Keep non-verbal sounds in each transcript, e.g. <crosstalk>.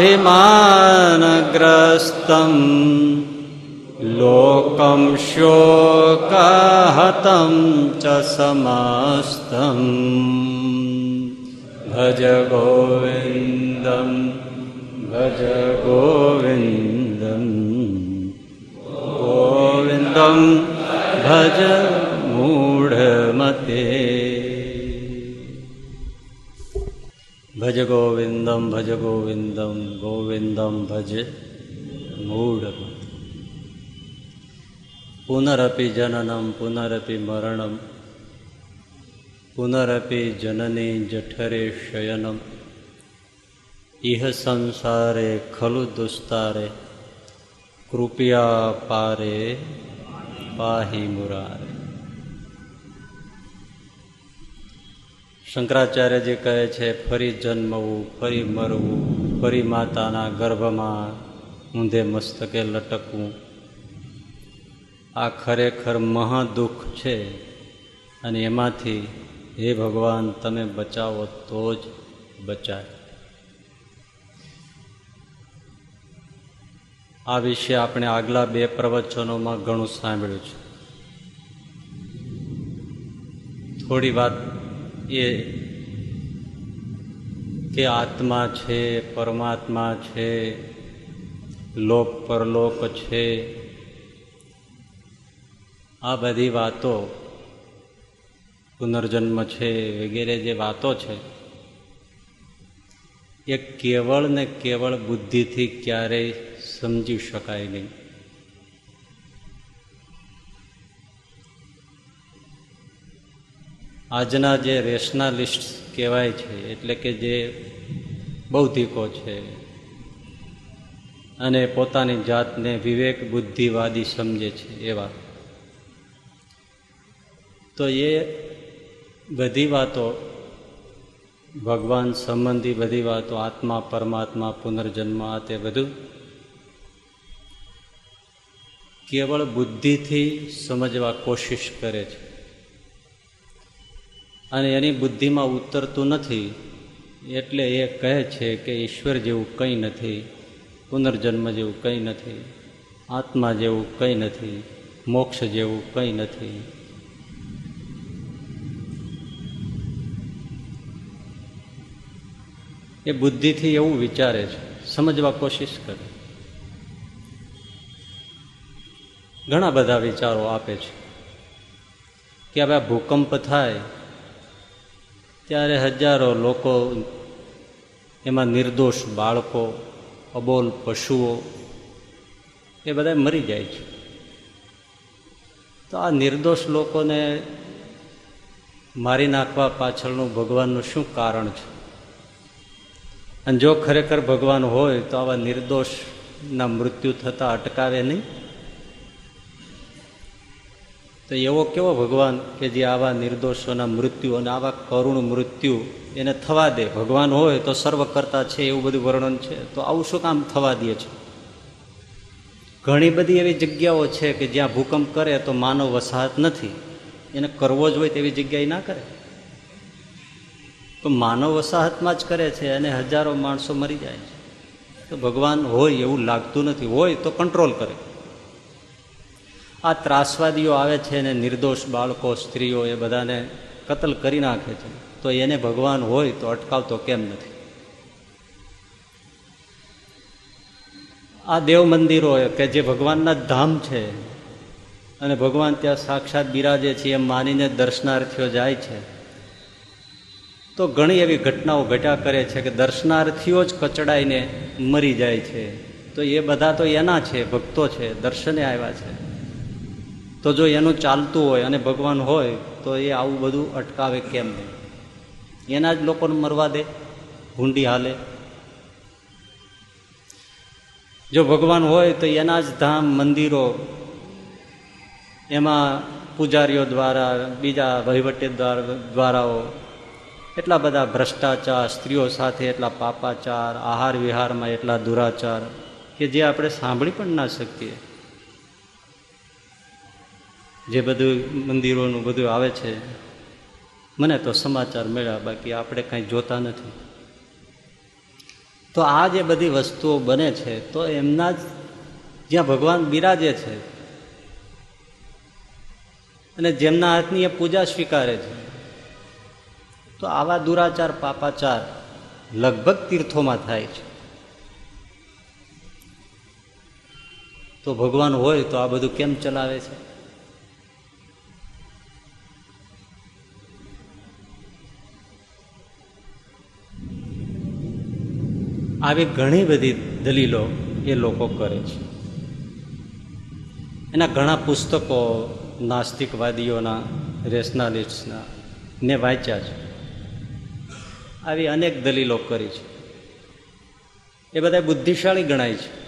ভীম પુનરપી જનનમ પુનરપી મરણમ પુનરપી જનની જઠરે શયનમ ઇહ સંસારે ખલુ દુસ્તારે કૃપયા પારે પાહી મુરારે શંકરાચાર્યજી કહે છે ફરી જન્મવું ફરી મરવું ફરી માતાના ગર્ભમાં ઊંધે મસ્તકે લટકવું આ ખરેખર મહાદુઃખ છે અને એમાંથી હે ભગવાન, તમે બચાવો તો જ બચાય. આ વિશે આપણે આગલા બે પ્રવચનોમાં ઘણું સાંભળ્યું છે. થોડી વાત એ કે આત્મા છે, પરમાત્મા છે, લોક પરલોક છે આ બધી વાતો પુનર્જન્મ છે વગેરે જે વાતો છે, એ કેવળ ને કેવળ બુદ્ધિથી ક્યારેય સમજી શકાય નહીં. આજના જે રેશનાલિસ્ટ કહેવાય છે, એટલે કે જે બૌદ્ધિકો છે, અને પોતાની જાતને વિવેક બુદ્ધિવાદી સમજે છે એવા તો એ બધી વાતો, ભગવાન સંબંધી બધી વાતો, આત્મા, પરમાત્મા, પુનર્જન્મ, આ તે બધું કેવળ બુદ્ધિથી સમજવા કોશિશ કરે છે. અને એની બુદ્ધિમાં ઉતરતું નથી, એટલે એ કહે છે કે ઈશ્વર જેવું કંઈ નથી, પુનર્જન્મ જેવું કંઈ નથી, આત્મા જેવું કંઈ નથી, મોક્ષ જેવું કંઈ નથી. એ બુદ્ધિથી એવું વિચારે છે. સમજવા કોશિશ કરે. ઘણા બધા વિચારો આપે છે કે હવે ભૂકંપ થાય, ત્યારે હજારો લોકો એમાં નિર્દોષ બાળકો, અબોલ પશુઓ, એ બધા મરી જાય છે. તો આ નિર્દોષ લોકોને મારી નાખવા પાછળનું ભગવાનનું શું કારણ છે? અને જો ખરેખર ભગવાન હોય તો આવા નિર્દોષના મૃત્યુ થતા અટકાવે નહીં. તો એવો કેવો ભગવાન કે જે આવા નિર્દોષોના મૃત્યુ અને આવા કરુણ મૃત્યુ એને થવા દે? ભગવાન હોય તો સર્વ કરતા છે એવું બધું વર્ણન છે. તો આવું શું કામ થવા દે છે? ઘણી બધી એવી જગ્યાઓ છે કે જ્યાં ભૂકંપ કરે તો માનવ વસાહત નથી. એને કરવો જ હોય તેવી જગ્યાએ ના કરે? તો માનવ વસાહતમાં જ કરે છે અને હજારો માણસો મરી જાય છે. તો ભગવાન હોય એવું લાગતું નથી. હોય તો કંટ્રોલ કરે. આ ત્રાસવાદીઓ આવે છે અને નિર્દોષ બાળકો, સ્ત્રીઓ એ બધાને કતલ કરી નાખે છે. તો એને ભગવાન હોય તો અટકાવતો કેમ નથી? આ દેવ મંદિરો કે જે ભગવાનના ધામ છે અને ભગવાન ત્યાં સાક્ષાત બિરાજે છે એમ માનીને દર્શનાર્થીઓ જાય છે. તો ઘણી એવી ઘટનાઓ ઘટ્યા કરે છે કે દર્શનાર્થીઓ જ કચડાઈને મરી જાય છે. તો એ બધા તો એના છે, ભક્તો છે, દર્શને આવ્યા છે. તો જો એનું ચાલતું હોય અને ભગવાન હોય, તો એ આવું બધું અટકાવે કેમ નહીં? એના જ લોકોને મરવા દે હુંડી હાલે. જો ભગવાન હોય, તો એના જ ધામ, મંદિરો, એમાં પૂજારીઓ દ્વારા, બીજા વહીવટી દ્વારાઓ એટલા બધા ભ્રષ્ટાચાર, સ્ત્રીઓ સાથે એટલા પાપાચાર, આહાર વિહારમાં એટલા દુરાચાર, કે જે આપણે સાંભળી પણ ના શકીએ. જે બધું મંદિરોનું બધું આવે છે, મને તો સમાચાર મળ્યા, બાકી આપણે કાંઈ જોતા નથી. તો આ જે બધી વસ્તુઓ બને છે, તો એમના જ જ્યાં ભગવાન બિરાજે છે, અને જેમના હાથની એ પૂજા સ્વીકારે છે. તો આવા દુરાચાર, પાપાચાર લગભગ તીર્થોમાં થાય છે. તો ભગવાન હોય તો આ બધું કેમ ચલાવે છે? આવી ઘણી બધી દલીલો એ લોકો કરે છે. એના ઘણા પુસ્તકો નાસ્તિકવાદીઓના, રેશનાલિસ્ટના, ને વાંચ્યા છે. આવી અનેક દલીલો કરી છે. એ બધા બુદ્ધિશાળી ગણાય છે.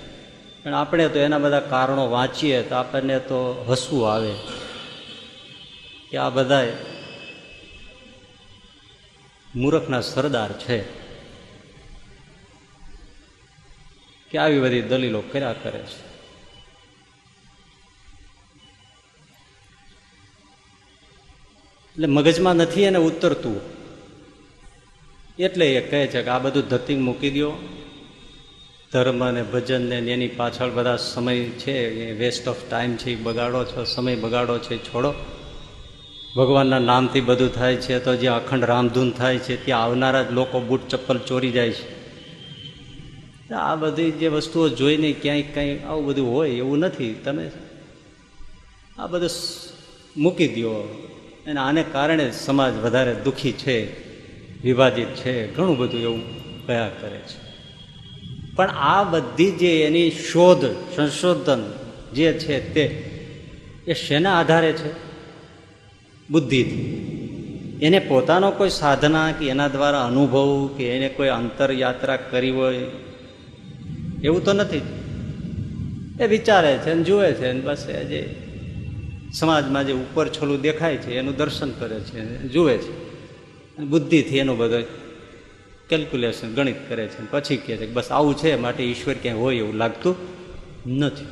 પણ આપણે તો એના બધા કારણો વાંચીએ તો આપણને તો હસવું આવે. કે આ બધા મૂર્ખના સરદાર છે. કે આવી બધી દલીલો કર્યા કરે છે. એટલે મગજમાં નથી એને ઉતરતું. એટલે એ કહે છે કે આ બધું ધતિંગ મૂકી દો ધર્મ અને ભજન ને એની પાછળ બધા સમય છે, એ વેસ્ટ ઓફ ટાઈમ છે, એ બગાડો છો, સમય બગાડો છે છોડો. ભગવાનના નામથી બધું થાય છે, તો જ્યાં અખંડ રામધૂન થાય છે, ત્યાં આવનારા જ લોકો બૂટ ચપ્પલ ચોરી જાય છે. આ બધી જે વસ્તુઓ જોઈને ક્યાંય કંઈ આવું બધું હોય એવું નથી. તમે આ બધું મૂકી દો અને આને કારણે સમાજ વધારે દુઃખી છે. વિભાજિત છે, ઘણું બધું એવું કયા કરે છે. પણ આ બધી જે એની શોધ, સંશોધન જે છે તે, એ શેના આધારે છે? બુદ્ધિથી. એને પોતાનો કોઈ સાધના કે એના દ્વારા અનુભવ કે એને કોઈ અંતરયાત્રા કરી હોય, એવું તો નથી. એ વિચારે છે ને જુએ છે ને બસ જે સમાજમાં જે ઉપર છોલું દેખાય છે, એનું દર્શન કરે છે, જુએ છે. બુદ્ધિથી એનું બધો કેલ્ક્યુલેશન ગણિત કરે છે પછી કહે છે બસ આવું છે, માટે ઈશ્વર ક્યાંય હોય એવું લાગતું નથી.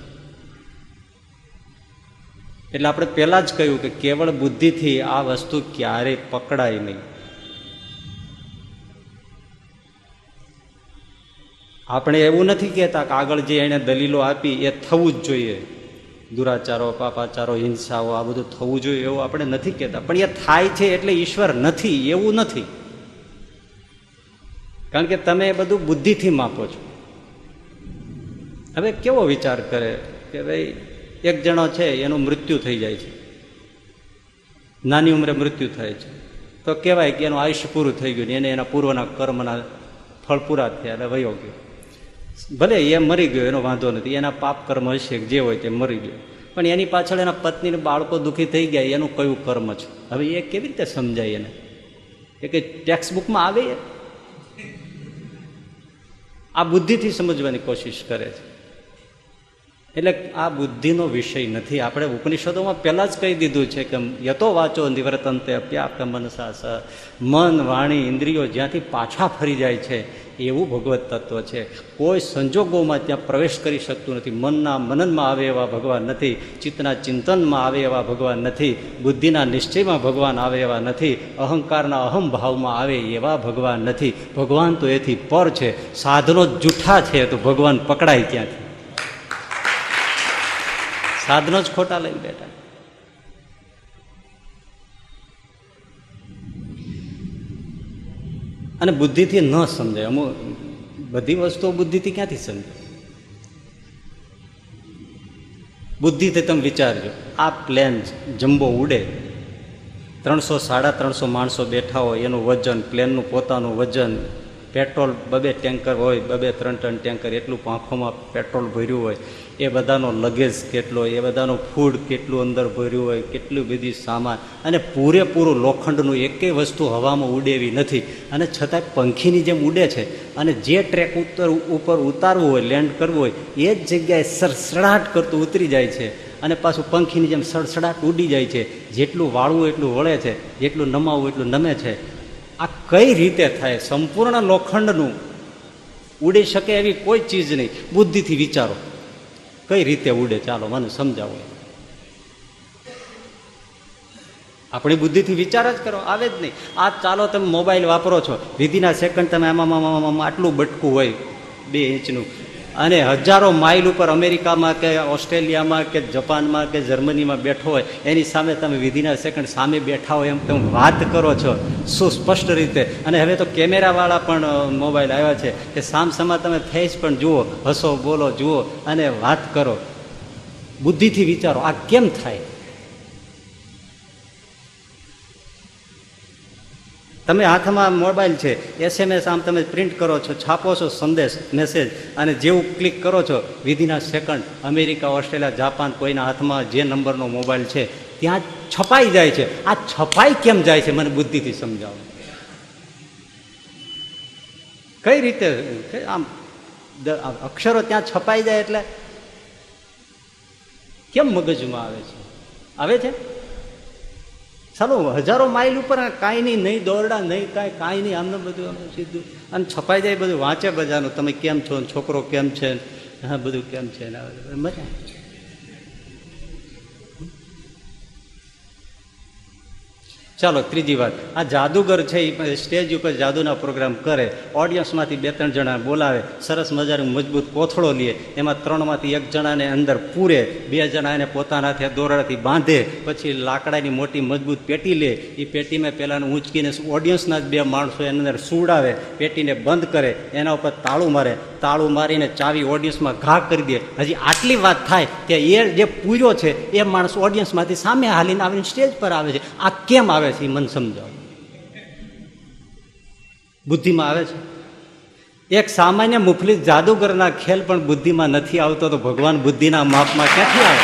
એટલે આપણે પહેલાં જ કહ્યું કે કેવળ બુદ્ધિથી આ વસ્તુ ક્યારેય પકડાય નહીં. આપણે એવું નથી કહેતા કે આગળ જે એણે દલીલો આપી એ થવું જ જોઈએ. દુરાચારો, પાપાચારો, હિંસાઓ, આ બધું થવું જોઈએ એવું આપણે નથી કહેતા. પણ એ થાય છે એટલે ઈશ્વર નથી, એવું નથી. કારણ કે તમે એ બધું બુદ્ધિથી માપો છો. હવે કેવો વિચાર કરે કે ભાઈ, એક જણો છે, એનું મૃત્યુ થઈ જાય છે. નાની ઉંમરે મૃત્યુ થાય છે. તો કહેવાય કે એનું આયુષ્ય પૂરું થઈ ગયું એને એના પૂર્વના કર્મના ફળ પૂરા થયા એટલે વયો ગયો. ભલે એ મરી ગયો, એનો વાંધો નથી, એના પાપ કર્મ હશે, જે હોય તે મરી ગયો. પણ એની પાછળ એના પત્નીને બાળકો દુઃખી થઈ ગયા, એનું કયું કર્મ છે? હવે એ કેવી રીતે સમજાય એને? એ કે ટેક્સ્ટ બુકમાં આવે આ બુદ્ધિથી સમજવાની કોશિશ કરે છે. એટલે આ બુદ્ધિનો વિષય નથી. આપણે ઉપનિષદોમાં પહેલાં જ કહી દીધું છે કે યતો વાંચો નિવર્તનતે અપ્યાપ્ત મનસા સ. મન, વાણી, ઇન્દ્રિયો જ્યાંથી પાછા ફરી જાય છે, એવું ભગવત તત્વ છે. કોઈ સંજોગોમાં ત્યાં પ્રવેશ કરી શકતું નથી. મનના મનનમાં આવે એવા ભગવાન નથી. ચિત્તના ચિંતનમાં આવે એવા ભગવાન નથી. બુદ્ધિના નિશ્ચયમાં ભગવાન આવે એવા નથી. અહંકારના અહમ ભાવમાં આવે એવા ભગવાન નથી. ભગવાન તો એથી પર છે. સાધનો જૂઠા છે તો ભગવાન પકડાય ક્યાંથી? સાધનો જ ખોટા લઈને બેઠા. અને બુદ્ધિથી ન સમજાય. અમુક બધી વસ્તુઓ બુદ્ધિથી ક્યાંથી સમજાય બુદ્ધિથી તમે વિચારજો, આ પ્લેન જમ્બો ઉડે. ત્રણસો સાડા ત્રણસો માણસો બેઠા હોય, એનું વજન, પ્લેનનું પોતાનું વજન, પેટ્રોલ બબે ટેન્કર હોય, બબે ત્રણ ટન ટેન્કર, એટલું પાંખોમાં પેટ્રોલ ભર્યું હોય. એ બધાનો લગેજ કેટલો, એ બધાનું ફૂડ કેટલું અંદર ભર્યું હોય, કેટલું બધી સામાન. અને પૂરેપૂરું લોખંડનું એકેય વસ્તુ હવામાં ઉડેવી નથી. અને છતાંય પંખીની જેમ ઉડે છે. અને જે ટ્રેક ઉત્તર, ઉપર ઉતારવું હોય લેન્ડ કરવું હોય, એ જ જગ્યાએ સરસડાટ કરતું ઉતરી જાય છે. અને પાછું પંખીની જેમ સડસડાટ ઉડી જાય છે. જેટલું વાળવું એટલું વળે છે, જેટલું નમાવવું એટલું નમે છે. આ કઈ રીતે થાય? સંપૂર્ણ લોખંડનું ઉડી શકે એવી કોઈ ચીજ નહીં. બુદ્ધિથી વિચારો. કઈ રીતે ઉડે? ચાલો, મને સમજાવો. આપણી બુદ્ધિથી વિચાર જ કરો, આવે જ નહીં. આ ચાલો તમે મોબાઈલ વાપરો છો. વિધિના સેકન્ડ તમે આમાં આટલું બટકું હોય, બે ઇંચનું. અને હજારો માઇલ ઉપર અમેરિકામાં કે ઓસ્ટ્રેલિયામાં કે જપાનમાં કે જર્મનીમાં બેઠો હોય, એની સામે તમે વિધિના સેકન્ડ સામે બેઠા હોય એમ તમે વાત કરો છો સુસ્પષ્ટ સ્પષ્ટ રીતે. અને હવે તો કેમેરાવાળા પણ મોબાઈલ આવ્યા છે કે સામસામા તમે ફેસ પણ જુઓ, હસો બોલો, જુઓ અને વાત કરો. બુદ્ધિથી વિચારો, આ કેમ થાય? તમે હાથમાં મોબાઈલ છે એસએમએસ આમ તમે પ્રિન્ટ કરો છો, છાપો છો સંદેશ, મેસેજ, અને જેવું ક્લિક કરો છો વિધિના સેકન્ડ અમેરિકા, ઓસ્ટ્રેલિયા, જાપાન કોઈના હાથમાં જે નંબરનો મોબાઈલ છે, ત્યાં છપાઈ જાય છે. આ છપાઈ કેમ જાય છે, મને બુદ્ધિથી સમજાવો. કઈ રીતે આમ અક્ષરો ત્યાં છપાઈ જાય એટલે? કેમ મગજમાં આવે છે? આવે છે? ચાલો, હજારો માઇલ ઉપર કાંઈ નહીં નહીં દોરડા, નહીં કાંઈ કાંઈ નહીં આમને બધું સીધું. અને છપાઈ જાય બધું વાંચે બધાનું, તમે કેમ છો છોકરો કેમ છે હા, બધું કેમ છે મજા ચાલો, ત્રીજી વાત. આ જાદુગર છે, એ સ્ટેજ ઉપર જાદુના પ્રોગ્રામ કરે. ઓડિયન્સમાંથી બે ત્રણ જણા બોલાવે. સરસ મજાનું મજબૂત કોથળો લે. એમાં ત્રણમાંથી એક જણાને અંદર પૂરે, બે જણા એને પોતાના હાથે દોરડાથી બાંધે, પછી લાકડાની મોટી મજબૂત પેટી લે. એ પેટીમાં પહેલાં ઊંચકીને ઓડિયન્સના જ બે માણસો એની અંદર સુવડાવે, પેટીને બંધ કરે, એના ઉપર તાળું મારે. તાળું મારીને ચાવી ઓડિયન્સમાં ઘા કરી દે. હજી આટલી વાત થાય કે એ જે પૂર્યો છે, એ માણસ ઓડિયન્સમાંથી સામે હાલીને આવીને સ્ટેજ પર આવે છે. આ કેમ આવે છે એ મને સમજાવો. બુદ્ધિમાં આવે છે. એક સામાન્ય મુફલી જાદુગરના ખેલ પણ બુદ્ધિમાં નથી આવતો તો ભગવાન બુદ્ધિના માપમાં ક્યાંથી આવે?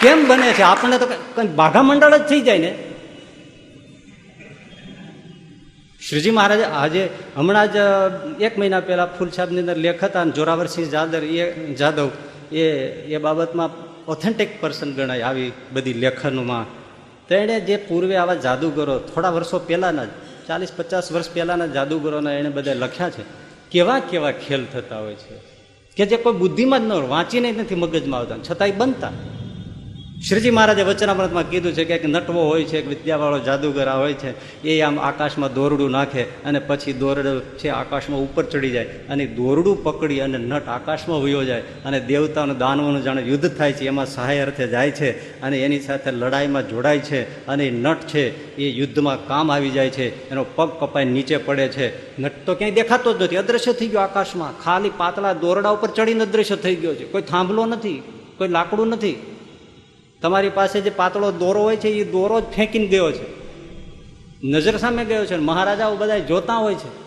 કેમ બને છે? આપણને તો કંઈ બાઘા મંડળ જ થઈ જાય ને? શ્રીજી મહારાજ આજે હમણાં જ એક મહિના પહેલા ફૂલછાબની અંદર લેખ હતા અને જોરાવરસિંહ જાદર એ, જાદવ એ એ બાબતમાં ઓથેન્ટિક પર્સન ગણાય આવી બધી લેખનમાં. તેણે જે પૂર્વે આવા જાદુગરો, થોડા વર્ષો પહેલાંના જ, ચાલીસ, પચાસ વર્ષ પહેલાંના જાદુગરોના એણે બધા લખ્યા છે, કેવા કેવા ખેલ થતા હોય છે. કે જે કોઈ બુદ્ધિમાં જ ન વાંચીને નથી મગજમાં આવતા, છતાંય બનતા. શ્રીજી મહારાજે વચનામૃતમાં કીધું છે કે એક નટવો હોય છે, એક વિદ્યાવાળો જાદુગરા હોય છે, એ આમ આકાશમાં દોરડું નાખે અને પછી દોરડું છે આકાશમાં ઉપર ચડી જાય અને દોરડું પકડી અને નટ આકાશમાં વયો જાય અને દેવતાનું દાનવનું જાણે યુદ્ધ થાય છે, એમાં સહાય અર્થે જાય છે અને એની સાથે લડાઈમાં જોડાય છે અને નટ છે એ યુદ્ધમાં કામ આવી જાય છે, એનો પગ કપાઈ નીચે પડે છે. નટ તો ક્યાંય દેખાતો જ નથી અદ્રશ્ય થઈ ગયો આકાશમાં. ખાલી પાતળા દોરડા ઉપર ચડીને અદ્રશ્ય થઈ ગયો છે. કોઈ થાંભલો નથી, કોઈ લાકડું નથી. તમારી પાસે જે પાતળો દોરો હોય છે એ દોરો જ ફેંકીને ગયો છે. નજર સામે ગયો છે મહારાજાઓ બધા જોતા હોય છે.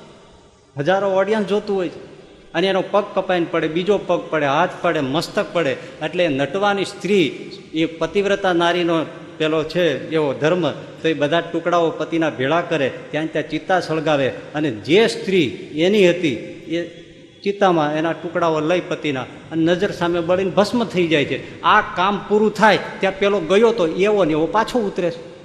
હજારો ઓડિયન્સ જોતું હોય છે. અને એનો પગ કપાઈને પડે, બીજો પગ પડે, હાથ પડે, મસ્તક પડે. એટલે નટવાની સ્ત્રી, એ પતિવ્રતા નારીનો પેલો છે, એવો ધર્મ, તો એ બધા ટુકડાઓ પતિના ભેળા કરે ત્યાં ત્યાં ચિત્તા સળગાવે. અને જે સ્ત્રી એની હતી, એ ચિત્તામાં એના ટુકડાઓ લઈ પતિના અને નજર સામે બળીને ભસ્મ થઈ જાય છે. આ કામ પૂરું થાય, ત્યાં પેલો ગયો તો એવો ને એવો પાછો ઉતરે છે.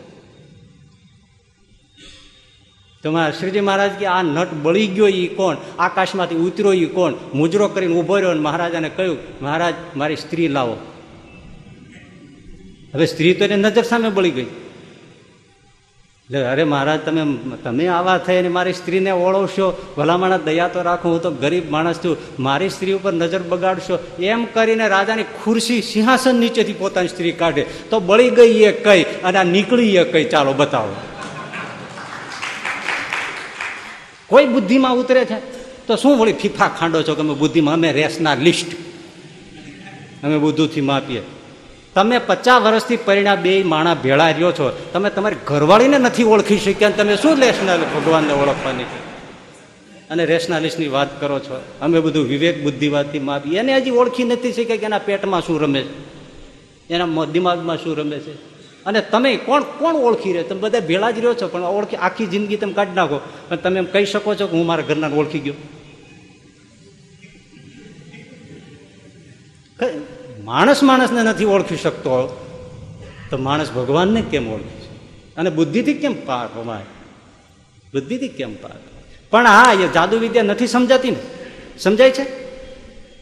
તમારા શ્રીજી મહારાજ કે આ નટ બળી ગયો એ કોણ? આકાશમાંથી ઉતર્યો એ કોણ? મુજરો કરીને ઊભો રહ્યો અને મહારાજાને કહ્યું, મહારાજ, મારી સ્ત્રી લાવો. હવે સ્ત્રી તો એને નજર સામે બળી ગઈ. એટલે અરે મહારાજ, તમે તમે આવા થઈને મારી સ્ત્રીને ઓળવશો, ભલામણા દયા તો રાખો, હું તો ગરીબ માણસ છું, મારી સ્ત્રી ઉપર નજર બગાડશો, એમ કરીને રાજાની ખુરશી સિંહાસન નીચેથી પોતાની સ્ત્રી કાઢે, તો બળી ગઈ એ કઈ, અને આ નીકળી એ કઈ, ચાલો બતાવો. કોઈ બુદ્ધિમાં ઉતરે છે? તો શું વળી ફીફા ખાંડો છો કે અમે બુદ્ધિમાં, અમે રેસના લિસ્ટ? અમે બુદ્ધુથી માપીએ. તમે પચાસ વર્ષથી પરિણામ બે માણા ભેળા રહ્યો છો. તમે તમારી ઘરવાળીને નથી ઓળખી શક્યા તમે શું રેશનલ ભગવાનને ઓળખવાની અને રેશનાલિસ્ટની વાત કરો છો. અમે બધું વિવેક બુદ્ધિવાદથી માપી એને હજી ઓળખી નથી શક્યા કે એના પેટમાં શું રમે છે? એના દિમાગમાં શું રમે છે? અને તમે કોણ કોણ ઓળખી રહ્યો? તમે બધા ભેળા જ રહ્યો છો, પણ ઓળખી, આખી જિંદગી તમે કાઢી નાખો. પણ તમે એમ કહી શકો છો કે હું મારા ઘરના ઓળખી ગયો. માણસ માણસને નથી ઓળખી શકતો, તો માણસ ભગવાનને કેમ ઓળખી છે? અને બુદ્ધિથી કેમ પાર હોવાય? બુદ્ધિથી કેમ પાર? પણ હા, એ જાદુ વિદ્યા નથી સમજાતી ને. સમજાય છે?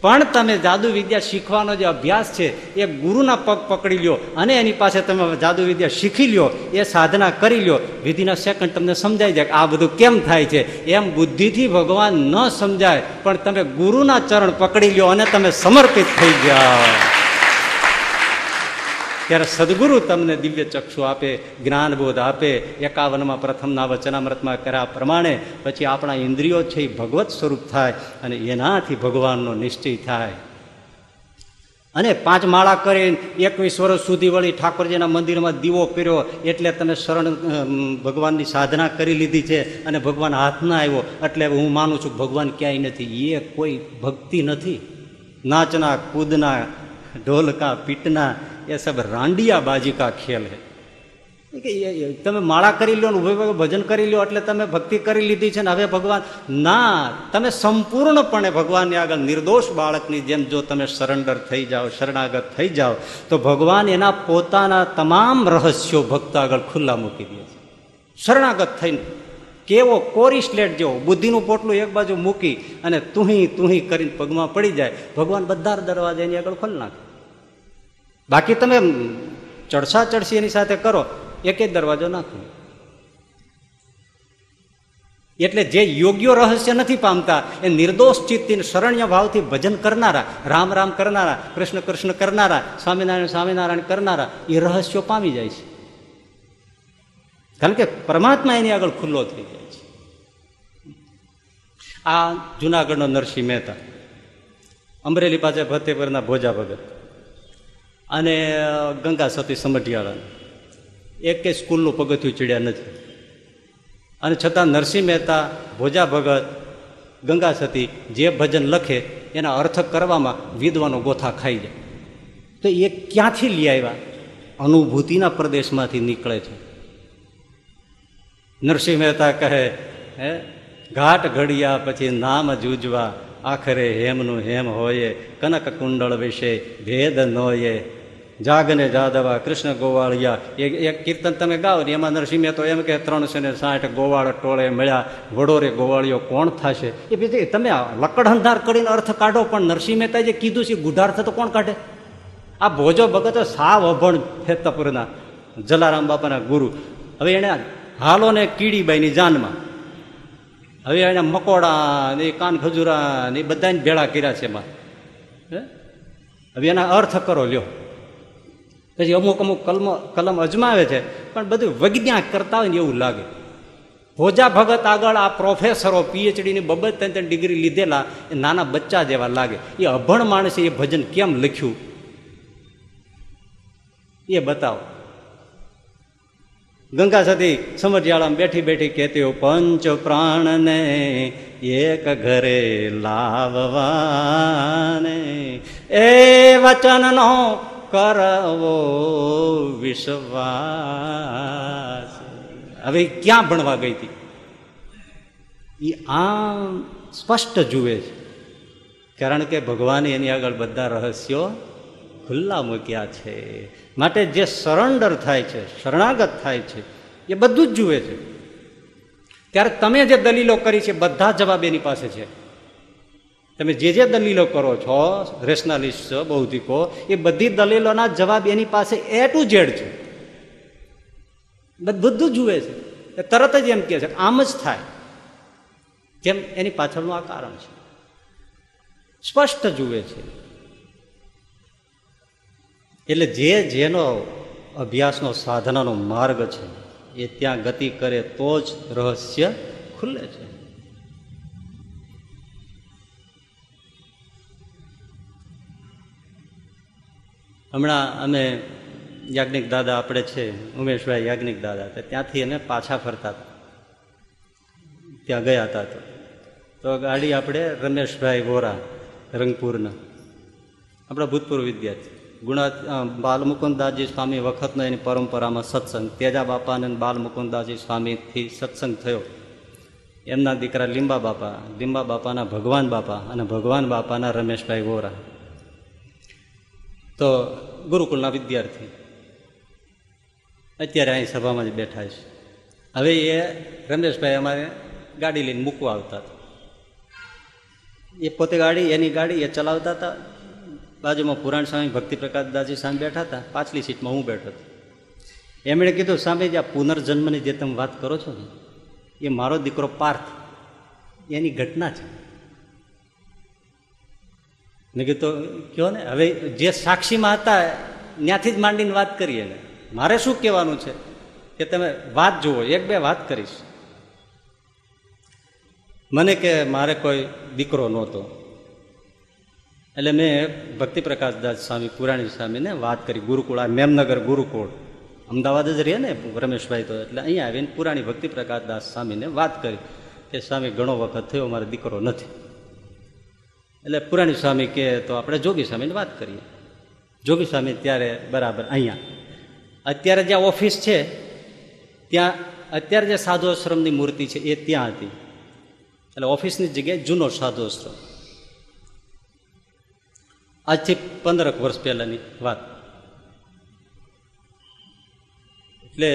પણ તમે જાદુ વિદ્યા શીખવાનો જે અભ્યાસ છે, એ ગુરુના પગ પકડી લ્યો અને એની પાસે તમે જાદુ વિદ્યા શીખી લ્યો, એ સાધના કરી લ્યો. વિધિના સેકન્ડ તમને સમજાઈ જાય કે આ બધું કેમ થાય છે. એમ બુદ્ધિથી ભગવાન ન સમજાય, પણ તમે ગુરુના ચરણ પકડી લ્યો અને તમે સમર્પિત થઈ જાઓ ત્યારે સદગુરુ તમને દિવ્ય ચક્ષુ આપે, જ્ઞાનબોધ આપે, એકાવનમાં પ્રથમના વચનામૃતમાં કર્યા પ્રમાણે પછી આપણા ઇન્દ્રિયો છે એ ભગવત સ્વરૂપ થાય અને એનાથી ભગવાનનો નિશ્ચય થાય. અને પાંચ માળા કરીને એકવીસ વર્ષ સુધી વળી ઠાકોરજીના મંદિરમાં દીવો કર્યો એટલે તમે શરણ ભગવાનની સાધના કરી લીધી છે અને ભગવાન હાથના આવ્યો એટલે હું માનું છું ભગવાન ક્યાંય નથી. એ કોઈ ભક્તિ નથી. નાચના, કૂદના, ઢોલકા, પીટના એ સબ રાંડિયા બાજી કા ખેલ હે. કે તમે માળા કરી લો ને ભજન કરી લો એટલે તમે ભક્તિ કરી લીધી છે ને હવે ભગવાન ના, તમે સંપૂર્ણપણે ભગવાનની આગળ નિર્દોષ બાળકની જેમ જો તમે સરેન્ડર થઈ જાઓ, શરણાગત થઈ જાઓ, તો ભગવાન એના પોતાના તમામ રહસ્યો ભક્ત આગળ ખુલ્લા મૂકી દે છે. શરણાગત થઈને કેવો કોરી સ્લેટ જેવો, બુદ્ધિનું પોટલું એક બાજુ મૂકી અને તુહી તુહી કરીને પગમાં પડી જાય. ભગવાન બધા દરવાજા એની આગળ ખોલી નાખે. બાકી તમે ચડસા ચડસી એની સાથે કરો, એક જ દરવાજો નાખો. એટલે જે યોગ્ય રહસ્ય નથી પામતા, એ નિર્દોષ ચિત્તી શરણ્ય ભાવથી ભજન કરનારા, રામ રામ કરનારા, કૃષ્ણ કૃષ્ણ કરનારા, સ્વામિનારાયણ સ્વામિનારાયણ કરનારા, એ રહસ્યો પામી જાય છે. કારણ કે પરમાત્મા એની આગળ ખુલ્લો થઈ જાય છે. આ જુનાગઢનો નરસિંહ મહેતા, અમરેલી પાસે ફતેપુરના ભોજા ભગત. અને ગંગા સતી સમઢિયાળા એક સ્કૂલનું પગથિયું ચડ્યા નથી. અને છતાં નરસિંહ મહેતા, ભોજા ભગત, ગંગા સતી જે ભજન લખે, એના અર્થ કરવામાં વિદ્વાનો ગોથા ખાઈ જાય. તો એ ક્યાંથી લઈ આવ્યા? અનુભૂતિના પ્રદેશમાંથી નીકળે છે. નરસિંહ મહેતા કહે, હે, ઘાટ ઘડિયા પછી નામ જૂજવા, આખરે હેમનું હેમ હોય, કનક કુંડળ વિશે ભેદ નોયે જાગને જાદવા કૃષ્ણ ગોવાળિયા. એક કીર્તન તમે ગાઓ ને, એમાં નરસિંહ તો એમ કે ત્રણસો ને સાઠ ગોવાળ ટોળે મળ્યા. વડોરે ગોવાળીઓ કોણ થશે? એ બીજી તમે લકડહંધાર કરીને અર્થ કાઢો, પણ નરસિંહ મહેતા જે કીધું છે, ગુઢાર્થ તો કોણ કાઢે? આ ભોજો ભગત સાવ અભણ ફેતપુરના જલારામ બાપાના ગુરુ. હવે એને હાલો ને કીડીબાઈની જાનમાં. હવે એને મકોડા ને કાન ખજૂરા ને બધાને ભેળા કર્યા છે એમાં. હવે એના અર્થ કરો લ્યો. પછી અમુક અમુક કલમ કલમ અજમાવે છે. પણ બધું વૈજ્ઞાન કરતા હોય ને એવું લાગે. ભોજા ભગત આગળ આ પ્રોફેસરો પીએચડીની બબત ત્રણ ત્રણ ડિગ્રી લીધેલા, એ નાના બચ્ચા જેવા લાગે. એ અભણ માણસે એ ભજન કેમ લખ્યું? એ બતાવો. ગંગા સતી સમજિયાળામાં બેઠી બેઠી કહેતી હો પંચ પ્રાણને એક ઘરે લાવવાને. એ વચનનો કરવો વિશ્વાસ. હવે ક્યાં ભણવા ગઈ હતી? એ આમ સ્પષ્ટ જુએ છે. કારણ કે ભગવાને એની આગળ બધા રહસ્યો ખુલ્લા મૂક્યા છે. માટે જે સરેન્ડર થાય છે, શરણાગત થાય છે, એ બધું જ જુએ છે. ત્યારે તમે જે દલીલો કરી છે, બધા જવાબ એની પાસે છે. તમે જે જે દલીલો કરો છો રેશનાલિસ્ટ છો, બૌદ્ધિકો, એ બધી દલીલોના જવાબ એની પાસે એ ટુ ઝેડ છે. બધું જુએ છે. તરત જ એમ કહે છે, આમ જ થાય. કેમ એની પાછળનું આ કારણ છે. સ્પષ્ટ જુએ છે. એટલે જે જેનો અભ્યાસનો સાધનાનો માર્ગ છે, એ ત્યાં ગતિ કરે તો જ રહસ્ય ખુલ્લે છે. હમણાં અમે યાજ્ઞિક દાદા આપણે છે, ઉમેશભાઈ યાજ્ઞિક દાદા, તો ત્યાંથી એને પાછા ફરતા હતા. ત્યાં ગયા હતા તો. તો ગાડી આપણે રમેશભાઈ વોરા, રંગપુરના. આપણા ભૂતપૂર્વ વિદ્યાર્થી. ગુણા બાલમુકુંદાસજી સ્વામી વખતનો એની પરંપરામાં સત્સંગ. તેજા બાપા અને બાલમુકુંદાસજી સ્વામીથી સત્સંગ થયો. એમના દીકરા લીંબા બાપા, લીંબા બાપાના ભગવાન બાપા અને ભગવાન બાપાના રમેશભાઈ વોરા. તો ગુરુકુળના વિદ્યાર્થી અત્યારે અહીં સભામાં જ બેઠા છે. હવે એ રમેશભાઈ અમારે ગાડી લઈને મૂકવા આવતા હતા. એ પોતે ગાડી, એની ગાડી એ ચલાવતા હતા. બાજુમાં પુરાણ સ્વામી ભક્તિ પ્રકાશદાસજી સામે બેઠા હતા. પાછલી સીટમાં હું બેઠો હતો. એમણે કીધું, સામે જે આ પુનર્જન્મની જે તમે વાત કરો છો ને, એ મારો દીકરો પાર્થ. એની ઘટના છે. મેં કીધું, કયો ને? હવે જે સાક્ષીમાં હતા, ત્યાંથી જ માંડીને વાત કરીએ ને. મારે શું કહેવાનું છે? કે તમે વાત જુઓ, એક બે વાત કરીશ. મને કે મારે કોઈ દીકરો નહોતો. એટલે મેં ભક્તિ પ્રકાશદાસ સ્વામી, પુરાણી સ્વામીને વાત કરી, ગુરુકુળ, આ મેમનગર ગુરુકુળ. અમદાવાદ જ રહે ને, રમેશભાઈ તો, એટલે અહીંયા આવીને પુરાણી ભક્તિ પ્રકાશદાસ સ્વામીને વાત કરી કે, સ્વામી, ઘણો વખત થયો, મારો દીકરો નથી. એટલે પુરાણી સ્વામી કે તો આપણે જોગી સ્વામીને વાત કરીએ. જોગી સ્વામી ત્યારે બરાબર અહીંયા. અત્યારે જ્યાં ઓફિસ છે, ત્યાં અત્યારે જે સાધુ આશ્રમની મૂર્તિ છે એ ત્યાં હતી. એટલે ઓફિસની જગ્યાએ જૂનો સાધુ આશ્રમ આજથી પંદરક વર્ષ પહેલાની વાત. એટલે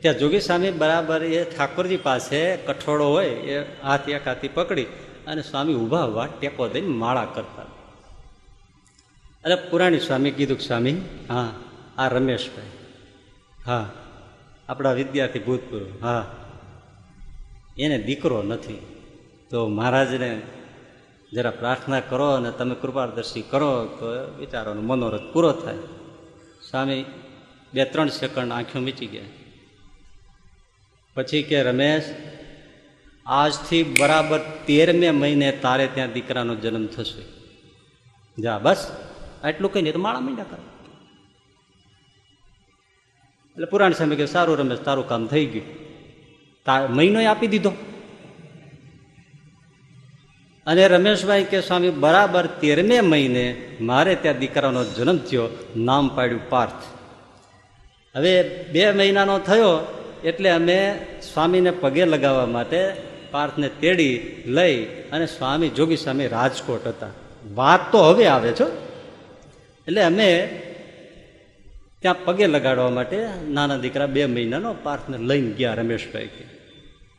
ત્યાં જોગી સ્વામી બરાબર એ ઠાકોરજી પાસે કઠોળો હોય, એ હાથ એક હાથી પકડી અને સ્વામી ઊભા ઊભા ટેકો દઈને માળા કરતા. અરે પુરાણી સ્વામી કીધું કે સ્વામી, હા, આ રમેશભાઈ. હા, આપણા વિદ્યાર્થી ભૂતપૂર્વ, હા. એને દીકરો નથી. તો મહારાજને જરા પ્રાર્થના કરો અને તમે કૃપાદર્શી કરો તો વિચારોનો મનોરથ પૂરો થાય. સ્વામી બે ત્રણ સેકન્ડ આંખો મીચી ગયા. પછી કે રમેશ આજથી બરાબર તેરમે મહિને તારે ત્યાં દીકરાનો જન્મ થશે. જા, બસ. આટલું કહીને તો માળા મીંડા કરે. એટલે પુરાણ સામે કે સારું રમેશ, તારું કામ થઈ ગયું. તા મહિનો આપી દીધો. અને રમેશભાઈ કે, સ્વામી, બરાબર તેરમે મહિને મારે ત્યાં દીકરાનો જન્મ થયો, નામ પાડ્યું પાર્થ. હવે બે મહિનાનો થયો એટલે અમે સ્વામીને પગે લગાવવા માટે પાર્થને તેડી લઈ અને સ્વામી જોગી સ્વામી રાજકોટ હતા. વાત તો હવે આવે છો એટલે અમે ત્યાં પગે લગાડવા માટે નાના દીકરા બે મહિનાનો પાર્થને લઈને ગયા રમેશભાઈ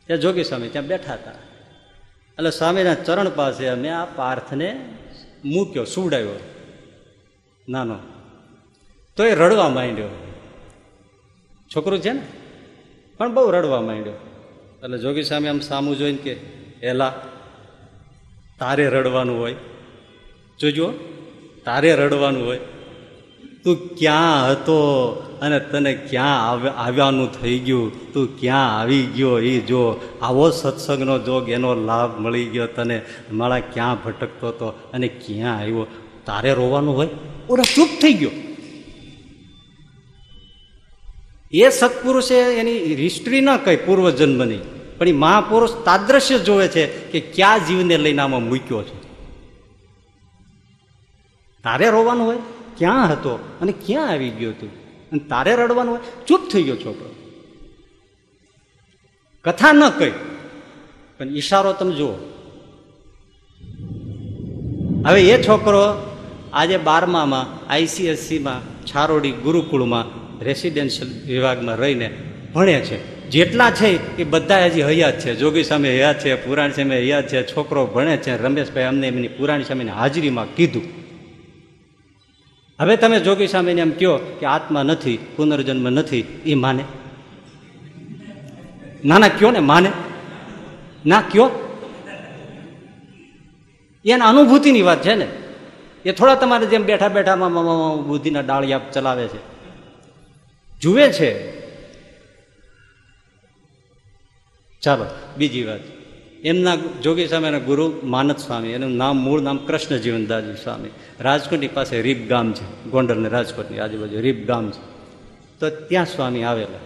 ત્યાં જોગી સ્વામી ત્યાં બેઠા હતા. એટલે સ્વામીના ચરણ પાસે અમે આ પાર્થને મૂક્યો, સુવડાવ્યો. નાનો. તો એ રડવા માંડ્યો. છોકરું છે ને? પણ બહુ રડવા માંડ્યો. એટલે જોગી સ્વામી આમ સામું જોઈને કે, એલા, તારે રડવાનું હોય. જોજો, તારે રડવાનું હોય. તું ક્યાં હતો અને તને ક્યાં આવ્યાનું થઈ ગયું? તું ક્યાં આવી ગયો? એ જો, આવો સત્સંગનો જોગ, એનો લાભ મળી ગયો તને. મારા ક્યાં ભટકતો હતો અને ક્યાં આવ્યો? તારે રોવાનું હોય? ઓરા ચૂપ થઈ ગયો. એ સત્પુરુષે એની હિસ્ટ્રી ન કહી, પૂર્વજન્મની. પણ એ મહાપુરુષ તાદ્રશ્ય જોવે છે કે ક્યાં જીવને લઈને આમાં મૂક્યો છે. તારે રોવાનું હોય, ક્યાં હતો અને ક્યાં આવી ગયો તું અને તારે રડવાનું હોય, ચૂપ થઈ ગયો છોકરો કથા ન કહી. પણ ઈશારો તમે જુઓ. હવે એ છોકરો આજે બારમામાં, આઈસીએસસીમાં, છારોડી ગુરુકુળમાં રેસિડેન્શિયલ વિભાગમાં રહીને ભણે છે. જેટલા છે એ બધા હજી હયાત છે. જોગી સામે હયાત છે, પુરાણી સામે હયાત છે, છોકરો ભણે છે, રમેશભાઈ અમને એમની પુરાણી સામેની હાજરીમાં કીધું. હવે તમે જોગી સામેને એમ કહો કે આત્મા નથી, પુનર્જન્મ નથી, એ માને? ના ના કયો ને માને? ના કયો એના અનુભૂતિની વાત છે ને? એ થોડા તમારે જેમ બેઠા બેઠામાં બુદ્ધિના ડાળિયા ચલાવે છે. જુએ છે. ચાલો, બીજી વાત. એમના જોગી સ્વામીના ગુરુ માનદ સ્વામી, એનું નામ, મૂળ નામ કૃષ્ણ જીવનદાસજી સ્વામી. રાજકોટની પાસે રીપ ગામ છે ગોંડલ ને રાજકોટની આજુબાજુ રીપ ગામ છે. તો ત્યાં સ્વામી આવેલા.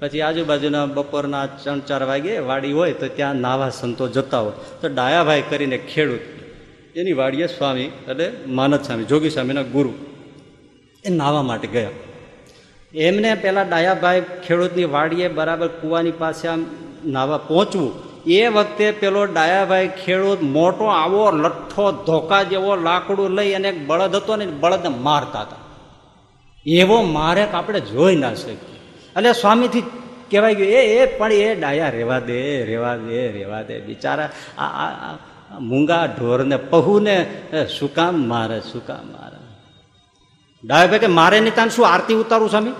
પછી આજુબાજુના બપોરના ત્રણ, ચાર વાગે વાડી હોય તો ત્યાં નાવા સંતો જતા હોય. તો ડાયાભાઈ કરીને ખેડૂત. એની વાડીએ સ્વામી એટલે માનદ સ્વામી, જોગી સ્વામીના ગુરુ. એ નાવા માટે ગયા. એમને પેલા ડાયાભાઈ ખેડૂતની વાડીએ બરાબર કૂવાની પાસે આમ નાવા પહોંચવું. એ વખતે પેલો ડાયાભાઈ ખેડૂત મોટો આવો લઠ્ઠો ધોકા જેવો લાકડું લઈ અને એક બળદ હતો ને બળદને મારતા હતા. એવો મારે આપણે જોઈ ના શકીએ. એટલે સ્વામીથી કહેવાય ગયું, એ એ, પણ એ ડાયા રેવા દે રેવા દે રેવા દે, બિચારા આ મૂંગા ઢોરને પહુને શું કામ મારે, શું કામ મારે? ડાયાભાઈ કે મારે નહીં તાન શું આરતી ઉતારું સ્વામી?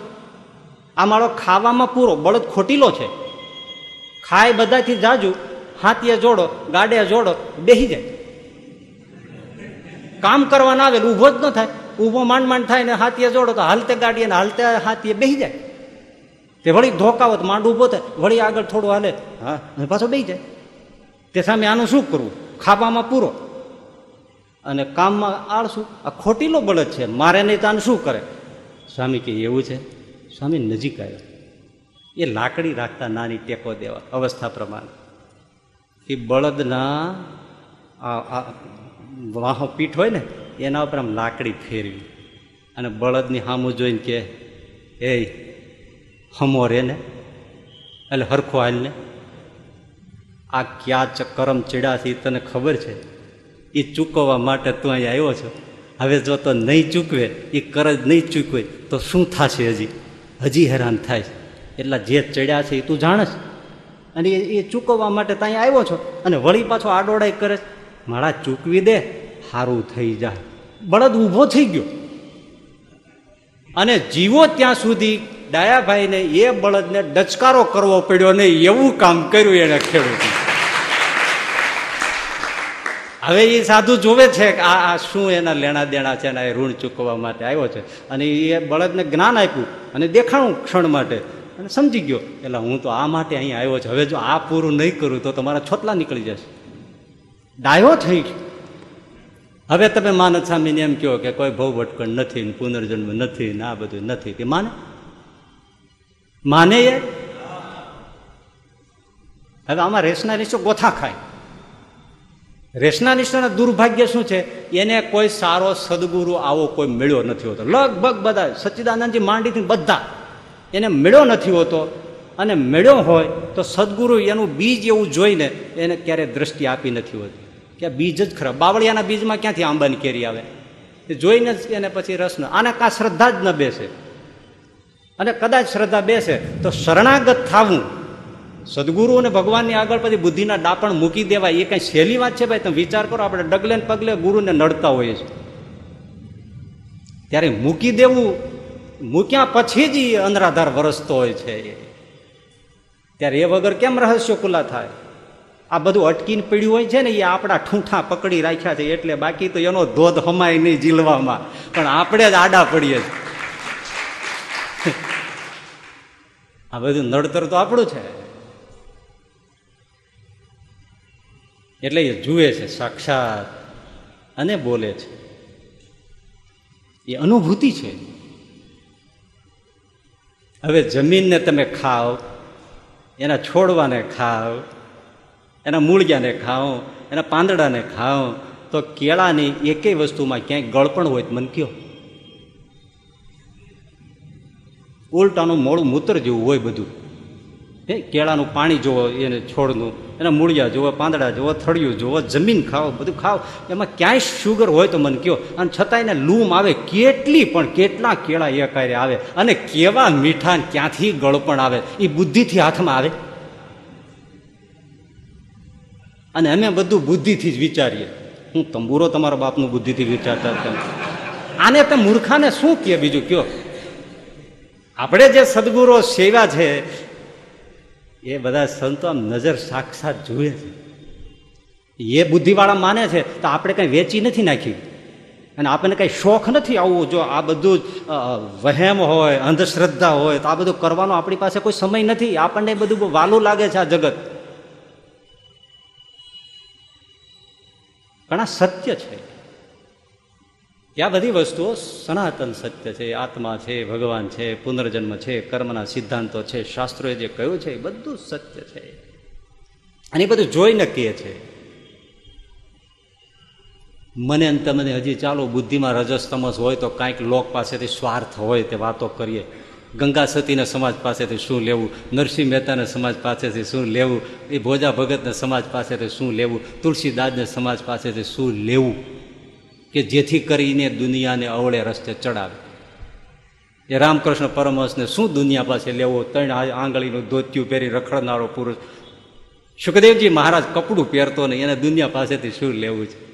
આ મારો ખાવામાં પૂરો, બળદ ખોટીલો છે. ખાય બધાથી જાજુ, હાથીએ જોડો ગાડે જોડો, બેહી જાય. કામ કરવા ના આવે ઊભો જ ન થાય. ઊભો માંડ માંડ થાય ને હાથીએ જોડો તો હાલતે ગાડીએ ને હાલતે હાથીએ બેહી જાય. તે વળી ધોકાવત, માંડ ઊભો થાય, વળી આગળ થોડું હાલે, હા પાછો બેહી જાય. તે સામે આનું શું કરવું? ખાવામાં પૂરો. અને કામમાં આળશું આ ખોટીલો બળદ છે, મારે નહીં તાન શું કરે? સ્વામી કે એવું છે? સ્વામી નજીક આવ્યો. એ લાકડી રાખતા નાની ટેકો દેવા, અવસ્થા પ્રમાણે. એ બળદના આ વાહો પીઠ હોય ને, એના ઉપર આમ લાકડી ફેરવી. અને બળદની સામું જોઈને કે એ હમો રે ને એટલે હરખો હાલ ને. આ ક્યાં કરમ ચીડા છે તને ખબર છે? એ ચૂકવવા માટે તું અહીંયા આવ્યો છો? હવે જો તો નહીં ચૂકવે એ કરજ નહીં ચૂકવે, તો શું થશે હજી? હજી હેરાન થાય એટલા જે ચડ્યા છે એ તું જાણસ અને એ ચૂકવવા માટે ત્યાં આવ્યો છો? અને વળી પાછો આડોડાઈ કરે મારા ચૂકવી દે સારું થઈ જાય. બળદ ઊભો થઈ ગયો. અને જીવો ત્યાં સુધી ડાયાભાઈને એ બળદને ડચકારો કરવો પડ્યો નહીં એવું કામ કર્યું એને ખેડૂત. હવે એ સાધુ જોવે છે કે આ આ શું એના લેણા દેણા છે એના એ ઋણ ચૂકવવા માટે આવ્યો છે. અને એ બળદને જ્ઞાન આપ્યું અને દેખાણું ક્ષણ માટે. અને સમજી ગયો એટલે હું તો આ માટે અહીં આવ્યો છું. હવે જો આ પૂરું નહીં કરું તો તમારા છોતલા નીકળી જશે. ડાયો થઈ હવે તમે માનદ સ્વામીને એમ કહો કે કોઈ ભવ ભટકણ નથી પુનર્જન્મ નથી ને આ બધું નથી. તે માને? માને એ? હવે આમાં રેસના રેસો ગોથા ખાય. રેસના નિષ્ઠાના દુર્ભાગ્ય શું છે? એને કોઈ સારો સદગુરુ આવો કોઈ મળ્યો નથી હોતો. લગભગ બધા સચ્ચિદાનંદજી માંડીથી બધા એને મળ્યો નથી હોતો. અને મળ્યો હોય તો સદગુરુ એનું બીજ એવું જોઈને એને ક્યારેય દ્રષ્ટિ આપી નથી હોતી. કે બીજ જ ખરાબ. બાવળિયાના બીજમાં ક્યાંથી આંબાની કેરી આવે? એ જોઈને જ એને પછી રસ ન આને કાં શ્રદ્ધા જ ન બેસે. અને કદાચ શ્રદ્ધા બેસે તો શરણાગત થવું સદગુરુ અને ભગવાનની આગળ પછી બુદ્ધિના ડાપણ મૂકી દેવાય, એ કઈ સહેલી વાત છે ભાઈ? તમે વિચાર કરો, આપણે ડગલે ને પગલે ગુરુને નડતા હોઈએ છીએ. ત્યારે મૂકી દેવું, મૂક્યા પછી જ એ અંધરાધાર વરસતો હોય છે ત્યારે એ વગર કેમ રહસ્ય ખુલ્લા થાય? આ બધું અટકીને પડ્યું હોય છે ને, એ આપણા ઠૂંઠા પકડી રાખ્યા છે, એટલે બાકી તો એનો ધોધ હમાય નહીં જીલવામાં પણ આપણે જ આડા પડીએ છીએ. આ બધું નડતર તો આપણું છે. એટલે એ જુએ છે, સાક્ષાત અને બોલે છે. એ અનુભૂતિ છે. હવે જમીનને તમે ખાઓ, એના છોડવાને ખાઓ, એના મૂળિયાને ખાઓ, એના પાંદડાને ખાઓ, તો કેળાની એકેય વસ્તુમાં ક્યાંય ગળપણ હોય મન કયો? ઉલટાનું મોડું મૂત્ર જેવું હોય બધું. કેળાનું પાણી જુઓ, એને છોડનું, એના મૂળિયા જુઓ, પાંદડા જુઓ, થળિયું જુઓ, જમીન ખાઓ, બધું ખાઓ. એમાં ક્યાંય શુગર હોય તો મને કયો. અને છતાં એને લૂમ આવે, કેટલી પણ, કેટલા કેળા એ કાર્ય આવે. અને કેવા મીઠા ક્યાંથી ગળપણ આવે, એ બુદ્ધિથી હાથમાં આવે. અને અમે બધું બુદ્ધિથી જ વિચારીએ. હું તંબુરો તમારા બાપનું બુદ્ધિથી વિચારતા હતા. આને તે મૂર્ખાને શું કહે બીજું, કયો? આપણે જે સદગુરો સેવા છે એ બધા સંતો આમ નજર સાક્ષાત જુએ છે. એ બુદ્ધિવાળા માને છે, તો આપણે કંઈ વેચી નથી નાખી. અને આપણને કંઈ શોખ નથી આવવું, જો આ બધું વહેમ હોય, અંધશ્રદ્ધા હોય, તો આ બધું કરવાનો આપણી પાસે કોઈ સમય નથી. આપણને બધું વાલું લાગે છે આ જગત. ઘણા સત્ય છે. આ બધી વસ્તુઓ સનાતન સત્ય છે, આત્મા છે, ભગવાન છે, પુનર્જન્મ છે, કર્મના સિદ્ધાંતો છે, શાસ્ત્રોએ જે કહ્યું છે એ બધું સત્ય છે. અને એ બધું જોઈને કહે છે. મને અને તમને હજી ચાલો, બુદ્ધિમાં રજસ તમસ હોય તો કાંઈક લોક પાસેથી સ્વાર્થ હોય તે વાતો કરીએ. ગંગા સતીના સમાજ પાસેથી શું લેવું? નરસિંહ મહેતાના સમાજ પાસેથી શું લેવું? એ ભોજા ભગતના સમાજ પાસેથી શું લેવું? તુલસીદાસના સમાજ પાસેથી શું લેવું? કે જેથી કરીને દુનિયાને અવળે રસ્તે ચડાવે. એ રામકૃષ્ણ પરમહંસને શું દુનિયા પાસે લેવો? ત્રણ આંગળીનું ધોત્યું પહેરી રખડનારો પુરુષ. સુખદેવજી મહારાજ કપડું પહેરતો નહીં, એને દુનિયા પાસેથી શું લેવું છે?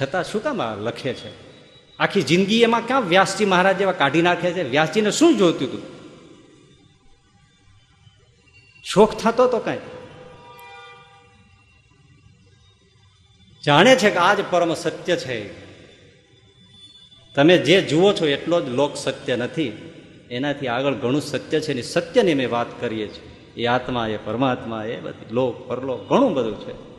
છતાં શું કામ લખે છે? આખી જિંદગી એમાં ક્યાં વ્યાસજી મહારાજ જેવા કાઢી નાખે છે? વ્યાસજીને શું જોતું હતું? શોખ થતો તો કાંઈ? જાણે છે કે આ જ પરમ સત્ય છે. તમે જે જુઓ છો એટલો જ લોક સત્ય નથી. એનાથી આગળ ઘણું સત્ય છે ને સત્યની અમે વાત કરીએ છીએ. એ આત્મા, એ પરમાત્મા, એ બધી લોક, પરલોક ઘણું બધું છે.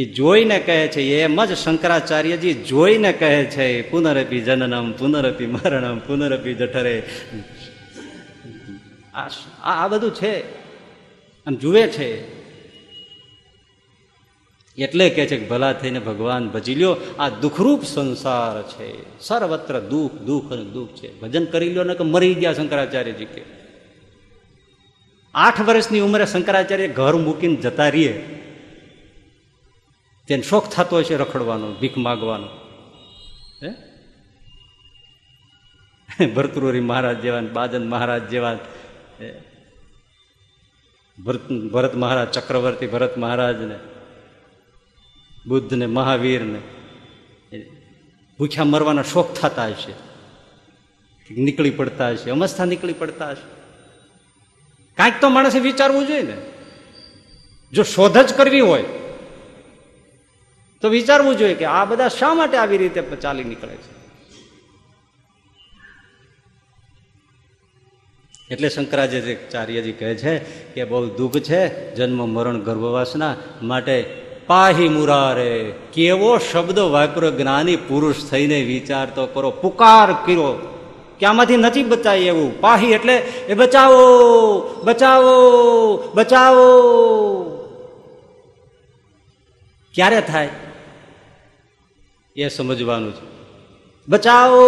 એ જોઈને કહે છે, એમ જ શંકરાચાર્યજી જોઈને કહે છે, પુનરપી જનનમ, પુનરપી મરણમ, પુનરપી જઠરે. આ આ બધું છે. આમ જુએ છે. એટલે કહે છે કે ભલા થઈને ભગવાન ભજી લ્યો. આ દુઃખરૂપ સંસાર છે. સર્વત્ર દુઃખ દુઃખ અને દુઃખ છે. ભજન કરી લ્યો ને કે મરી ગયા શંકરાચાર્યજી કે. આઠ વર્ષની ઉંમરે શંકરાચાર્ય ઘર મૂકીને જતા રહીએ. તેને શોખ થતો હશે રખડવાનો, ભીખ માગવાનો. હે? ભરતુરી મહારાજ જેવા બાજન મહારાજ જેવા ભરત ભરત મહારાજ, ચક્રવર્તી ભરત મહારાજને બુદ્ધને, મહાવીરને. ભૂખ્યા મરવાના શોખ થતા હશે. નીકળી પડતા હશે, અમસ્થા નીકળી પડતા હશે. કાંઈક તો માણસે વિચારવું જોઈએ ને. જો શોધ જ કરવી હોય, તો વિચારવું જોઈએ કે આ બધા શા માટે આવી રીતે ચાલી નીકળે છે? એટલે શંકરાચાર્યજી કહે છે કે બહુ દુઃખ છે, જન્મ, મરણ, ગર્ભવાસના માટે પાહી મુરારે. કેવો શબ્દ વાપરો જ્ઞાની પુરુષ થઈને વિચાર તો કરો, પુકાર કર્યો. કે આમાંથી નથી બચાય એવું? પાહી એટલે, એ બચાવો બચાવો બચાવો. ક્યારે થાય? એ સમજવાનું છે. બચાવો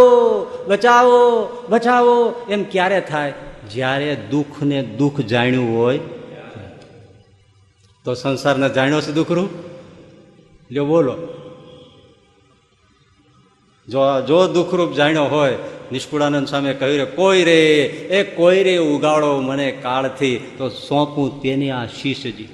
બચાવો બચાવો. એમ ક્યારે થાય? જ્યારે દુઃખ ને દુઃખ જાણ્યું હોય, તો સંસારને જાણ્યો છે દુઃખરૂપ? લ્યો બોલો. જો જો દુઃખરૂપ જાણ્યો હોય, નિષ્કુળાનંદ સામે કહ્યું રે, કોઈ રે, એ કોઈ રે ઉગાડો મને કાળથી, તો સોંપું તેને આ શીશજી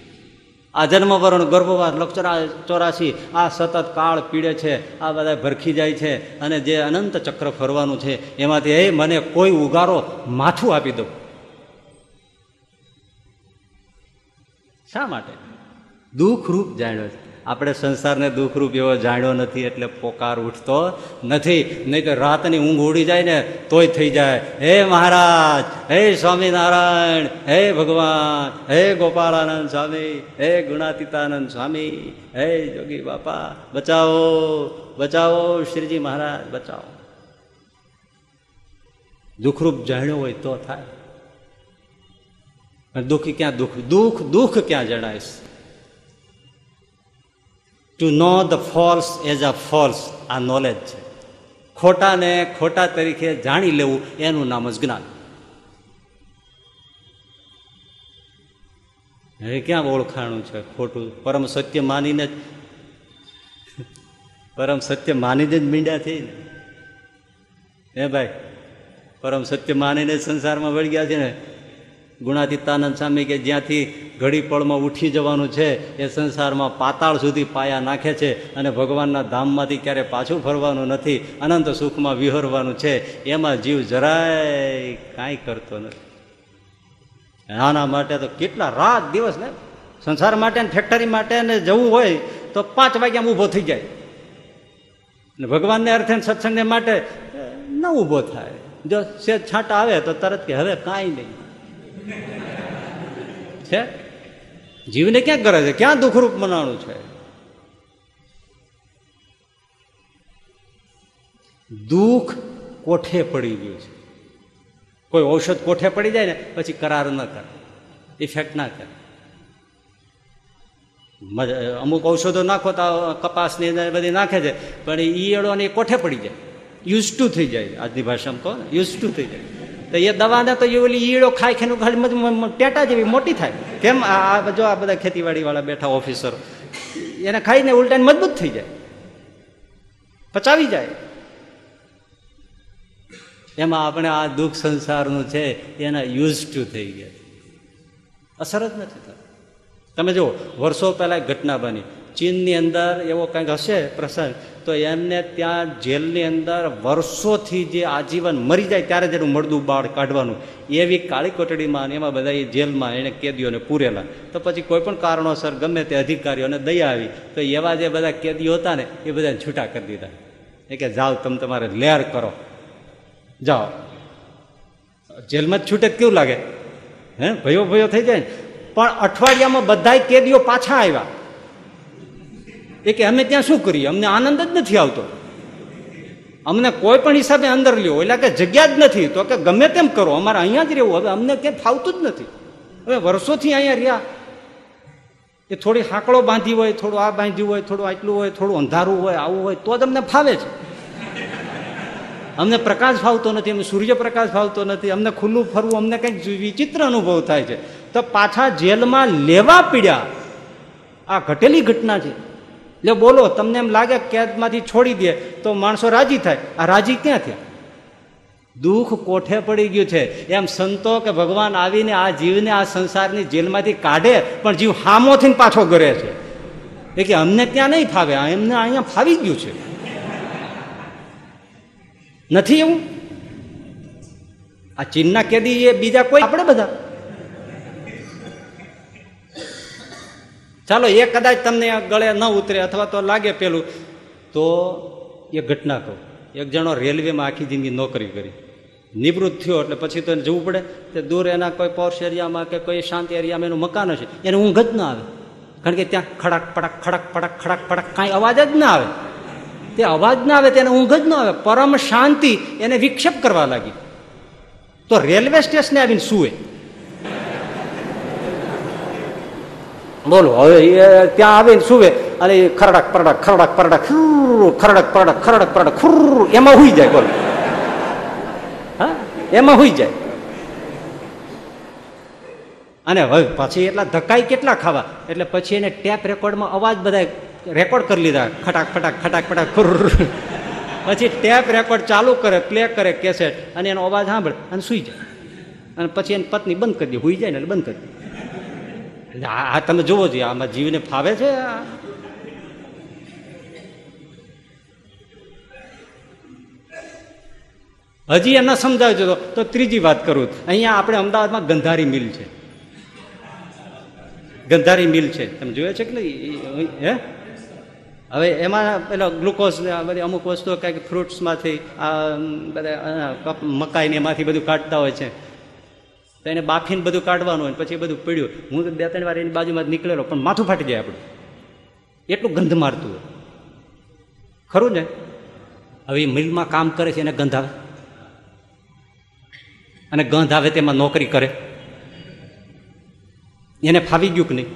આ જન્મવરણ ગર્ભવાસ લક્ષરા ચોરાશી આ સતત કાળ પીડે છે, આ બધા ભરખી જાય છે, અને જે અનંત ચક્ર ફરવાનું છે, એમાંથી એ મને કોઈ ઉગારો માથું આપી દઉં શા માટે? દુઃખરૂપ જાણ્યો છે. આપણે સંસારને દુઃખરૂપ એવો જાણ્યો નથી એટલે પોકાર ઉઠતો નથી. નહીં તો રાતની ઊંઘ ઉડી જાય ને તોય થઈ જાય. હે મહારાજ, હે સ્વામિનારાયણ, હે ભગવાન, હે ગોપાળાનંદ સ્વામી, હે ગુણાતીતાનંદ સ્વામી, હે જોગી બાપા, બચાવો બચાવો શ્રીજી મહારાજ, બચાવો. દુઃખરૂપ જાણ્યો હોય તો થાય. દુઃખી ક્યાં દુઃખ? દુઃખ દુઃખ ક્યાં જણાય? To know the false as a false આ નોલેજ છે ખોટાને ખોટા તરીકે જાણી લેવું, એનું નામ જ જ્ઞાન. હવે ક્યાં ઓળખાણું છે? ખોટું. પરમ સત્ય માનીને જ. પરમ સત્ય માનીને જ મીંડા થઈ ને. હે ભાઈ? પરમ સત્ય માનીને સંસારમાં વળી ગયા છે ને. ગુણાતીતાનંદ સ્વામી કે જ્યાંથી ઘડી પળમાં ઉઠી જવાનું છે, એ સંસારમાં પાતાળ સુધી પાયા નાખે છે અને ભગવાનના ધામમાંથી ક્યારે પાછું ફરવાનું નથી, અનંત સુખમાં વિહરવાનું છે, એમાં જીવ જરાય કાંઈ કરતો નથી. આના માટે તો કેટલા રાત દિવસ ને સંસાર માટે ને ફેક્ટરી માટે ને જવું હોય તો પાંચ વાગ્યામાં ઊભો થઈ જાય. ને ભગવાનને અર્થે સત્સંગને માટે ન ઊભો થાય. જો સેજ છાંટા આવે તો તરત કે હવે કાંઈ નહીં. છે? જીવને ક્યાં કરે છે? ક્યાં દુઃખરૂપ મનાણું છે? દુઃખ કોઠે પડી ગયું છે? કોઈ ઔષધ કોઠે પડી જાય ને, પછી કરાર ન કરે. ઇફેક્ટ ના કરે. અમુક ઔષધો નાખો તો કપાસની બધી નાખે છે, પણ ઈયળો ને કોઠે પડી જાય? યુઝ ટુ થઈ જાય. આજની ભાષામાં કહો ને, યુઝ ટુ થઈ જાય. તો એ દવાને તો એ ઓલી ઈડો ખાઈ ખેનું ખાલી ટેટા જેવી મોટી થાય. કેમ આ જો આ બધા ખેતીવાડી વાળા બેઠા ઓફિસર એને ખાઈને ઉલટાને મજબૂત થઈ જાય. પચાવી જાય. એમાં આપણે આ દુઃખ સંસારનું છે, એના યુઝ ટુ થઈ ગયા. અસર જ નથી થતી. તમે જુઓ, વર્ષો પહેલાં ઘટના બની. ચીનની અંદર એવો કંઈક હશે પ્રસંગ, તો એમને ત્યાં જેલની અંદર વર્ષોથી જે આજીવન મરી જાય ત્યારે જેનું મળદું બાળ કાઢવાનું. એવી કાળી કોટડીમાં એમાં બધા એ જેલમાં એને કેદીઓને પૂરેલા. તો પછી કોઈ પણ કારણોસર ગમે તે અધિકારીઓને દયા આવી, તો એવા જે બધા કેદીઓ હતા ને, એ બધાને છૂટા કરી દીધા. એ કે, જાઓ, તમે તમારે લેર કરો. જાઓ. જેલમાં જ છૂટે કેવું લાગે? હે ભયો ભયો થઈ જાય પણ અઠવાડિયામાં બધાય કેદીઓ પાછા આવ્યા. એ કે અમે ત્યાં શું કરીએ? અમને આનંદ જ નથી આવતો. અમને કોઈ પણ હિસાબે અંદર લ્યો, એટલે કે જગ્યા જ નથી. તો કે ગમે તેમ કરો, અમારે અહીંયા જ રહેવું. હવે અમને ક્યાંય ફાવતું જ નથી. હવે વર્ષોથી અહીંયા રહ્યા. એ થોડી હાંકળો બાંધી હોય, થોડું આ બાંધ્યું હોય, થોડું આટલું હોય, થોડું અંધારું હોય, આવું હોય, તો જ અમને ફાવે છે. અમને પ્રકાશ ફાવતો નથી, અમને સૂર્યપ્રકાશ ફાવતો નથી, અમને ખુલ્લું ફરવું, અમને કંઈક વિચિત્ર અનુભવ થાય છે. તો પાછા જેલમાં લેવા પીડ્યા. આ ઘટેલી ઘટના છે. એટલે બોલો, તમને એમ લાગે કેદમાંથી છોડી દે, તો માણસો રાજી થાય. આ રાજી ક્યાં થયા? દુઃખ કોઠે પડી ગયું છે? એમ સંતો કે ભગવાન આવીને આ જીવને, આ સંસારની જેલમાંથી કાઢે, પણ જીવ હામોથી પાછો ઘરે છે. એ કે અમને ત્યાં નહીં ફાવે એમને અહીંયા ફાવી ગયું છે. નથી એવું? આ ચીનના કેદી એ બીજા કોઈ? આપણે બધા. ચાલો, એ કદાચ તમને ગળે ન ઉતરે અથવા તો લાગે પેલું, તો એ ઘટના કહું. એક જણો રેલવેમાં આખી જિંદગી નોકરી કરી. નિવૃત્ત થયો એટલે પછી તો જવું પડે. તે દૂર એના કોઈ પોર્શ એરિયામાં કે કોઈ શાંત એરિયામાં એનું મકાન હશે. એને ઊંઘ જ ના આવે. કારણ કે ત્યાં ખડક, પડક ખડક પડક ખડક, પડક કાંઈ અવાજ જ ના આવે. તે અવાજ ના આવે, તેને ઊંઘ જ ન આવે. પરમ શાંતિ એને વિક્ષેપ કરવા લાગી. તો રેલવે સ્ટેશને આવીને સુવે. બોલો હવે એ ત્યાં આવીને સુવે અને એ ખરડક પરડક ખરડક પરડક ખુર, ખરડક પરડક ખરડક પરડક ખુર, એમાં હુઈ જાય બોલો. હા? એમાં હુઈ જાય. અને હવે પછી એટલા ધક્કાઈ કેટલા ખાવા? એટલે પછી એને ટેપ રેકોર્ડમાં અવાજ બધા રેકોર્ડ કરી લીધા. ખટાક ફટાક ખટાક ફટાક ખુર પછી ટેપ રેકોર્ડ ચાલુ કરે પ્લે કરે કેસેટ અને એનો અવાજ સાંભળે અને સુઈ જાય. અને પછી એની પત્ની બંધ કરી દે હુઈ જાય ને એટલે બંધ કરી દે. આ તમે જુઓ છો, આમાં જીવને ફાવે છે? હજી એને સમજાવજો તો ત્રીજી વાત કરું અહીંયા આપણે અમદાવાદમાં ગંધારી મિલ છે. ગંધારી મિલ છે. તમે જોયા છે કે નહીં? હે? હવે એમાં પેલો ગ્લુકોઝ બધી અમુક વસ્તુઓ કંઈક ફ્રૂટ્સમાંથી આ, બધા મકાઈને એમાંથી બધું કાઢતા હોય છે. તો એને બાફીને બધું કાઢવાનું હોય પછી એ બધું પીડ્યું હું તો બે ત્રણ વાર એની બાજુમાં નીકળેલો, પણ માથું ફાટી જાય આપણું. એટલું ગંધ મારતું હોય. ખરું ને? હવે મિલમાં કામ કરે છે, એને ગંધ આવે? અને ગંધ આવે તેમાં નોકરી કરે? એને ફાવી ગયું કે નહીં?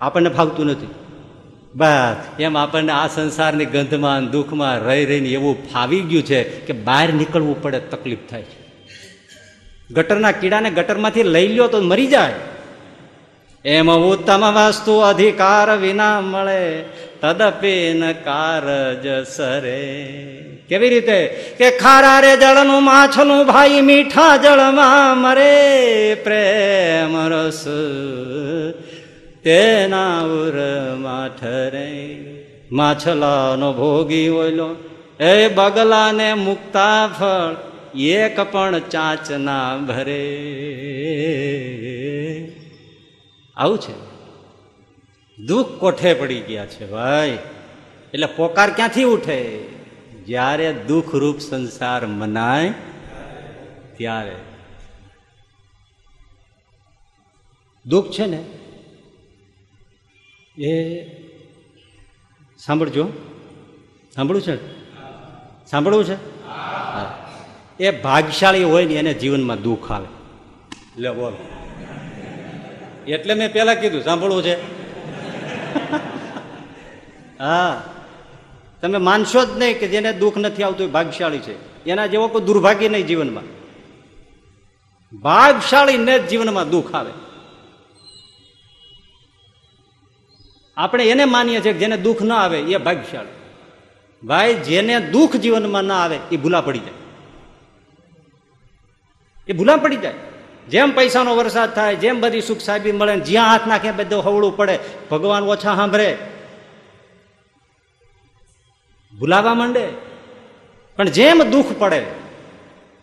આપણને ફાવતું નથી. બસ, એમ આપણને આ સંસારની ગંધમાં દુઃખમાં રહી રહીને એવું ફાવી ગયું છે કે બહાર નીકળવું પડે, તકલીફ થાય છે. ગટરના કીડાને ગટરમાંથી લઈ લ્યો તો મરી જાય. એમ ઉત્તમ વસ્તુ અધિકાર વિના મળે, તદપીન કારજ સરે. કેવી રીતે? કે ખારા રે જળનું માછલું ભાઈ મીઠા જળમાં મરે, પ્રેમ રસ તેના ઉરમાં ઠરે માછલાનો ભોગી ઓયલો, એ બગલાને મુક્તા ફળ એક પણ ચાંચ ના ભરે. આવું છે? દુઃખ કોઠે પડી ગયા છે ભાઈ? એટલે પોકાર ક્યાંથી ઉઠે? જ્યારે દુઃખરૂપ સંસાર મનાય, ત્યારે. દુઃખ છે ને? એ સાંભળજો. સાંભળવું છે? સાંભળવું છે? હા. એ ભાગશાળી હોય ને એને જીવનમાં દુઃખ આવે. લે, બોલ. એટલે મેં પેલા કીધું, સાંભળવું છે. <laughs> હા. તમે માનશો જ નહીં કે જેને દુઃખ નથી આવતું એ ભાગશાળી છે. એના જેવો કોઈ દુર્ભાગ્ય નહીં જીવનમાં. ભાગશાળીને જ જીવનમાં દુઃખ આવે. આપણે એને માનીએ છીએ કે જેને દુઃખ ના આવે, એ ભાગ્યશાળી ભાઈ, જેને દુઃખ જીવનમાં ના આવે, એ ભૂલા પડી જાય. એ ભૂલા પડી જાય. જેમ પૈસાનો વરસાદ થાય, જેમ બધી સુખ સાહેબી મળે જ્યાં હાથ નાખે બધું હવળું પડે. ભગવાન ઓછા સાંભળે. ભૂલાવા માંડે. પણ જેમ દુઃખ પડે,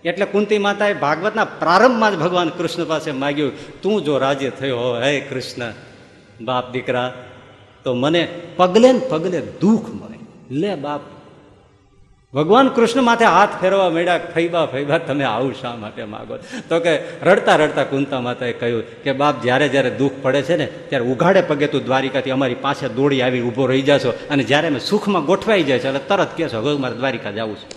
એટલે કુંતી માતાએ ભાગવતના પ્રારંભમાં જ ભગવાન કૃષ્ણ પાસે માગ્યું, તું જો રાજી થયો હો, હે કૃષ્ણ, બાપ દીકરા, તો મને પગલે ને પગલે દુઃખ મળે. લે બાપ ભગવાન કૃષ્ણ માથે હાથ ફેરવા મળ્યા ફૈબા ફૈબા, તમે આવું શા માટે માગો તો કે રડતા રડતા કુંતા માતાએ કહ્યું કે બાપ, જ્યારે જ્યારે દુઃખ પડે છે ને, ત્યારે ઉઘાડે પગે તું દ્વારિકાથી અમારી પાસે દોડી આવી, ઊભો રહી જશો. અને જ્યારે અમે સુખમાં ગોઠવાઈ જાય છે, એટલે તરત કહેશો, હવે મારે દ્વારિકા જવું છે.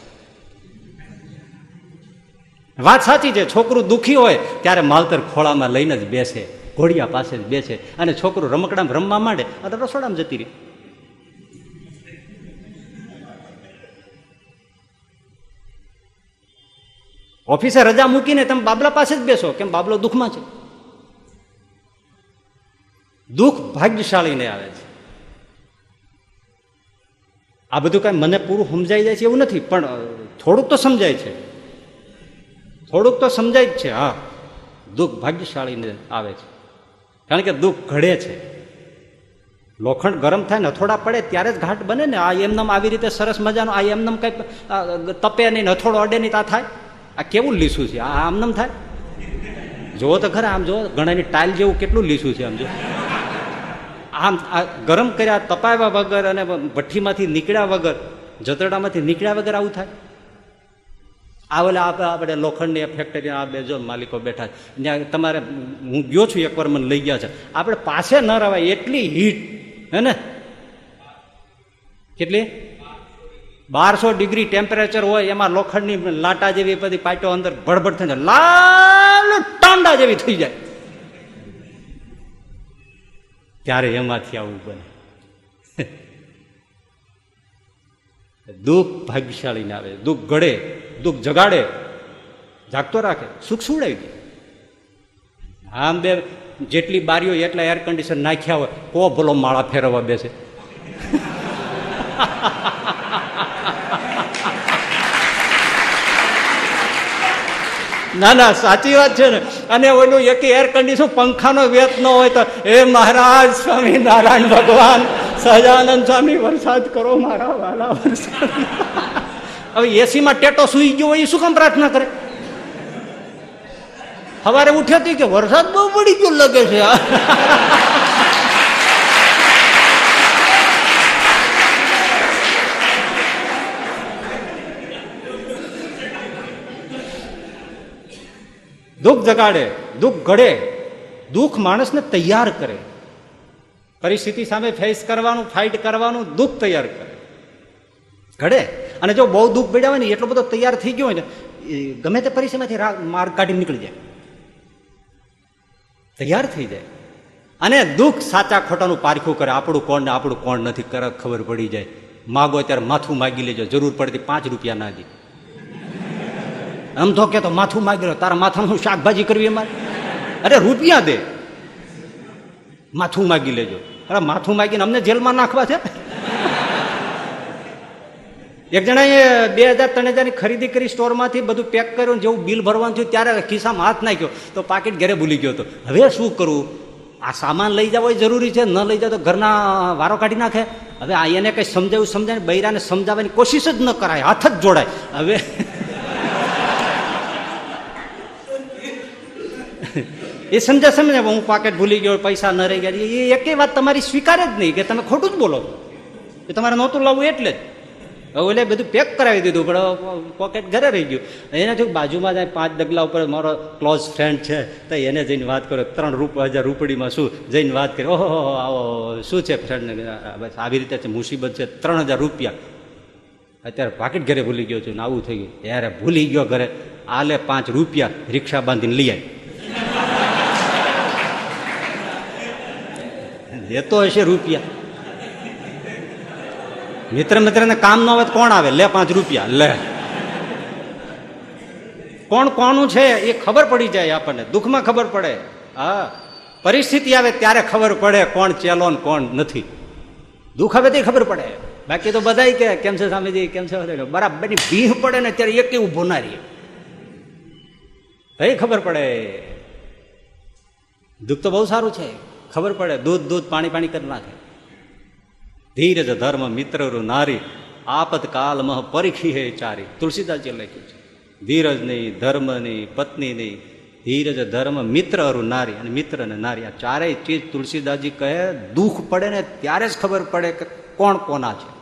વાત સાચી છે, છોકરું દુઃખી હોય, ત્યારે માલતર ખોળામાં લઈને જ બેસે, ઘોડિયા પાસે જ બેસે. અને છોકરું રમકડામાં રમવા માંડે અને રસોડામાં જતી રહી. ઓફિસે રજા મૂકીને તમે બાબલા પાસે જ બેસો, કેમ બાબલો દુઃખમાં છે? દુઃખ ભાગ્યશાળીને આવે છે. આ બધું કાંઈ મને પૂરું સમજાઈ જાય છે એવું નથી, પણ થોડુંક તો સમજાય છે. થોડુંક તો સમજાય જ છે, હા. દુઃખ ભાગ્યશાળીને આવે છે. કારણ કે દુઃખ ઘડે છે. લોખંડ ગરમ થાય ને હથોડા પડે ત્યારે જ ઘાટ બને ને, આ એમનામ આવી રીતે સરસ મજાનો, આ એમનામ કઈ તપે નહીં નથોડો અડે નહીં, તા થાય. આ કેવું લીસું છે? આ આમનામ થાય? જુઓ તો ખરા, આમ જુઓ ઘણાની ટાઇલ જેવું કેટલું લીસું છે આમ જો આમ આ ગરમ કર્યા, તપાવ્યા વગર અને ભઠ્ઠીમાંથી નીકળ્યા વગર, જતરડામાંથી નીકળ્યા વગર આવું થાય? આ ઓલા આપણે આપણે લોખંડની ફેક્ટરી આ બે જો માલિકો બેઠા ત્યાં તમારે, હું ગયો છું એકવાર, મને લઈ ગયા છે. આપણે પાસે ન રવાય, એટલી હીટ હે ને? કેટલી? બારસો ડિગ્રી ટેમ્પરેચર હોય, એમાં લોખંડની લાટા જેવી બધી પાટો અંદર ભડભડ થઈ જાય. લાલ ટાંડા જેવી થઈ જાય. ત્યારે એમાંથી આવું બને? દુઃખ ભાગ્યશાળીને આવે. દુઃખ ઘડે, દુઃખ જગાડે. જાગતો રાખે. સુખ સુડાવી દે. આમ બે જેટલી બારીઓ એટલા એર કન્ડિશન નાખ્યા હોય, કો ભલો માળા ફેરવવા બેસે? ના ના, સાચી વાત છે ને. અને ઓલું એક એર કન્ડિશન પંખાનો વેત ન હોય તો, એ મહારાજ સ્વામી નારાયણ ભગવાન, સહજાનંદ સ્વામી, વરસાદ કરો મારા વાલા વરસાદ. હવે એસીમાં ટેટો સુઈ ગયો હોય, એ શું કામ પ્રાર્થના કરે? સવારે ઉઠ્યો કે, વરસાદ બહુ પડી ગયો, લગે છે. દુઃખ જગાડે, દુઃખ ઘડે, દુઃખ માણસને તૈયાર કરે. પરિસ્થિતિ સામે ફેસ કરવાનું ફાઇટ કરવાનું, દુઃખ તૈયાર કરે. ઘડે. અને જો બહુ દુઃખ પડ્યા હોય ને, એટલો બધો તૈયાર થઈ ગયો હોય ને ગમે તે પરિસ્થિતિમાંથી માર્ગ કાઢી નીકળી જાય. તૈયાર થઈ જાય. અને દુઃખ સાચા ખોટાનું પારખું કરે. આપણું કોણ ને આપણું કોણ નથી, કરે, ખબર પડી જાય. માગો ત્યારે માથું માગી લેજો. જરૂર પડતી પાંચ રૂપિયા ના દે. આમ તો કે તો માથું માગી લો તારા માથામાં શાકભાજી કરવી અમારે? અરે રૂપિયા દે. માથું માગી લેજો. અરે માથું માગીને અમને જેલમાં નાખવા છે? એક જણાએ બે હજાર ત્રણ હજારની ખરીદી કરી સ્ટોરમાંથી બધું પેક કર્યું જેવું બિલ ભરવાનું થયું ત્યારે ખિસ્સામાં હાથ નાખ્યો. તો પાકીટ ઘરે ભૂલી ગયો હતો. હવે શું કરવું આ સામાન લઈ જવો એ જરૂરી છે, ન લઈ જાવ તો ઘરના વારો કાઢી નાખે. હવે આ એને કંઈ સમજાવ્યું સમજાય બૈરાને સમજાવવાની કોશિશ જ ન કરાય, હાથ જ જોડાય. હવે એ સમજે સમજે હું પાકેટ ભૂલી ગયો, પૈસા ન રહી ગયા. એ એક વાત તમારી સ્વીકારે જ નહીં કે તમે ખોટું જ બોલો. એ તમારે નહોતું લાવવું એટલે. જ હવે એટલે બધું પેક કરાવી દીધું, પણ પોકેટ ઘરે રહી ગયું. એને જો બાજુમાં જાય પાંચ ડગલા ઉપર મારો ક્લોઝ ફ્રેન્ડ છે, તો એને જઈને વાત કરો, ત્રણ રૂપ, હજાર રૂપડીમાં શું? જઈને વાત કરી, ઓહો આવો, શું છે ફ્રેન્ડ બસ, આવી રીતે છે, મુસીબત છે, ત્રણ હજાર રૂપિયા. અત્યારે પાકેટ ઘરે ભૂલી ગયો છું ને આવું થઈ ગયું. ત્યારે ભૂલી ગયો ઘરે. આલે પાંચ રૂપિયા રિક્ષા બાંધીને લઈ આવી લેતો હશે રૂપિયા. મિત્ર મિત્રને કામ ન આવે કોણ આવે? લે પાંચ રૂપિયા, લે. કોણ કોનું છે એ ખબર પડી જાય આપણને. દુઃખમાં ખબર પડે. હા. પરિસ્થિતિ આવે ત્યારે ખબર પડે કોણ ચેલો ને કોણ નથી. દુઃખ આવે તે ખબર પડે. બાકી તો બધા કે, કેમ છે સ્વામીજી? કેમ છે? બરાબર. ભીહ પડે ને ત્યારે એક ઊભો ના રહીએ ભાઈ ખબર પડે. દુઃખ તો બહુ સારું છે. ખબર પડે, દૂધ દૂધ, પાણી પાણી કરી નાખે. ધીરજ, ધર્મ, મિત્ર નારી, આપતકાલ મહ પરીખી હે ચારી. તુલસીદાસજી લખ્યું છે. ધીરજ નહીં, ધર્મ નહીં, પત્ની નહીં. ધીરજ, ધર્મ, મિત્ર અરુ નારી અને મિત્ર અને નારી. આ ચારેય ચીજ તુલસીદાસજી કહે, દુઃખ પડે ને ત્યારે જ ખબર પડે કે કોણ કોના છે.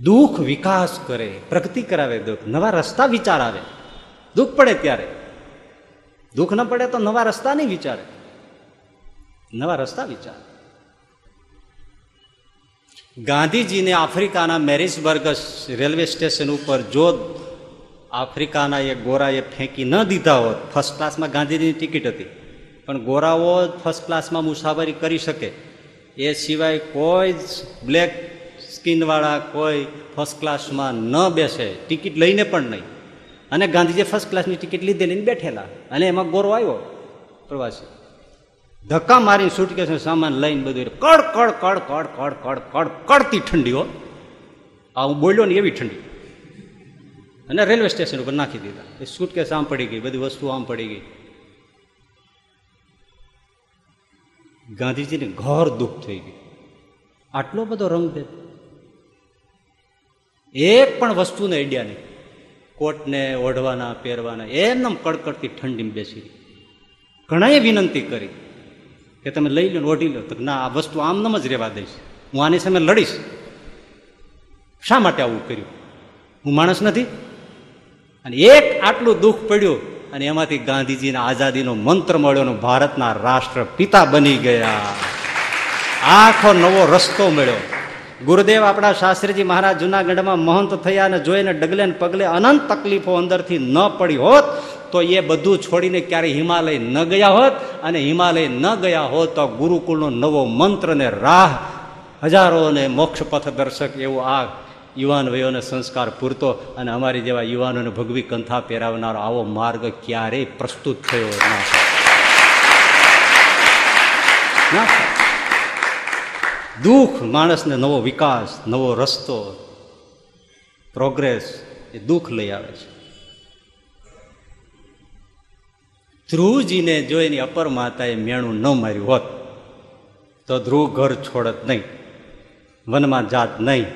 દુઃખ વિકાસ કરે, પ્રગતિ કરાવે દુઃખ. નવા રસ્તા વિચાર આવે. દુઃખ પડે ત્યારે. દુઃખ ન પડે તો નવા રસ્તા નહીં વિચારે. નવા રસ્તા વિચાર. ગાંધીજીને આફ્રિકાના મેરિસબર્ગ રેલવે સ્ટેશન ઉપર જો આફ્રિકાના એ ગોરાએ ફેંકી ન દીધા હોત ફર્સ્ટ ક્લાસમાં ગાંધીજીની ટિકિટ હતી. પણ ગોરાઓ ફર્સ્ટ ક્લાસમાં મુસાફરી કરી શકે. એ સિવાય કોઈ જ બ્લેક સ્કિનવાળા કોઈ ફર્સ્ટ ક્લાસમાં ન બેસે. ટિકિટ લઈને પણ નહીં. અને ગાંધીજીએ ફર્સ્ટ ક્લાસની ટિકિટ લીધેલી બેઠેલા. અને એમાં ગોરો આવ્યો પ્રવાસી. ધક્કા મારીને સુટકેસ સામાન લઈને બધું કડ કડ કડ કડ કડ કડ કડ, કડતી ઠંડીઓ આ હું બોલ્યો ને એવી ઠંડી. અને રેલવે સ્ટેશન ઉપર નાખી દીધા. એ સુટકેસ આમ પડી ગઈ, બધી વસ્તુ આમ પડી ગઈ. ગાંધીજીને ઘર દુઃખ થઈ ગયું. આટલો બધો રંગભેદ એક પણ વસ્તુને આઈડિયા નહીં. કોટને ઓઢવાના, પહેરવાના એમ કડકડતી ઠંડીમાં બેસી ઘણાએ વિનંતી કરી કે તમે લઈ લો ઓઢી લો. તો ના, આ વસ્તુ આમનામ જ રહેવા દઈશ. હું આની સામે લડીશ. શા માટે આવું કર્યું? હું માણસ નથી. અને એક આટલું દુઃખ પડ્યું અને એમાંથી ગાંધીજીના આઝાદીનો મંત્ર મળ્યો ભારતના રાષ્ટ્ર પિતા બની ગયા. આખો નવો રસ્તો મળ્યો. ગુરુદેવ આપણા શાસ્ત્રીજી મહારાજ જુનાગઢમાં મહંત થયા અને જોઈને ડગલે ને પગલે અનંત તકલીફો અંદરથી ન પડી હોત, તો એ બધું છોડીને ક્યારેય હિમાલય ન ગયા હોત. અને હિમાલય ન ગયા હોત તો ગુરુકુળનો નવો મંત્ર ને રાહ હજારોને મોક્ષ પથ દર્શક એવું આ યુવાન વયોને સંસ્કાર પૂરતો અને અમારી જેવા યુવાનોને ભગવી કંથા પહેરાવનારો આવો માર્ગ ક્યારેય પ્રસ્તુત થયો ના દુઃખ માણસને નવો વિકાસ, નવો રસ્તો પ્રોગ્રેસ એ દુઃખ લઈ આવે છે. ધ્રુવજીને જો એની અપર માતાએ મેણું ન માર્યું હોત, તો ધ્રુવ ઘર છોડત નહીં, વનમાં જાત નહીં,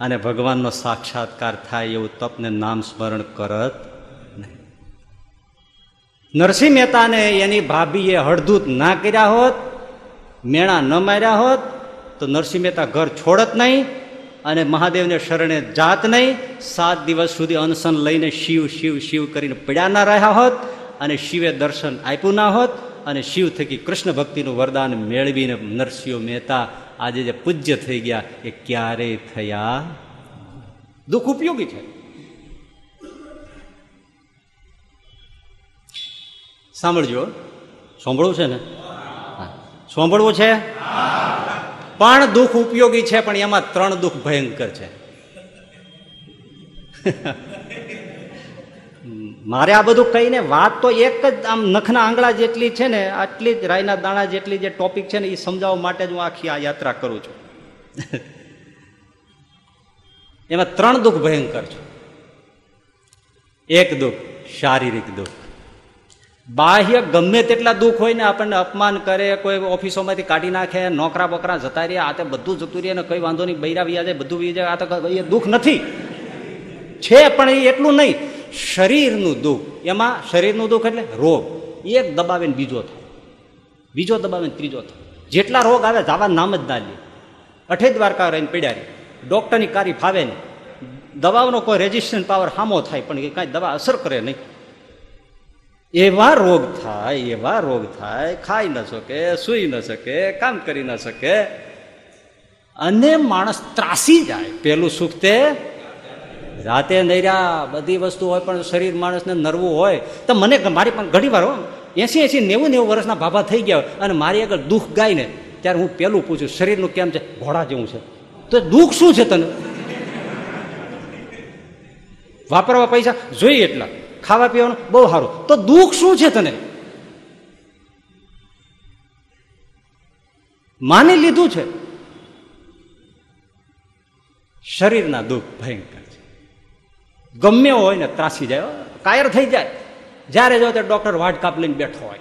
અને ભગવાનનો સાક્ષાત્કાર થાય એવું તપને નામ સ્મરણ કરત નહીં. નરસિંહ મહેતાને એની ભાભીએ હળદૂત ના કર્યા હોત, મેણા ન માર્યા હોત તો નરસિંહ મહેતા ઘર છોડત નહીં અને મહાદેવને શરણે જાત નહીં. સાત દિવસ સુધી અનશન લઈને શિવ શિવ શિવ કરીને પડ્યા ના રહ્યા હોત અને શિવે દર્શન આપ્યું ના હોત અને શિવ થકી કૃષ્ણ ભક્તિનું વરદાન મેળવીને નરસિંહ મહેતા આજે જે પૂજ્ય થઈ ગયા એ ક્યારેય થયા? દુઃખ ઉપયોગી છે. સાંભળજો, સાંભળવું છે ને? સાંભળવું છે? પણ દુઃખ ઉપયોગી છે, પણ એમાં ત્રણ દુઃખ ભયંકર છે. મારે આ બધું કહીને વાત તો એક જ આમ નખના આંગળા જેટલી છે ને, આટલી જ રાયના દાણા જેટલી જે ટોપિક છે ને એ સમજાવવા માટે જ હું આખી આ યાત્રા કરું છું. એમાં ત્રણ દુઃખ ભયંકર છે. એક દુઃખ, શારીરિક દુઃખ. બાહ્ય ગમે તેટલા દુઃખ હોય ને આપણને અપમાન કરે, કોઈ ઓફિસોમાંથી કાઢી નાખે નોકરા બોકરા જતા રહ્યા, આ તે બધું જતું રહે ને કઈ વાંધો નહીં, બૈરા વી જાય, બધું વી જાય, આ તો એ દુઃખ નથી. છે પણ એ એટલું નહીં. શરીરનું દુઃખ, એમાં શરીરનું દુઃખ એટલે રોગ. એક દબાવે ને બીજો થાય. બીજો દબાવે ને ત્રીજો થાય. જેટલા રોગ આવે જવા નામ જ ના લે. અઠે દ્વારકા રહીને પીડ્યા રહી ડોક્ટરની કારી ફાવે નહીં. દવાઓનો કોઈ રેઝિસ્ટન્ટ પાવર હામો થાય, પણ એ કાંઈ દવા અસર કરે નહીં. એવા રોગ થાય, એવા રોગ થાય, ખાઈ ન શકે, સૂઈ ન શકે, કામ કરી ન શકે, અને માણસ ત્રાસી જાય. પેલું સુખ તે રાતે નૈરા બધી વસ્તુ હોય પણ શરીર માણસને નરવું હોય, તો મને મારી પણ ઘણી વાર એસી એસી નેવું નેવું વર્ષના ભાભા થઈ ગયા અને મારી આગળ દુઃખ ગાય ને, ત્યારે હું પેલું પૂછું, શરીરનું કેમ છે? ઘોડા જેવું છે. તો દુઃખ શું છે તને? વાપરવા પૈસા જોઈએ એટલા. ખાવા પીવાનું બહુ સારું. તો દુઃખ શું છે તને? માની લીધું છે. શરીરના દુઃખ ભયંકર છે. ગમે હોય ને ત્રાસી જાય. કાયર થઈ જાય. જ્યારે જો તે ડોક્ટર વાટ કાપ લઈને બેઠો હોય.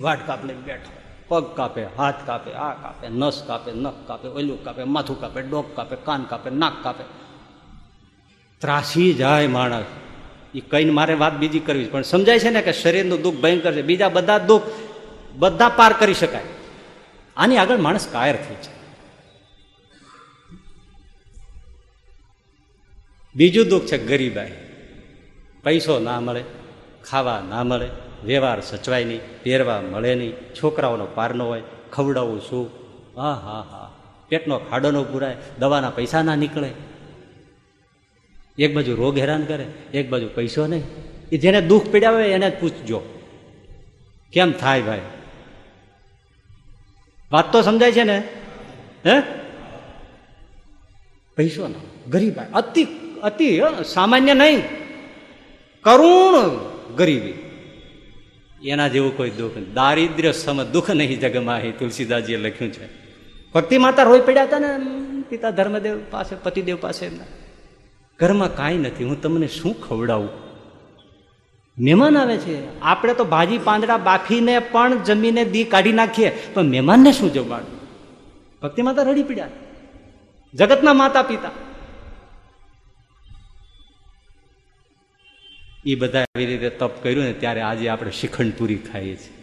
વાટ કાપ લઈને બેઠો હોય. પગ કાપે, હાથ કાપે, આ કાપે, નસ કાપે, નખ કાપે, ઓલું કાપે, માથું કાપે, ડોક કાપે, કાન કાપે, નાક કાપે. ત્રાસી જાય માણસ. એ કઈને મારે વાત બીજી કરવી પણ સમજાય છે ને કે શરીરનું દુઃખ ભયંકર છે. બીજા બધા દુઃખ બધા પાર કરી શકાય. આની આગળ માણસ કાયર થઈ છે બીજું દુઃખ છે ગરીબાઈ. પૈસો ના મળે, ખાવા ના મળે, વ્યવહાર સચવાય નહીં, પહેરવા મળે નહીં, છોકરાઓનો પાર ન હોય ખવડાવવું શું હા હા હા. પેટનો ખાડો ન પૂરાય, દવાના પૈસા ના નીકળે. એક બાજુ રોગ હેરાન કરે, એક બાજુ પૈસો નહીં. એ જેને દુઃખ પીડાવે એને જ પૂછજો કેમ થાય ભાઈ? વાત તો સમજાય છે ને? હે? પૈસો ના, ગરીબ અતિ અતિ સામાન્ય નહીં. કરુણ ગરીબી. એના જેવું કોઈ દુઃખ દારિદ્ર્ય સમ દુઃખ નહીં જગમાં તુલસીદાસજીએ લખ્યું છે. ભક્તિ માતા રોઈ પડ્યા હતા ને પિતા ધર્મદેવ પાસે, પતિદેવ પાસે ઘરમાં કાંઈ નથી, હું તમને શું ખવડાવું? મહેમાન આવે છે. આપણે તો ભાજી, પાંદડા, બાફીને પણ જમીને દી કાઢી નાખીએ. પણ મહેમાનને શું જમાડવું ભક્તિ માતા રડી પડ્યા. જગતના માતા પિતા એ બધા આવી રીતે તપ કર્યું ને ત્યારે આજે આપણે શિખંડ પૂરી ખાઈએ છીએ.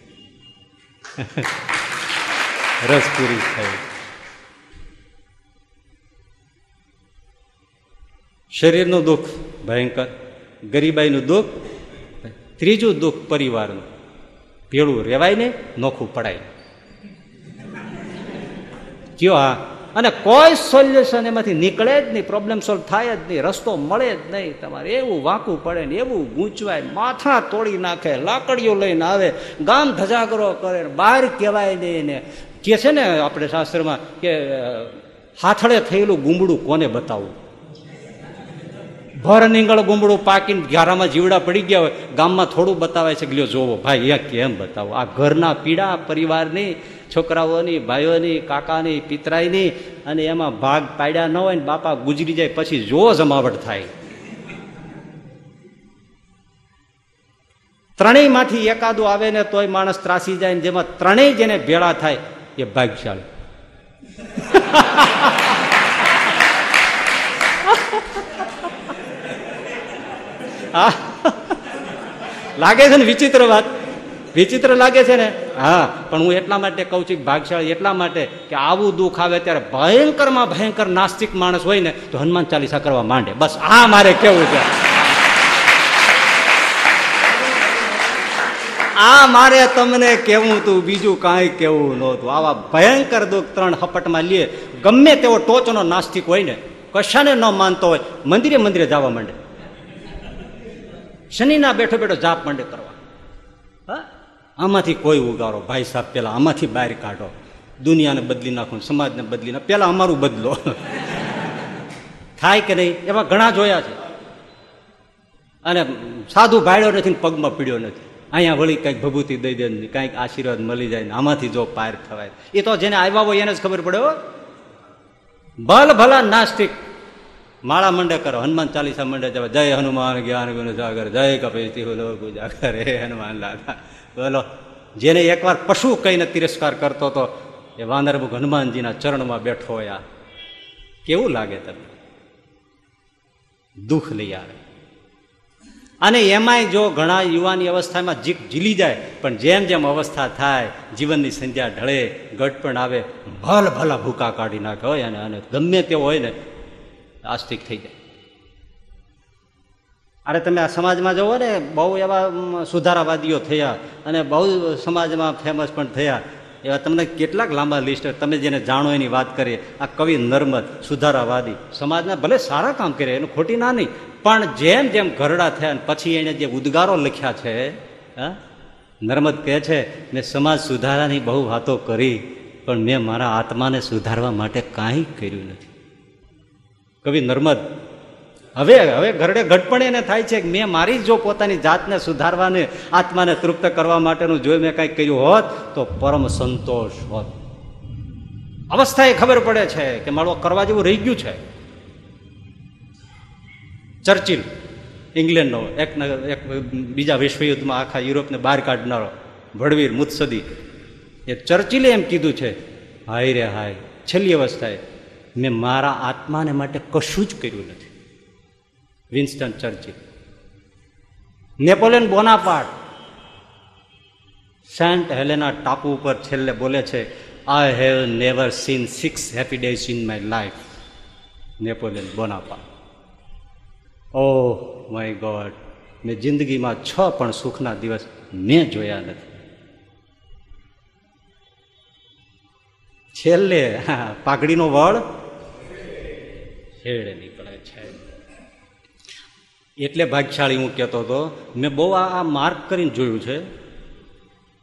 <laughs> રસ પૂરી ખાઈએ શરીરનું દુઃખ, ભયંકર. ગરીબાઈનું દુઃખ, ત્રીજું દુઃખ પરિવારનું. ભેળું રેવાય ને નોખું પડાય કયો હા અને કોઈ સોલ્યુશન એમાંથી નીકળે જ નહીં પ્રોબ્લેમ સોલ્વ થાય જ નહીં, રસ્તો મળે જ નહીં. તમારે એવું વાંકું પડે ને એવું ગૂંચવાય, માથા તોડી નાખે, લાકડીઓ લઈને આવે, ગામ ધજાગરો કરે બહાર કહેવાય નહીં ને. કે છે ને આપણે શાસ્ત્રમાં કે હાથળે થયેલું ગુમડું કોને બતાવવું? ભર નીંગળ ગુંબડું પાકીને ઘારામાં જીવડા પડી ગયા હોય, ગામમાં થોડું બતાવે છે કે જોવો, ભાઈ, એ કેમ બતાવો? આ ઘરના પીડા પરિવારની, છોકરાઓની, ભાઈઓની, કાકાની, પિતરાઈની અને એમાં ભાગ પાડ્યા ન હોય ને બાપા ગુજરી જાય, પછી જો જમાવટ થાય. ત્રણેયમાંથી એકાદું આવે ને તોય માણસ ત્રાસી જાય ને જેમાં ત્રણેય જેને ભેળા થાય, એ ભાગશાળી <laughs> હા. લાગે છે ને વિચિત્ર વાત? વિચિત્ર લાગે છે ને? હા, પણ હું એટલા માટે કહું છું, ભાગશાળી એટલા માટે કે આવું દુઃખ આવે ત્યારે ભયંકરમાં ભયંકર નાસ્તિક માણસ હોય ને તો હનુમાન ચાલીસા કરવા માંડે. બસ, આ મારે કેવું છે. આ મારે તમને કેવું તું બીજું કાંઈ કેવું નહોતું. આવા ભયંકર દુઃખ ત્રણ હપટમાં લે. ગમે તેવો ટોચનો નાસ્તિક હોય ને, કશાને ન માનતો હોય, મંદિરે મંદિરે જવા માંડે. શનિના બેઠો બેઠો જાપ માંડે કરવા. હા? આમાંથી કોઈ ઉગારો. ભાઈ સાહેબ પેલા આમાંથી બહાર કાઢો. દુનિયાને બદલી નાખો સમાજને બદલી નાખો. પેલા અમારું બદલો. થાય કે નહીં? એવા ઘણા જોયા છે. અને સાધુ ભાડ્યો નથી પગમાં પીડ્યો નથી. અહીંયા વળી કંઈક ભભૂતિ દઈ દે ને કંઈક આશીર્વાદ મળી જાય ને આમાંથી જો પાર થવાય. એ તો જેને આવ્યા હોય એને જ ખબર પડે હો. ભલ ભલા નાસ્તિક. માળા મંડે કરો. હનુમાન ચાલીસા મંડે જવા. જય હનુમાન જ્ઞાન ગુણ જાગર જય કપેતી હુલો ગુજાગર હે હનુમાન લાલા બોલો, જેને એકવાર પશુ કહીને તિરસ્કાર કરતો હતો એ વાનરમુખ હનુમાનજીના ચરણમાં બેઠો હોય આ. કેવું લાગે તમને? દુઃખ લઈ આવે. અને એમાંય જો ઘણા યુવાની અવસ્થામાં જીક ઝીલી જાય, પણ જેમ જેમ અવસ્થા થાય, જીવનની સંધ્યા ઢળે ગટપણ આવે, ભલ ભલા ભૂકા કાઢી નાખે હોય અને ગમે તેવો હોય ને આસ્તિક થઈ જાય. અરે તમે આ સમાજમાં જુઓ ને, બહુ એવા સુધારાવાદીઓ થયા અને બહુ સમાજમાં ફેમસ પણ થયા. એવા તમને કેટલાક લાંબા લિસ્ટ તમે જેને જાણો એની વાત કરીએ, આ કવિ નર્મદ, સુધારાવાદી, સમાજના ભલે સારા કામ કરે, એનું ખોટી ના નહીં, પણ જેમ જેમ ઘરડા થયા પછી એને જે ઉદ્ગારો લખ્યા છે નર્મદ કહે છે, મેં સમાજ સુધારાની બહુ વાતો કરી, પણ મેં મારા આત્માને સુધારવા માટે કાંઈ કર્યું નથી. કવિ નર્મદ, હવે હવે ઘરડે ઘટપણે એને થાય છે મેં મારી જો પોતાની જાતને સુધારવાને, આત્માને તૃપ્ત કરવા માટેનું જો મેં કંઈક કર્યું હોત, તો પરમ સંતોષ હોત. અવસ્થા એ ખબર પડે છે કે મારો કરવા જેવું રહી ગયું છે. ચર્ચિલ, ઇંગ્લેન્ડનો એક એક બીજા વિશ્વયુદ્ધમાં આખા યુરોપને બહાર કાઢનારો ભડવીર મુત્સદી. એ ચર્ચિલે એમ કીધું છે, હાય રે હાય, છેલ્લી અવસ્થાએ મેં મારા આત્માને માટે કશું જ કર્યું નથી. Winston Churchill. Napoleon Bonaparte. Saint Helena ટાપુ ઉપર છેલ્લે બોલે છે I have never seen six happy days in my life Napoleon Bonaparte. Oh my god મેં જિંદગીમાં છ પણ સુખના દિવસ મેં જોયા નથી. છેલ્લે પાઘડીનો વળ છેડે નીકળે છે. એટલે ભાગશાળી હું કહેતો હતો, મેં બહુ આ માર્ક કરીને જોયું છે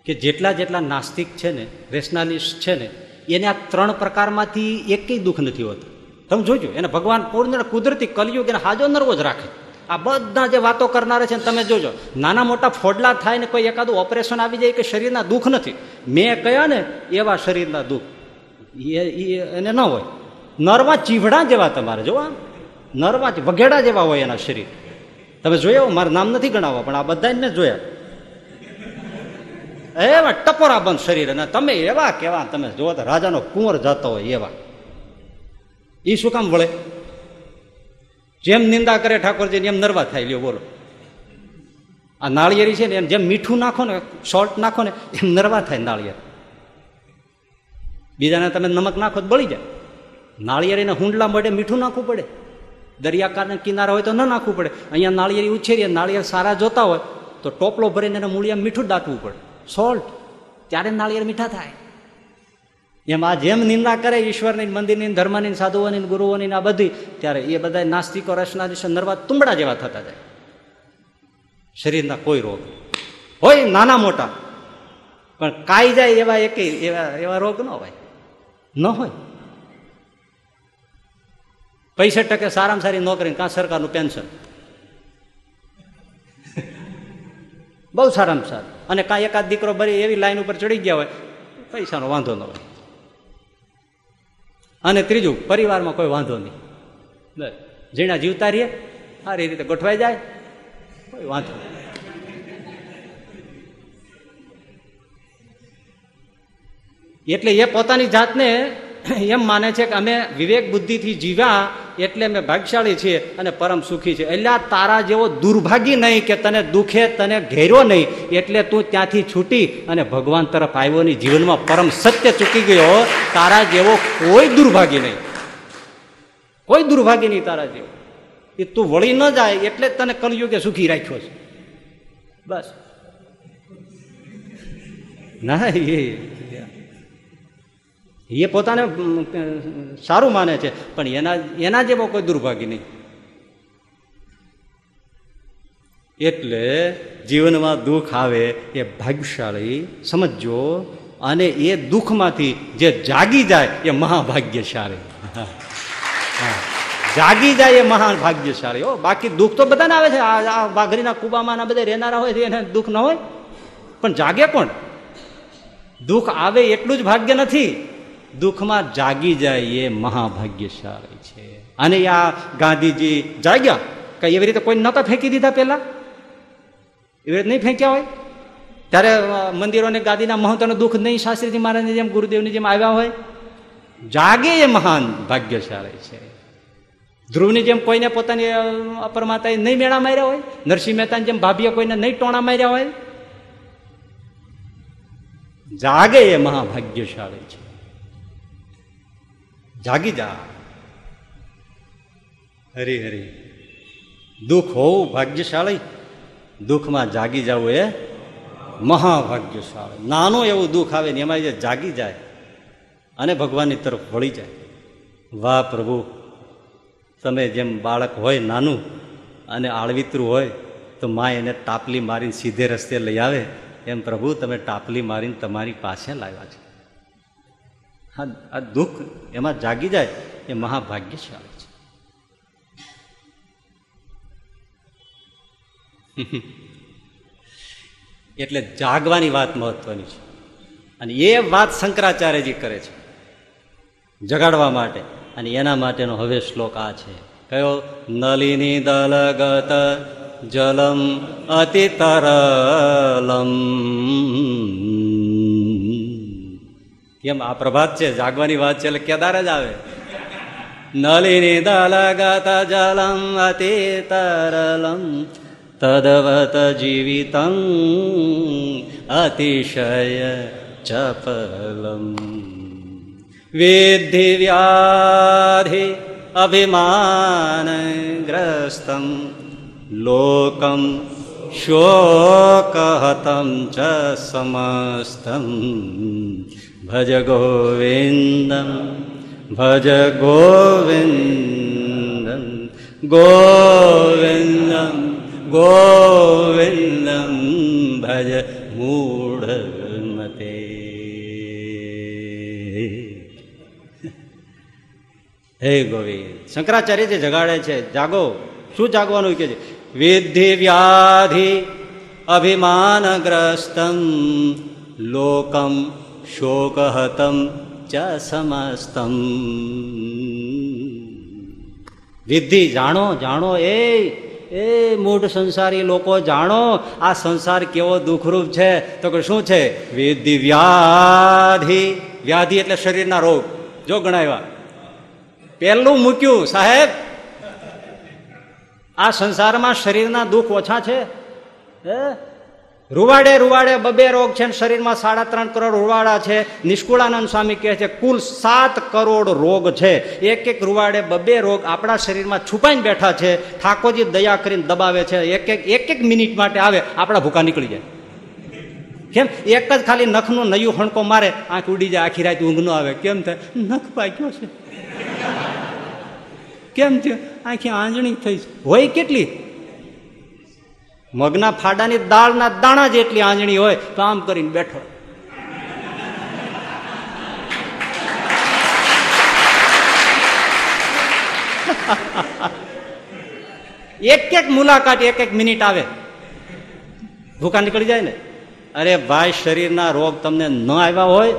કે જેટલા જેટલા નાસ્તિક છે ને, રેશનાલિસ્ટ છે ને, એને આ ત્રણ પ્રકારમાંથી એકેય દુઃખ નથી હોતું. તમે જોજો, એને ભગવાન પૂર્ણ કુદરતી કલયુગ એને હાજો નરવો જ રાખે. આ બધા જે વાતો કરનારા છે તમે જોજો, નાના મોટા ફોડલા થાય ને કોઈ એકાદું ઓપરેશન આવી જાય કે શરીરના દુઃખ નથી. મેં કયા ને, એવા શરીરના દુઃખ. એ- એને ન હોય. નરવા ચીવડા જેવા તમારે, જો આમ. નરવા જ- વઘેડા જેવા હોય એના શરીર. તમે જોયા મારું નામ નથી ગણાવવા, પણ આ બધા મેં જોયા. એવા ટપોરા બંધ શરીર અને તમે એવા કેવા, તમે જુઓ તો રાજાનો કુંવર જતો હોય એવા. એ શું કામ વળે? જેમ નિંદા કરે ઠાકોરજી એમ નરવા થાય, લ્યો બોલો. આ નાળિયેરી છે ને, એમ જેમ મીઠું નાખો ને, સોલ્ટ નાખો ને, એમ નરવા થાય નાળિયેર. બીજાને તમે નમક નાખો તો બળી જાય. નાળિયેરીને હુંડલા મળે મીઠું નાખવું પડે. દરિયાકારના કિનારા હોય તો ન નાખવું પડે. અહીંયા નાળિયેરી ઉછેરીએ, નાળિયેર સારા જોતા હોય તો ટોપલો ભરીને એને મૂળિયા મીઠું દાટવું પડે. સોલ્ટ. ત્યારે નાળિયેર મીઠા થાય. એમ આ જેમ નિંદા કરે ઈશ્વરની મંદિરની, ધર્મની, સાધુઓની, ગુરુઓની આ બધી, ત્યારે એ બધા નાસ્તિકો રચના નરવા તુંબડા જેવા થતા જાય. શરીરના કોઈ રોગ હોય નાના મોટા. પણ કાઈ જાય એવા એક એવા એવા રોગ ન હોય. ન હોય. પૈસા ટકે સારામાં સારી નોકરી કાં સરકારનું પેન્શન? બહુ સારામાં સારું. અને કાં એકાદ દીકરો ભરી એવી લાઈન ઉપર ચડી ગયા હોય, પૈસાનો વાંધો ન હોય. અને ત્રીજું, પરિવારમાં કોઈ વાંધો નહીં. જીણા જીવતા રહીએ સારી રીતે ગોઠવાઈ જાય, કોઈ વાંધો નહીં. એટલે એ પોતાની જાતને એમ માને છે કે અમે વિવેક બુદ્ધિથી જીવ્યા એટલે અમે ભાગશાળી છીએ અને પરમ સુખી છે એટલે તારા જેવો દુર્ભાગી નહીં કે તને દુખે, તને ઘેર્યો નહીં, એટલે તું ત્યાંથી છૂટી અને ભગવાન તરફ આવ્યો નહીં જીવનમાં પરમ સત્ય ચૂકી ગયો. તારા જેવો કોઈ દુર્ભાગી નહીં. કોઈ દુર્ભાગી નહીં તારા જેવો. એ તું વળી ન જાય એટલે જ તને કલયુગે સુખી રાખ્યો છે. બસ. ના એ પોતાને સારું માને છે, પણ એના એના જેવો કોઈ દુર્ભાગી નહીં. એટલે જીવનમાં દુઃખ આવે એ ભાગ્યશાળી સમજો અને એ દુઃખમાંથી જે જાગી જાય એ મહાભાગ્યશાળી. જાગી જાય એ મહાન ભાગ્યશાળી હો, બાકી દુઃખ તો બધાને આવે છે. આ આ વાઘરીના કુબામાં બધા રહેનારા હોય છે એને દુઃખ ન હોય. પણ જાગે કોણ? દુઃખ આવે એટલું જ ભાગ્ય નથી. દુઃખમાં જાગી જાય એ મહાભાગ્યશાળી છે. અને આ ગાંધીજી જાગ્યા. કે એવી રીતે કોઈ નહોતા ફેંકી દીધા પેલા એવી રીતે નહીં ફેંક્યા હોય? ત્યારે મંદિરોને ગાદીના મહત્વનો દુઃખ નહીં શાસ્ત્રીજી મહારાજની જેમ, ગુરુદેવની જેમ આવ્યા હોય? જાગે એ મહાન ભાગ્યશાળી છે. ધ્રુવની જેમ કોઈને પોતાની અપરમાતાએ નહીં મેળા માર્યા હોય? નરસિંહ મહેતાની જેમ ભાભીએ કોઈને નહીં ટોણા માર્યા હોય? જાગે એ મહાભાગ્યશાળી છે. જાગી જા. હરી હરી. દુઃખ હોવું ભાગ્યશાળી. દુઃખમાં જાગી જવું એ મહાભાગ્યશાળી. નાનું એવું દુઃખ આવે ને એમાં જે જાગી જાય અને ભગવાનની તરફ વળી જાય. વાહ પ્રભુ, તમે જેમ બાળક હોય નાનું અને આળવિતરું હોય, તો મા એને ટાપલી મારીને સીધે રસ્તે લઈ આવે. એમ પ્રભુ, તમે ટાપલી મારીને તમારી પાસે લાવ્યા છે. હા આ દુઃખ એમાં જાગી જાય એ મહાભાગ્યશાળી છે. <laughs> એટલે જાગવાની વાત મહત્વની છે. અને એ વાત શંકરાચાર્યજી કરે છે. જગાડવા માટે. અને એના માટેનો હવે શ્લોક આ છે. કયો? નલિની દલગત જલમ અતિ તરલમ કેમ? આ પ્રભાત છે, જાગવાની વાત છે, એટલે કેદાર જ આવે. નલિની દલગત જલમ અતિ તરલમ તદવત જીવિતં અતિશય ચપલમ. વિધિ વ્યાધિ અભિમાનગ્રસ્તમ લોકમ શોકહતમ ચ સમસ્તમ. भज गोविंद भज गोविंद गोविंद गोविंद भज मूढमते हे गोविंद शंकराचार्य जे जगाडे जागो, शू जागवा विधि व्याधि अभिमानग्रस्त लोकम શોકહતમ ચ સમસ્તમ વિધિ જાણો જાણો એ એ મૂઢ સંસારી લોકો જાણો આ સંસાર કેવો દુઃખરૂપ છે, તો કે શું છે? વિધિ વ્યાધિ વ્યાધિ એટલે શરીરના રોગ, જો ગણાવ્યા. પહેલું મૂક્યું, સાહેબ, આ સંસારમાં શરીરના દુઃખ ઓછા છે, હે? રૂવાડે રૂવાડે બબે રોગ છે શરીરમાં સાડા ત્રણ કરોડ રૂવાડા છે. નિષ્કુળાનંદ સ્વામી કહે છે, કુલ સાત કરોડ રોગ છે. એક એક રૂવાડે બબે રોગ આપણા શરીરમાં છુપાઈને બેઠા છે. ઠાકોરજી દયા કરીને દબાવે છે. એક એક એક એક મિનિટ માટે આવે, આપણા ભૂકા નીકળી જાય. કેમ? એક જ ખાલી નખનું નયું હણકો મારે, આંખ ઉડી જાય, આખી રાત ઊંઘ ન આવે. કેમ થાય? નખ પાક્યો છે. કેમ છે આખી આંજણી થઈ હોય કેટલી? મગના ફાડાની દાળના દાણા જેટલી આંજણી હોય તો આમ કરીને બેઠો. એક એક મુલાકાત એક એક મિનિટ આવે. ભૂકા નીકળી જાય ને? અરે ભાઈ, શરીરના રોગ તમને ન આવ્યા હોય,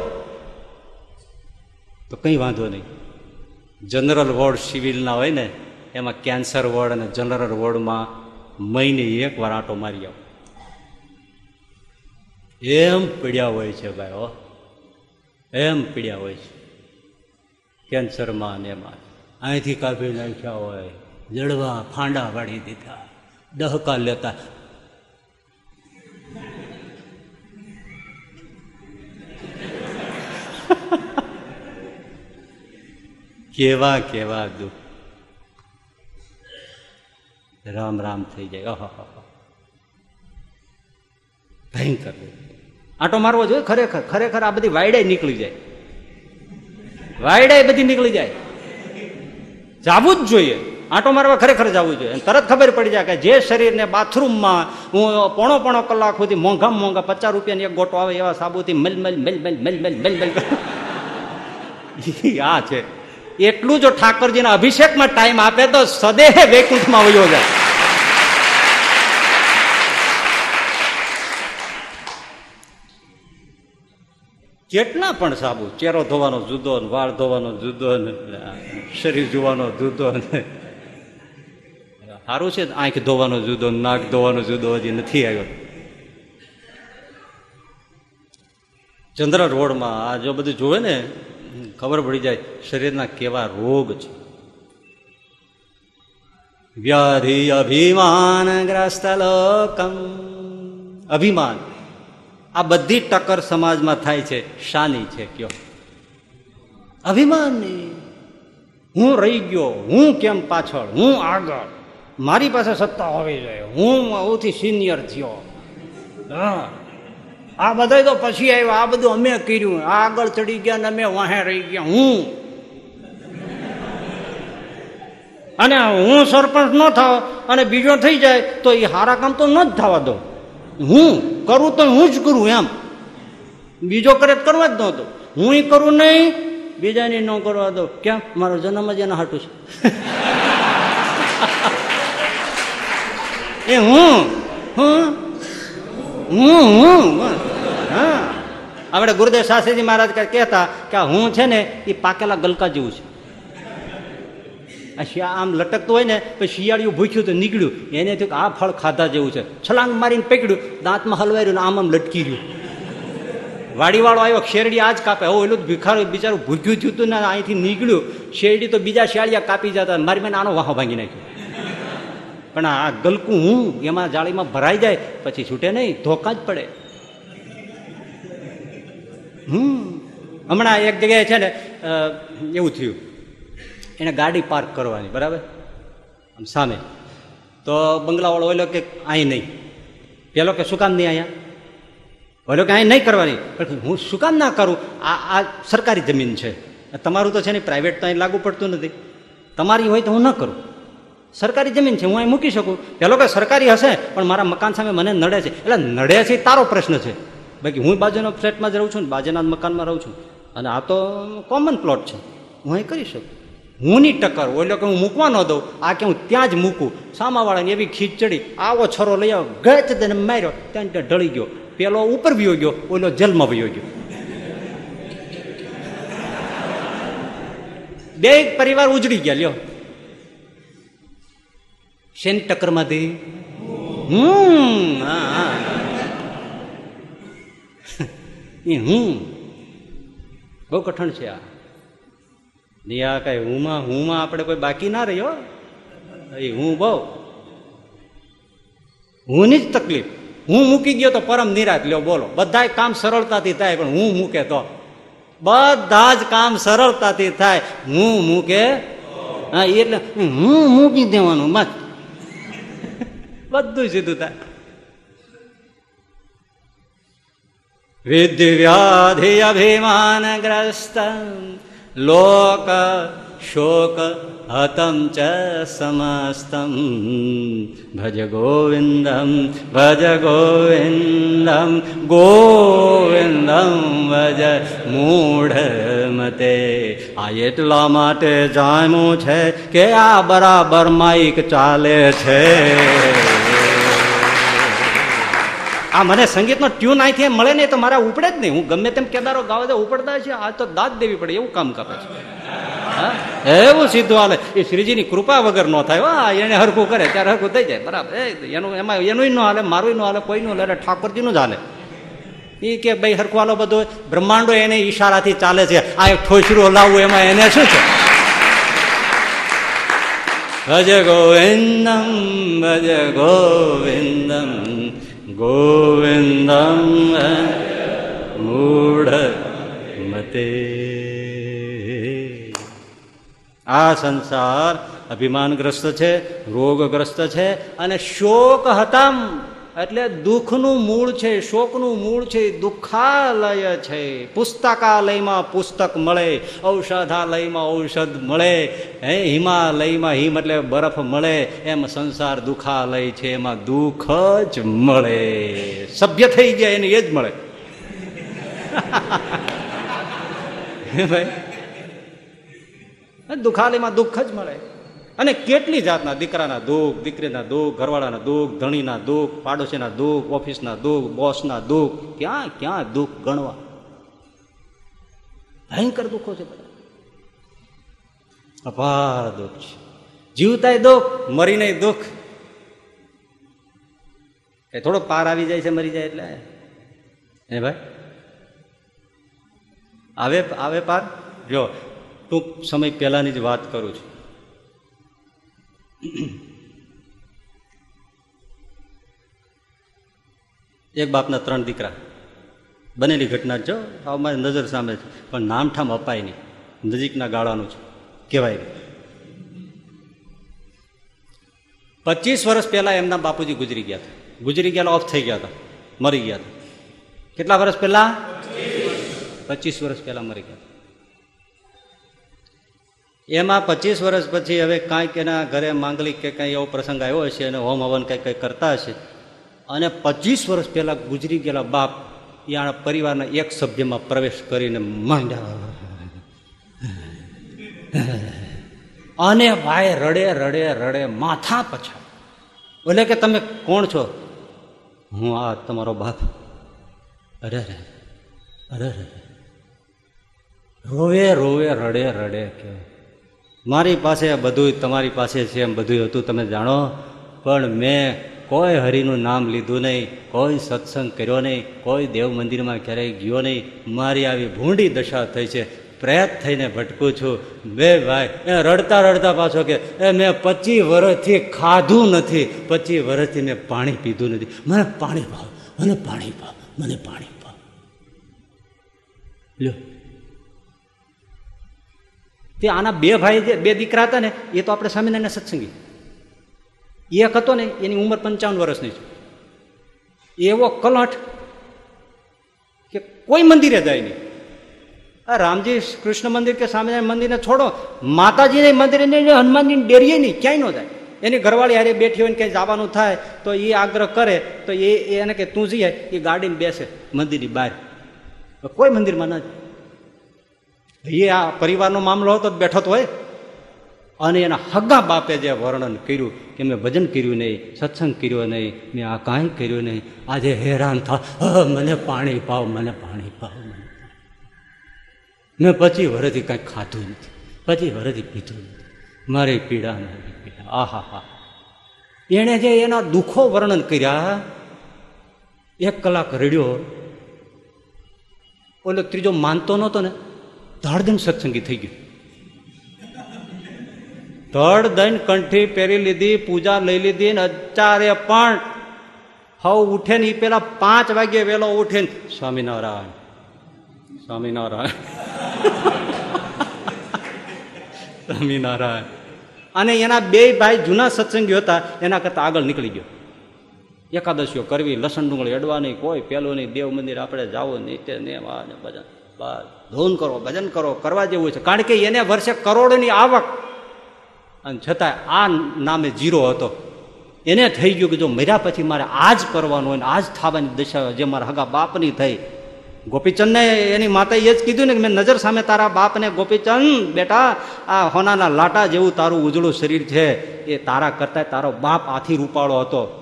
તો કંઈ વાંધો નહીં. જનરલ વોર્ડ સિવિલના હોય ને, એમાં કેન્સર વોર્ડ અને જનરલ વોર્ડમાં મહિને એક વાર આંટો મારી આવો. એમ પીડ્યા હોય છે ભાઈ, હો. એમ પીડ્યા હોય છે. કેન્સરમાં ને એમાં. અહીંથી કાપી નાખ્યા હોય, જડવા ફાંડા વાળી દીધા, ડહકા લેતા. <laughs> કેવા કેવા દુઃખ. રામ રામ થઈ જાય અહ ભયંકર આટો મારવો જોઈએ ખરેખર ખરેખર આ બધી વાયડાઈ નીકળી જાય વાયડાઈ બધી નીકળી જાય જાવું જ જોઈએ આંટો મારવા ખરેખર જવું જોઈએ તરત ખબર પડી જાય કે જે શરીરને બાથરૂમમાં હું પોણો પોણો કલાક સુધી મોંઘા મોંઘા પચાસ રૂપિયાની એક ગોટો આવે એવા સાબુથી મલ મલ મલ મલ મલ મલ મલ મલ આ છે એટલું જો ઠાકોરજીના અભિષેકમાં ટાઈમ આપે તો સદેહ વૈકુંઠમાં વયો જાય. જેટલા પણ સાબુ ચહેરો ધોવાનો જુદો ને વાળ ધોવાનો જુદો ને, શરીર જોવાનો જુદો ને. સારું છે આંખ ધોવાનો જુદો નાક ધોવાનો જુદો, હજી નથી આવ્યો. ચંદ્ર રોડમાં આ જો બધું જોવે ને ખબર પડી જાય, શરીરના કેવા રોગ છે. વ્યાધિ અભિમાન ગ્રસ્ત લોકમ. અભિમાન. આ બધી ટક્કર સમાજમાં થાય છે. શાની છે કયો? અભિમાનની. હું રહી ગયો, હું કેમ પાછળ? હું આગળ. મારી પાસે સત્તા હોવી જોઈએ. હું સૌથી સિનિયર થયો. હા. આ બધા તો પછી આવ્યા. આ બધું અમે કર્યું. આ આગળ ચડી ગયા ને અમે વાહે રહી ગયા. હું? અને હું સરપંચ ન થાવ અને બીજો થઈ જાય તો એ સારા કામ તો ન જ થવા દો. હું કરું તો હું જ કરું એમ. બીજો કરે કરવા જ નહોતો. હું એ કરું નહીં, બીજાને ન કરવા દો. કેમ મારો જન્મ જ એના હાટું છે. <laughs> એ હું? હું? હું હું, હા. આપણે ગુરુદેવ શાસ્ત્રીજી મહારાજ કહેતા કે આ હું છે ને એ પાકેલા ગલકા જેવું છે. આ શિયા આમ લટકતું હોય ને, પછી શિયાળિયું ભૂખ્યું તો નીકળ્યું. એને થયું કે આ ફળ ખાધા જેવું છે. છલાંગ મારીને પકડ્યું. દાંતમાં હલવાયું ને આમ આમ લટકી રહ્યું. વાડીવાળો આવ્યો, શેરડી આજ કાપે. હવે એલું ભિખારું બિચારું ભૂખ્યું થયું હતું ને અહીંથી નીકળ્યું. શેરડી તો બીજા શિયાળિયા કાપી જતા. મારી મને આનો વાહો ભાંગી નાખ્યો. પણ આ ગલકું હું, એમાં જાળીમાં ભરાઈ જાય, પછી છૂટે નહીં, ધોકા જ પડે. હમ. હમણાં એક જગ્યાએ છે ને એવું થયું. એને ગાડી પાર્ક કરવાની, બરાબર? આમ સામે. તો બંગલાવાળો ઓલો કે અહીં નહીં. પેલો કે, શું કામ નહીં અહીંયા ઓલો કે અહીં નહીં કરવાની. પણ હું શું કામ ના કરું? આ આ સરકારી જમીન છે. તમારું તો છે ને પ્રાઇવેટ તો અહીં લાગુ પડતું નથી. તમારી હોય તો હું ન કરું. સરકારી જમીન છે, હું અહીં મૂકી શકું. પેલો કે સરકારી હશે, પણ મારા મકાન સામે મને નડે છે. એટલે નડે છે તારો પ્રશ્ન છે. બાકી હું બાજુના ફ્લેટમાં જ રહું છું ને બાજુના મકાનમાં રહું છું. અને આ તો કોમન પ્લોટ છે. હું અહીં કરી શકું. હું ની ટક્કર, ઓલો કે હું મૂકવા ન દઉં, આ કે હું ત્યાં જ મૂકું. સામાવાળાને એવી ખીચ ચડી, આવો છરો લઈ આવ્યો ગચ તેને માર્યો, ત્યાં ત્યાં ઢળી ગયો. પેલો ઉપર વયો ગયો, ઓલો જેલમાં વયો ગયો. બે પરિવાર ઉજળી ગયા, લ્યો. શેની ટક્કરમાંથી? હમ, હા હા. બહુ કઠણ છે આ. આ કઈ હુંમાં હુંમાં આપણે કોઈ બાકી ના રહ્યો એ હું બહુ. હુંની જ તકલીફ. હું મૂકી ગયો તો પરમ નિરાત લ્યો, બોલો. બધા કામ સરળતાથી થાય, પણ હું મૂકે તો? બધા જ કામ સરળતાથી થાય. હું મૂકે? હા એટલે હું મૂકી દેવાનું, બસ. બધું સીધું થાય. વિદ્યાધિ અભિમાનગ્રસ્ત, લોક શોક હતમ ચ સમસ્તમ. ભજ ગોવિંદમ ભજ ગોવિંદમ ગોવિંદમ ભજ મૂઢ મતે. આ એટલા માટે જાણ્યું છે કે આ બરાબર માઈક ચાલે છે. આ મને સંગીતનો ટ્યુન અહીંથી મળે નહીં તો મારા ઉપડે જ નહીં. હું ગમે તેમ કેદારો ગાવે તો ઉપડતા છે આ તો દાદ દેવી પડે, એવું કામ કરે છે? એવું સીધું હાલે. એ શ્રીજીની કૃપા વગર ન થાય. હા, એને હરખું કરે, ત્યારે હરખું થઈ જાય. બરાબર. એનું, એમાં એનું ન હાલે મારું ન હાલે, કોઈનું હાલે ઠાકોરજીનું જ હાલે. એ કે ભાઈ હરખું હાલો બધું. બ્રહ્માંડો એને ઈશારાથી ચાલે છે. આ એક ઠોસરું લાવવું એમાં એને શું છે? ભજ ગોવિંદમ ભજ ગોવિંદમ. ગોવિંદમ મૂઢ મતે આ સંસાર અભિમાનગ્રસ્ત છે રોગગ્રસ્ત છે અને શોક હતમ એટલે દુઃખનું મૂળ છે, શોકનું મૂળ છે, દુઃખાલય છે. પુસ્તકાલયમાં પુસ્તક મળે, ઔષધાલયમાં ઔષધ મળે. હે, હિમાલયમાં હિમ એટલે બરફ મળે, એમ સંસાર દુઃખાલય છે, એમાં દુઃખ જ મળે. સભ્ય થઈ ગયા એને એ જ મળે. <laughs> ભાઈ? દુઃખાલયમાં દુઃખ જ મળે. અને કેટલી જાતના દીકરાના દુઃખ, દીકરીના દુઃખ, ઘરવાળાના દુઃખ, ધણીના દુઃખ, પાડોશીના દુઃખ, ઓફિસના દુઃખ, બોસના દુઃખ, ક્યાં ક્યાં દુઃખ ગણવા? ભયંકર દુઃખો છે બધા. અપાર દુઃખ છે. જીવતાય દુઃખ મરીને દુઃખ. એ થોડો પાર આવી જાય છે, મરી જાય એટલે. હે ભાઈ? આવે આવે પાર? જો, ટૂંક સમય પહેલાની જ વાત કરું છું. એક બાપના ત્રણ દીકરા. બનેલી ઘટના જો અમારી નજર સામે છે. પણ નામઠામ અપાય નહીં. નજીકના ગાળાનું છે. કહેવાય પચીસ વર્ષ પહેલા એમના બાપુજી ગુજરી ગયા હતા. ગુજરી ગયા ઓફ થઈ ગયા હતા. મરી ગયા હતા. કેટલા વર્ષ પહેલા? પચીસ વર્ષ. પહેલા મરી ગયા એમાં પચીસ વર્ષ પછી હવે કાંઈક એના ઘરે માંગલિક કે કંઈ એવો પ્રસંગ આવ્યો હશે અને હોમ હવન કંઈક કંઈક કરતા હશે. અને પચીસ વર્ષ પહેલા ગુજરી ગયેલા બાપ એ પરિવારના એક સભ્યમાં પ્રવેશ કરીને માંડ્યા. અને ભાઈ રડે રડે રડે માથા પછા બોલે કે તમે કોણ છો? હું આ તમારો બાપ. અરે અરે રે રોવે રોવે, રડે રડે કે મારી પાસે બધું તમારી પાસે છે એમ બધું હતું, તમે જાણો? પણ મેં કોઈ હરિનું નામ લીધું નહીં, કોઈ સત્સંગ કર્યો નહીં, કોઈ દેવ મંદિરમાં ક્યારેય ગયો નહીં. મારી આવી ભૂંડી દશા થઈ છે. પ્રયાસ થઈને ભટકું છું. બે ભાઈ, એ રડતા રડતા પાછો કે, એ મેં પચીસ વર્ષથી ખાધું નથી. પચીસ વર્ષથી મેં પાણી પીધું નથી. મને પાણી ભાવ મને પાણી ભાવ મને પાણી ભાવ લ્યો. તે આના બે ભાઈ જે બે દીકરા હતા ને, એ તો આપણે સ્વામિનારાયણ સત્સંગી. એક હતો ને, એની ઉંમર પંચાવન વર્ષની છે. એવો કલઠ કે કોઈ મંદિરે જાય નહીં. આ રામજી કૃષ્ણ મંદિર કે સ્વામિનારાયણ મંદિરને છોડો, માતાજીને મંદિરે નહીં હનુમાનજીની ડેરીએ નહીં, ક્યાંય ન જાય. એની ઘરવાળી હારે બેઠી હોય ને ક્યાંય જવાનું થાય, તો એ આગ્રહ કરે, તો એ એને કે તું જઈએ એ ગાડીને બેસે મંદિરની બહાર. કોઈ મંદિરમાં ના જાય. એ આ પરિવારનો મામલો હતો, બેઠો તો હોય. અને એના હગા બાપે જે વર્ણન કર્યું, કે મેં ભજન કર્યું નહીં, સત્સંગ કર્યો નહીં, મેં આ કાંઈ કર્યું નહીં, આજે હેરાન થા મને પાણી પાવ, મને પાણી પાવ, મને મેં પછી વરથી કાંઈ ખાધું નથી, પછી વરથી પીધું નથી. મારી પીડા મારી પીડા. આહા, હા. એણે જે એના દુઃખો વર્ણન કર્યા, એક કલાક રડ્યો. ઓલો ત્રીજો માનતો નહોતો ને. ધાડધન સત્સંગી થઈ ગયું. ધડ દઈને કંઠી પહેરી લીધી, પૂજા લઈ લીધી ને અત્યારે પણ હવ ઉઠે ને એ પેલા પાંચ વાગે વેલો ઉઠે ને સ્વામિનારાયણ સ્વામિનારાયણ. સ્વામિનારાયણ. અને એના બે ભાઈ જૂના સત્સંગીઓ હતા, એના કરતા આગળ નીકળી ગયો. એકાદશીઓ કરવી, લસણ ડુંગળી અડવા નહીં કોઈ પેલું નહીં દેવ મંદિર આપણે જાવું નહીં તે ને આ ભજન બસ, ધૂન કરો, ભજન કરો, કરવા જેવું છે. કારણ કે એને વર્ષે કરોડની આવક. અને છતાં આ નામે જીરો હતો. એને થઈ ગયું કે જો મર્યા પછી મારે આ જ કરવાનું હોય આ જ થવાની દશા જે મારા હગા બાપની થઈ. ગોપીચંદને એની માતાએ એ જ કીધું ને કે મેં નજર સામે તારા બાપને ગોપીચંદ, બેટા, આ હોનાના લાટા જેવું તારું ઉજળું શરીર છે, એ તારા કરતા તારો બાપ આથી રૂપાળો હતો.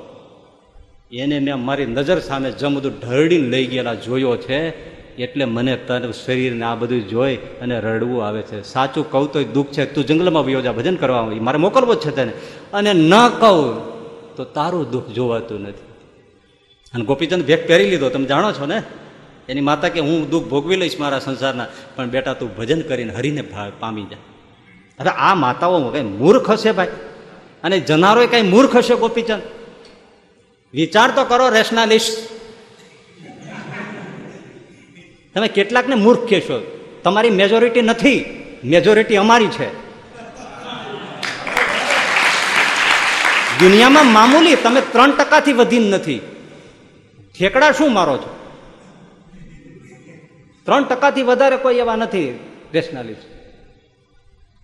એને મેં મારી નજર સામે જમદું ઢળડીને લઈ ગયેલા જોયો છે. એટલે મને તને શરીરને આ બધું જોઈ અને રડવું આવે છે. સાચું કહું તો દુઃખ છે. તું જંગલમાં વયો જા ભજન કરવા મારે મોકલવો જ છે તેને. અને ન કહું તો તારું દુઃખ જોવાતું નથી. અને ગોપીચંદ ભેગ પહેરી લીધો. તમે જાણો છો ને? એની માતા કે હું દુઃખ ભોગવી લઈશ મારા સંસારના, પણ બેટા તું ભજન કરીને હરીને પામી જા. હવે આ માતાઓ કઈ મૂર્ખ હશે ભાઈ. અને જનારો કઈ મૂર્ખ હશે ગોપીચંદ. વિચાર તો કરો રેશનાલિસ્ટ તમે કેટલાકને મૂર્ખ કહેશો. તમારી મેજોરિટી નથી. મેજોરિટી અમારી છે. દુનિયામાં મામૂલી તમે ત્રણ ટકાથી વધી નથી. ઠેકડા શું મારો છો? ત્રણ ટકાથી વધારે કોઈ એવા નથી રેશનાલિસ્ટ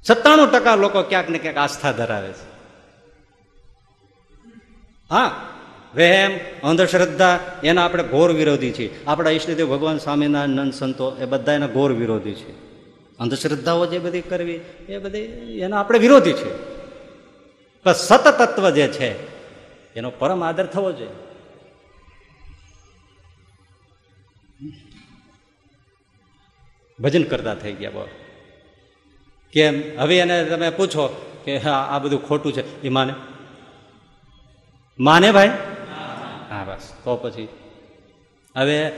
સત્તાણું ટકા લોકો ક્યાંક ને ક્યાંક આસ્થા ધરાવે છે. હા. વહેમ, અંધશ્રદ્ધા, એના આપણે ઘોર વિરોધી છીએ. આપણા ઈષ્ટદેવ ભગવાન સ્વામિનારાયણ સંતો એ બધા એના ઘોર વિરોધી છે. અંધશ્રદ્ધાઓ જે બધી કરવી, એ બધી, એના આપણે વિરોધી છે. પણ સતતત્વ જે છે, એનો પરમ આદર થવો જોઈએ. ભજન કરતા થઈ ગયા બહુ કેમ? હવે એને તમે પૂછો કે આ બધું ખોટું છે. એ માને? માને ભાઈ? હા, બસ. તો પછી? હવે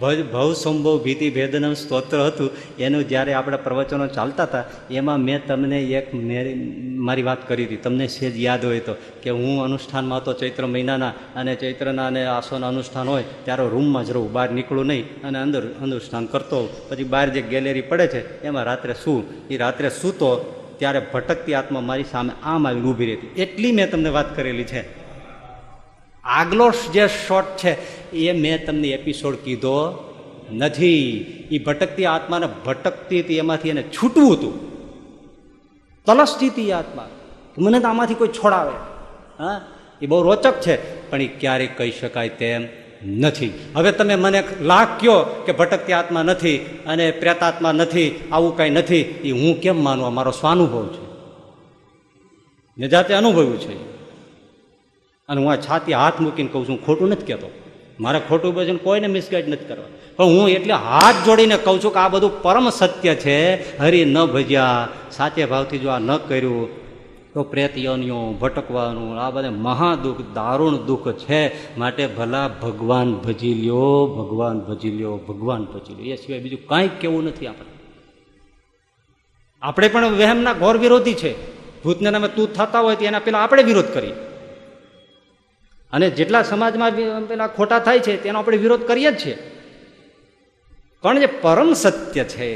ભજ, ભવ, સંભવ, ભીતિ, ભેદનમ, સ્તોત્ર હતું. એનું જ્યારે આપણે પ્રવચનો ચાલતા હતા, એમાં મેં તમને એક મેરી વાત કરી હતી. તમને સેજ યાદ હોય તો કે હું અનુષ્ઠાનમાં તો ચૈત્ર મહિનાના અને ચૈત્રના અને આસોના અનુષ્ઠાન હોય, ત્યારે રૂમમાં જ રહું. બહાર નીકળું નહીં અને અંદર અનુષ્ઠાન કરતો પછી બહાર જે ગેલેરી પડે છે, એમાં રાત્રે શું એ રાત્રે સૂતો, ત્યારે ભટકતી આત્મા મારી સામે આમ આવી ઊભી રહેતી. એટલી મેં તમને વાત કરેલી છે. આગલો જે શોટ છે, એ મેં તમને એપિસોડ કીધો નથી. એ ભટકતી આત્માને ભટકતી હતી, એમાંથી એને છૂટવું હતું. તલસતી હતી આત્મા. મને તો આમાંથી કોઈ છોડાવે હા? એ બહુ રોચક છે, પણ એ ક્યારેય કહી શકાય તેમ નથી. હવે તમે મને લાખ કયો કે ભટકતી આત્મા નથી અને પ્રેતાત્મા નથી, આવું કાંઈ નથી એ હું કેમ માનું? મારો સ્વાનુભવ છે. મેં જાતે અનુભવ્યું છે. અને હું આ છાતી હાથ મૂકીને કહું છું ખોટું નથી કહેતો. મારે ખોટું ભજન કોઈને મિસગાઈડ નથી કરવા પણ હું એટલે હાથ જોડીને કહું છું કે આ બધું પરમ સત્ય છે. હરી ન ભજ્યા, સાચે ભાવથી જો આ ન કર્યું, તો પ્રેત યોનિઓ ભટકવાનું, આ બધા મહાદુઃખ દારૂણ દુઃખ છે. માટે ભલા ભગવાન ભજી લ્યો, ભગવાન ભજી લ્યો, ભગવાન ભજી લ્યો. એ સિવાય બીજું કાંઈ કેવું નથી આપણે. આપણે પણ વહેમના ઘોર વિરોધી છે. ભૂતને નામે તું થતા હોય તો એના પેલા આપણે વિરોધ કરીએ. અને જેટલા સમાજમાં પેલા ખોટા થાય છે, તેનો આપણે વિરોધ કરીએ જ છીએ. પણ જે પરમ સત્ય છે,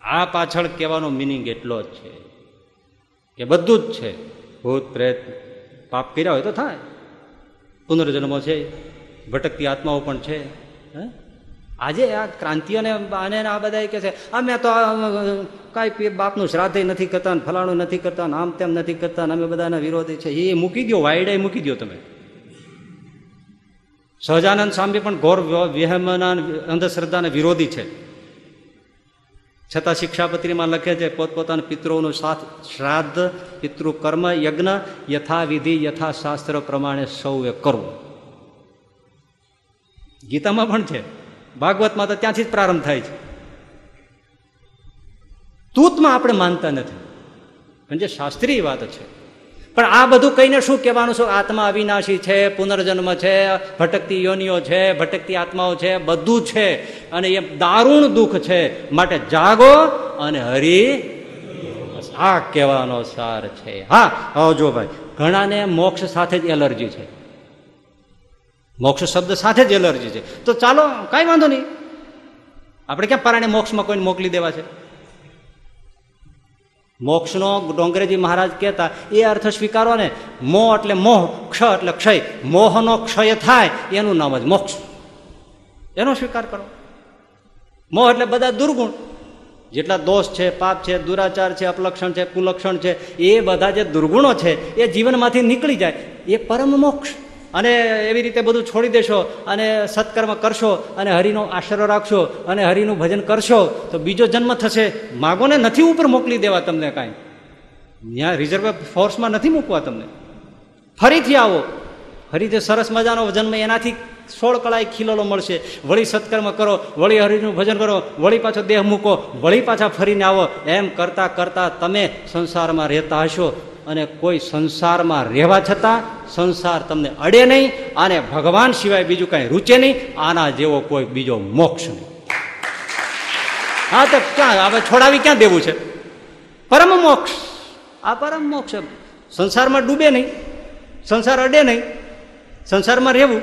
આ પાછળ કહેવાનો મિનિંગ એટલો જ છે કે બધું જ છે. ભૂત, પ્રેત, પાપ કર્યા હોય તો થાય. પુનર્જન્મો છે, ભટકતી આત્માઓ પણ છે, હે? આજે આ ક્રાંતિઓને અને આ બધા કે છે, અમે તો કાંઈ બાપનું શ્રાદ્ધ નથી કરતા ફલાણું નથી કરતા આમ તેમ નથી કરતા અમે બધાના વિરોધી છે. એ મૂકી દો વાયડે મૂકી દો તમે. સહજાનંદ સ્વામી પણ ઘોર વ્યહમના અંધશ્રદ્ધાના વિરોધી છે. છતાં શિક્ષાપત્રીમાં લખે છે, પોતપોતાના પિતૃઓનું સાથ, શ્રાદ્ધ પિતૃ કર્મ યજ્ઞ, યથાવિધિ, યથાશાસ્ત્ર પ્રમાણે સૌએ કરવું. ગીતામાં પણ છે. ભાગવતમાં તો ત્યાંથી જ પ્રારંભ થાય છે. તૂતમાં આપણે માનતા નથી. પણ જે શાસ્ત્રીય વાત છે. પણ આ બધું કહીને શું કહેવાનું? છે આત્મા અવિનાશી છે, પુનર્જન્મ છે, ભટકતી યોનિઓ છે, ભટકતી આત્માઓ છે, બધું છે. અને એ દારૂણ દુઃખ છે. માટે જાગો અને હરી આ કહેવાનો સાર છે. હા હજો ભાઈ. ઘણાને મોક્ષ સાથે જ એલર્જી છે. મોક્ષ શબ્દ સાથે જ એલર્જી છે. તો ચાલો, કાંઈ વાંધો નહીં. આપણે ક્યાં પરાણે મોક્ષમાં કોઈને મોકલી દેવા છે? મોક્ષનો ડોંગરેજી મહારાજ કહેતા, એ અર્થ સ્વીકારો ને. મો એટલે મોહ, ક્ષ એટલે ક્ષય. મોહનો ક્ષય થાય, એનું નામ જ મોક્ષ. એનો સ્વીકાર કરો. મોહ એટલે બધા દુર્ગુણ. જેટલા દોષ છે, પાપ છે, દુરાચાર છે, અપલક્ષણ છે, કુલક્ષણ છે, એ બધા જે દુર્ગુણો છે, એ જીવનમાંથી નીકળી જાય. એ પરમ મોક્ષ. અને એવી રીતે બધું છોડી દેશો અને સત્કર્મ કરશો અને હરિનો આશરો રાખશો અને હરિનું ભજન કરશો, તો બીજો જન્મ થશે. માગોને નથી ઉપર મોકલી દેવા તમને કાંઈ. ત્યાં રિઝર્વ ફોર્સમાં નથી મૂકવા તમને. ફરીથી આવો. ફરીથી સરસ મજાનો જન્મ એનાથી સોળ કળાએ ખીલોલો મળશે. વળી સત્કર્મ કરો, વળી હરિનું ભજન કરો, વળી પાછો દેહ મૂકો, વળી પાછા ફરીને આવો. એમ કરતા કરતા તમે સંસારમાં રહેતા હશો. અને કોઈ સંસારમાં રહેવા છતાં સંસાર તમને અડે નહીં અને ભગવાન સિવાય બીજું કાંઈ રૂચે નહીં, આના જેવો કોઈ બીજો મોક્ષ નહીં. હા, તો ક્યાં, હવે છોડાવી ક્યાં દેવું છે? પરમ મોક્ષ આ પરમ મોક્ષ સંસારમાં ડૂબે નહીં, સંસાર અડે નહીં, સંસારમાં રહેવું,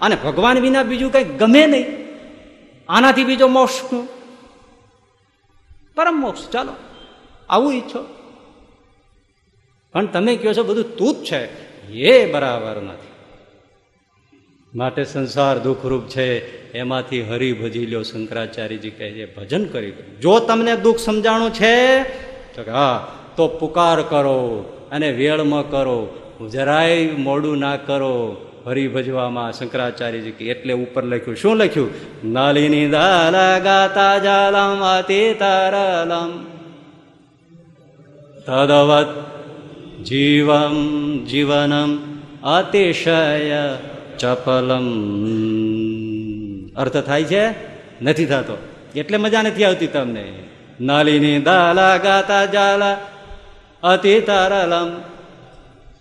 અને ભગવાન વિના બીજું કંઈ ગમે નહીં, આનાથી બીજો મોક્ષ પરમ મોક્ષ, ચાલો, આવું ઈચ્છો. પણ તમે કહો છો બધું તું છે. એ બરાબર નથી. માટે સંસાર દુઃખરૂપ છે, એમાંથી હરી ભજી લ્યો શંકરાચાર્યજી કહે છે, ભજન કરી દો. જો તમને દુઃખ સમજાણું છે, તો હા, તો પુકાર કરો અને વેળમાં કરો. જરાય મોડું ના કરો. હરી ભજવામાં શંકરાચાર્યજી કે એટલે ઉપર લખ્યું. શું લખ્યું? નાલીની દાલ ગાતા જાલમ અતિ તરલમ તદવત જીવમ જીવનમ અતિશય ચપલમ અર્થ થાય છે? નથી થતો. એટલે મજા નથી આવતી તમને. નલિની દાલા ગાતા જાલા અતિ તરલમ,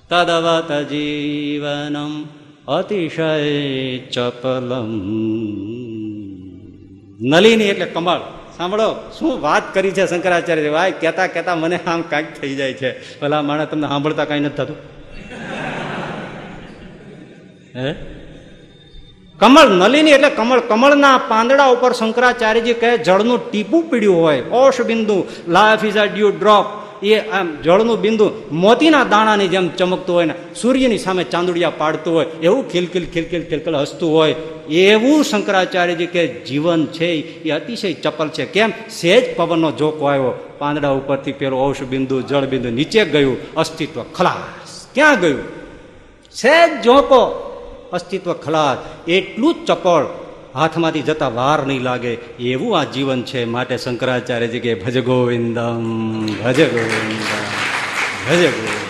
તદવત જીવનમ, અતિશય ચપલમ. નલિની એટલે કમળ. સાંભળો, શું વાત કરી છે શંકરાચાર્ય ભાઈ કહેતા કહેતા મને આમ કાંઈક થઈ જાય છે. ભલા માણસ તમને સાંભળતા કાંઈ નથી થતું? હે? કમળ નલિની એટલે કમળ, કમળના પાંદડા ઉપર શંકરાચાર્યજી કહે, જળનું ટીપું પીડ્યું હોય ઓશ બિંદુ life is a dew drop એ આમ જળનું બિંદુ મોતીના દાણાની જેમ ચમકતું હોય ને, સૂર્યની સામે ચાંદુડિયા પાડતું હોય, એવું ખિલખિલ ખિલખિલ ખિલખિલ હસતું હોય, એવું શંકરાચાર્યજી કે જીવન છે એ અતિશય ચપલ છે. કેમ? સેજ પવનનો જોકો આવ્યો પાંદડા ઉપરથી પેલું ઔષ બિંદુ, જળ બિંદુ નીચે ગયું, અસ્તિત્વ ખલાસ. ક્યાં ગયું? સેજ જોકો અસ્તિત્વ ખલાસ. એટલું જ ચપળ હાથમાંથી જતા વાર નહીં લાગે. એવું આ જીવન છે. માટે શંકરાચાર્ય કે ભજ ગોવિંદમ ભજ ગોવિંદમ ભજ ગોવિંદ